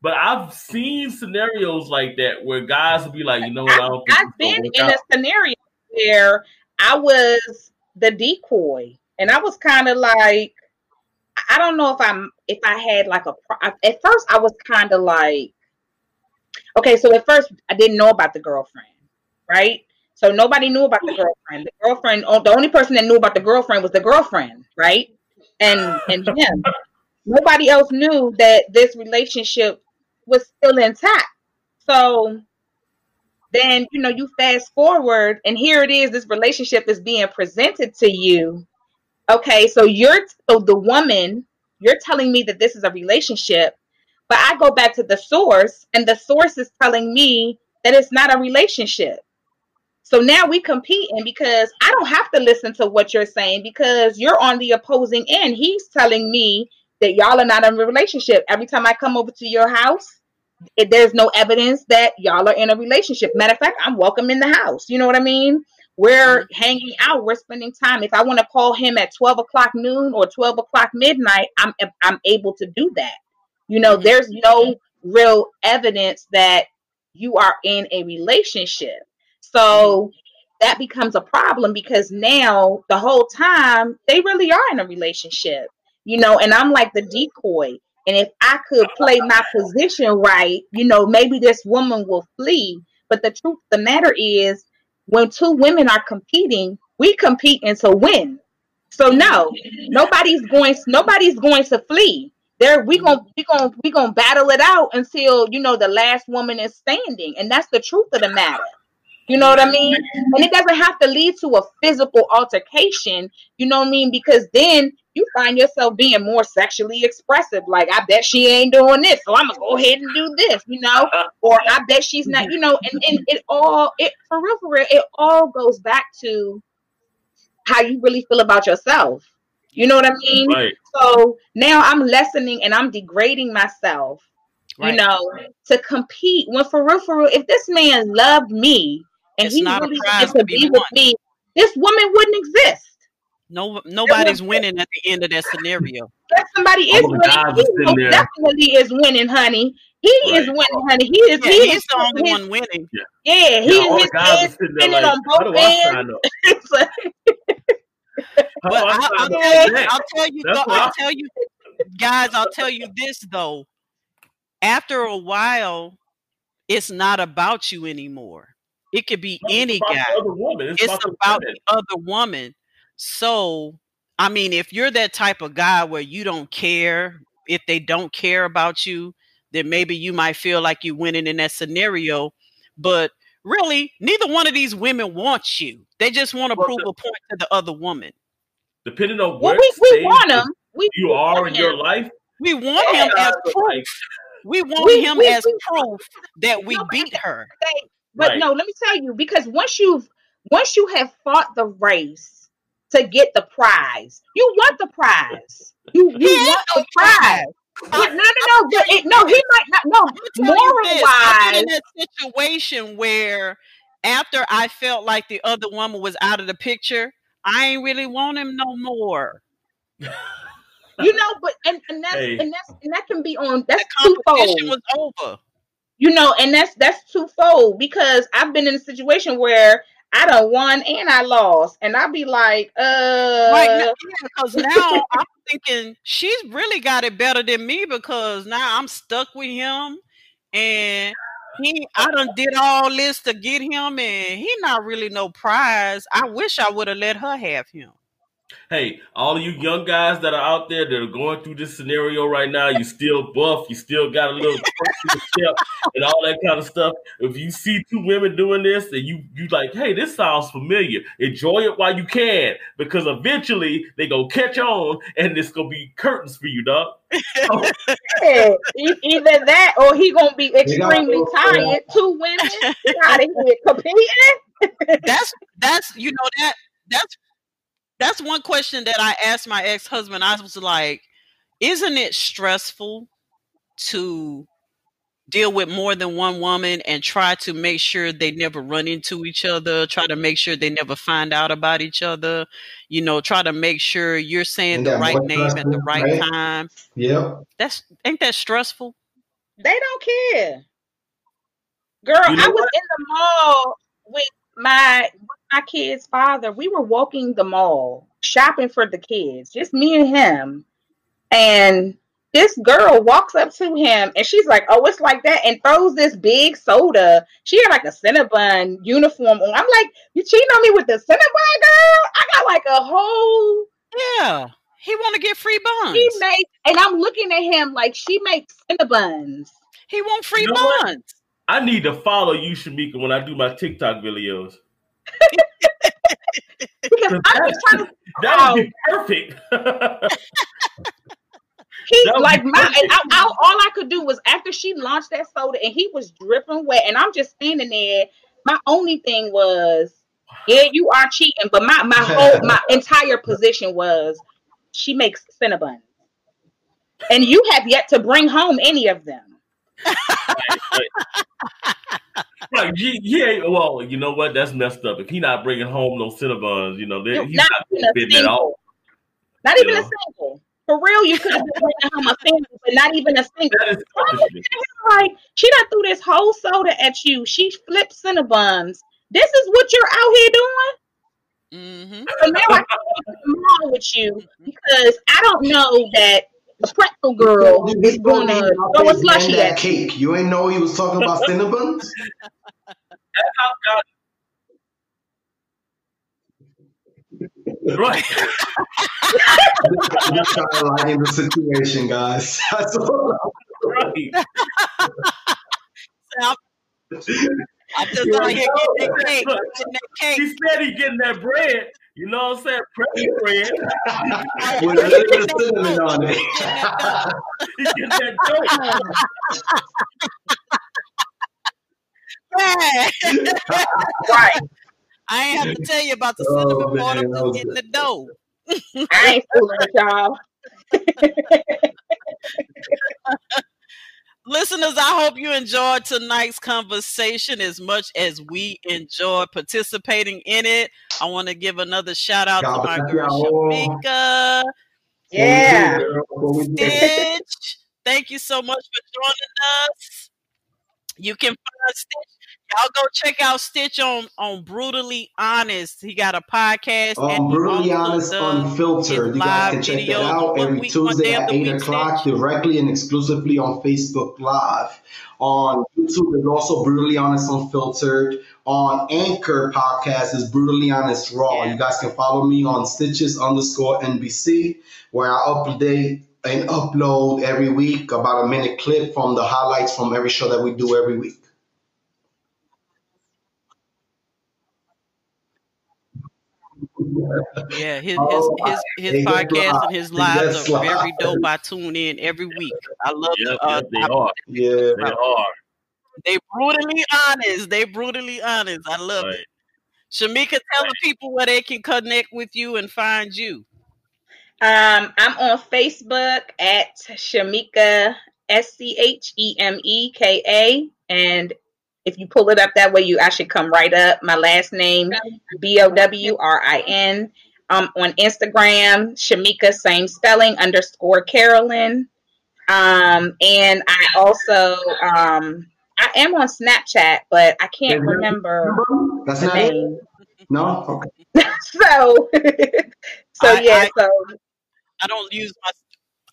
But I've seen scenarios like that where guys will be like, you know what, I don't I've been in out. a scenario where I was the decoy, and I was kind of like, I don't know if I'm if I had like a at first I was kind of like, okay, so at first I didn't know about the girlfriend, right? So nobody knew about the girlfriend. The girlfriend, the only person that knew about the girlfriend was the girlfriend, right? And and him. Nobody else knew that this relationship was still intact. So then you know you fast forward and here it is this relationship is being presented to you. Okay so you're so the woman you're telling me that this is a relationship but i go back to the source and the source is telling me that it's not a relationship. So now we competing because i don't have to listen to what you're saying because you're on the opposing end. He's telling me that y'all are not in a relationship every time i come over to your house it, there's no evidence that y'all are in a relationship. Matter of fact, I'm welcome in the house. You know what I mean? We're mm-hmm. hanging out. We're spending time. If I want to call him at 12 o'clock noon or 12 o'clock midnight, I'm I'm able to do that. You know, mm-hmm. there's no real evidence that you are in a relationship. So mm-hmm. that becomes a problem because now the whole time they really are in a relationship. You know, and I'm like the decoy. And if I could play my position right, you know, maybe this woman will flee. But the truth the matter is, when two women are competing, we compete competing to win. So no, nobody's going. Nobody's going to flee. There, we gonna we gonna we gonna battle it out until you know the last woman is standing, and that's the truth of the matter. You know what I mean? And it doesn't have to lead to a physical altercation. You know what I mean? Because then you find yourself being more sexually expressive. Like, I bet she ain't doing this, so I'm gonna go ahead and do this, you know? Or I bet she's not, you know, and, and it all it for real, for real, it all goes back to how you really feel about yourself. You know what I mean? Right. So now I'm lessening and I'm degrading myself, right. you know, to compete. When for real, for real, if this man loved me and it's he really wanted to be with me, this woman wouldn't exist. No, nobody's winning at the end of that scenario. Yes, somebody is oh, winning. He definitely is winning, honey. He right. is winning, honey. He is. Yeah, he he's the only his, one winning. Yeah, yeah he yeah, his head spinning like, on both ends. but I, will tell you, I'll tell you, I'll tell you, guys. I'll tell you this though. After a while, it's not about you anymore. It could be any guy. It's, it's about, about the other woman. So, I mean, if you're that type of guy where you don't care if they don't care about you, then maybe you might feel like you're winning in that scenario. But really, neither one of these women wants you. They just want to well, prove the, a point to the other woman. Depending on where well, we, we want him. We, you are in your life. We want yeah, him as proof. We want we, him we, as proof that we beat her. But right. no, let me tell you, because once you've once you have fought the race to get the prize, you want the prize. You you want the prize. no, no, no, no, but it, no, he might not. No, moral wise, in a situation where after I felt like the other woman was out of the picture, I ain't really want him no more. you know, but and, and that's hey. and that's and that can be on that's the competition twofold. was over. You know, and that's that's twofold because I've been in a situation where I don't won and I lost, and I'd be like, uh, right because now I'm thinking she's really got it better than me because now I'm stuck with him, and he I done did all this to get him, and he not really no prize. I wish I would have let her have him hey, all of you young guys that are out there that are going through this scenario right now, you still buff, you still got a little step and all that kind of stuff. If you see two women doing this and you you like, hey, this sounds familiar, enjoy it while you can, because eventually they gonna catch on and it's gonna be curtains for you, dog. yeah, either that or he gonna be extremely tired. Two women out of here competing. that's that's you know that that's that's one question that I asked my ex husband. I was like, isn't it stressful to deal with more than one woman and try to make sure they never run into each other, try to make sure they never find out about each other, you know, try to make sure you're saying the right name at the right, right, time. Yeah. That's ain't that stressful? They don't care. Girl, you know I was what? in the mall with my my kid's father, we were walking the mall shopping for the kids, just me and him. And this girl walks up to him and she's like, Oh, it's like that, and throws this big soda. She had like a Cinnabon uniform on. I'm like, You cheating on me with the Cinnabon girl? I got like a whole Yeah. He want to get free buns. He makes, and I'm looking at him like she makes Cinnabons. He want free you know buns. What? I need to follow you, Schemeka, when I do my TikTok videos. Because I'm just trying to that would be perfect. he like my and I, I, all I could do was after she launched that soda and he was dripping wet, and I'm just standing there. My only thing was, yeah, you are cheating, but my my whole my entire position was she makes Cinnabon, and you have yet to bring home any of them right, yeah, well, you know what? That's messed up. If he not bringing home no Cinnabons, you know, he's not, not even at all. Not even know? a single. For real, you could have been bringing home a single, but not even a single. Like she done threw this whole soda at you. She flipped Cinnabons. This is what you're out here doing. Mm-hmm. So now I can't with you because I don't know that the pretzel girl is going to throw a slushy at cake. You ain't know he was talking about Cinnabons? right. just trying to lighten the situation, guys. That's all. Right. I'm just out here getting that cake. Getting that cake. He said he getting that bread. You know what I'm saying? Pressure bread. With a little bit of cinnamon on it. he getting that dope. right. I ain't have to tell you about the oh, cinnamon oh, part. I'm just getting the dough. I ain't fooling with y'all. Listeners, I hope you enjoyed tonight's conversation as much as we enjoyed participating in it. I want to give another shout out to my girl Schemeka. Yeah. Stitch. Thank you so much for joining us. You can find Stitch Y'all go check out Stitch on on Brutally Honest. He got a podcast. Um, Brutally Honest Unfiltered. You guys can check that out every Tuesday at 8 o'clock directly and exclusively on Facebook Live. On YouTube, there's also Brutally Honest Unfiltered. On Anchor podcast is Brutally Honest Raw. Yeah. You guys can follow me on Stitches underscore NBC, where I update and upload every week about a minute clip from the highlights from every show that we do every week. Yeah, his oh, his his, his podcast and his lives are very dope. I tune in every week. I love yep, uh, they I, are. Yeah, they are. They brutally honest. They brutally honest. I love right. it. Schemeka, tell right. the people where they can connect with you and find you. Um, I'm on Facebook at Schemeka S C H E M E K A. And if you pull it up that way, you actually come right up. My last name, B O W R I N. Um, on Instagram, Schemeka, same spelling, underscore Carolyn. Um, and I also um, I am on Snapchat, but I can't remember That's the not name. it? No? Okay. so, so I- yeah, I- so I don't use my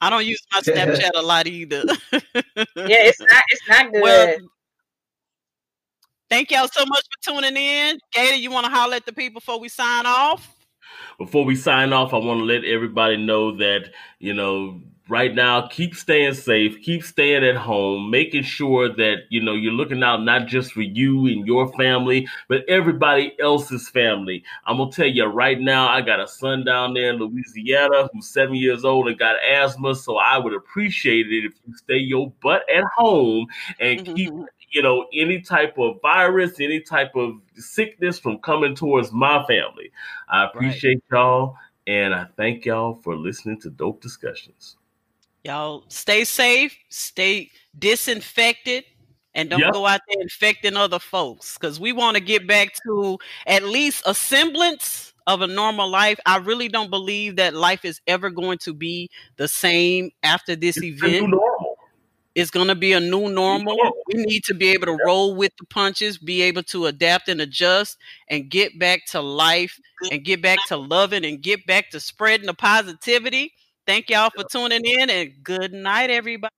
I don't use my Snapchat a lot either. yeah, it's not it's not good. Well, thank y'all so much for tuning in. Gator, you want to holler at the people before we sign off? Before we sign off, I want to let everybody know that, you know, right now, keep staying safe, keep staying at home, making sure that, you know, you're looking out not just for you and your family, but everybody else's family. I'm going to tell you right now, I got a son down there in Louisiana who's seven years old and got asthma. So I would appreciate it if you stay your butt at home and keep mm-hmm. You know, any type of virus, any type of sickness from coming towards my family. I appreciate y'all and I thank y'all for listening to Dope Discussions. Y'all stay safe, stay disinfected, and don't Yep. go out there infecting other folks. Because we want to get back to at least a semblance of a normal life. I really don't believe that life is ever going to be the same after this It's event. It's going to be a new normal. We need to be able to roll with the punches, be able to adapt and adjust, and get back to life and get back to loving and get back to spreading the positivity. Thank y'all for tuning in and good night, everybody.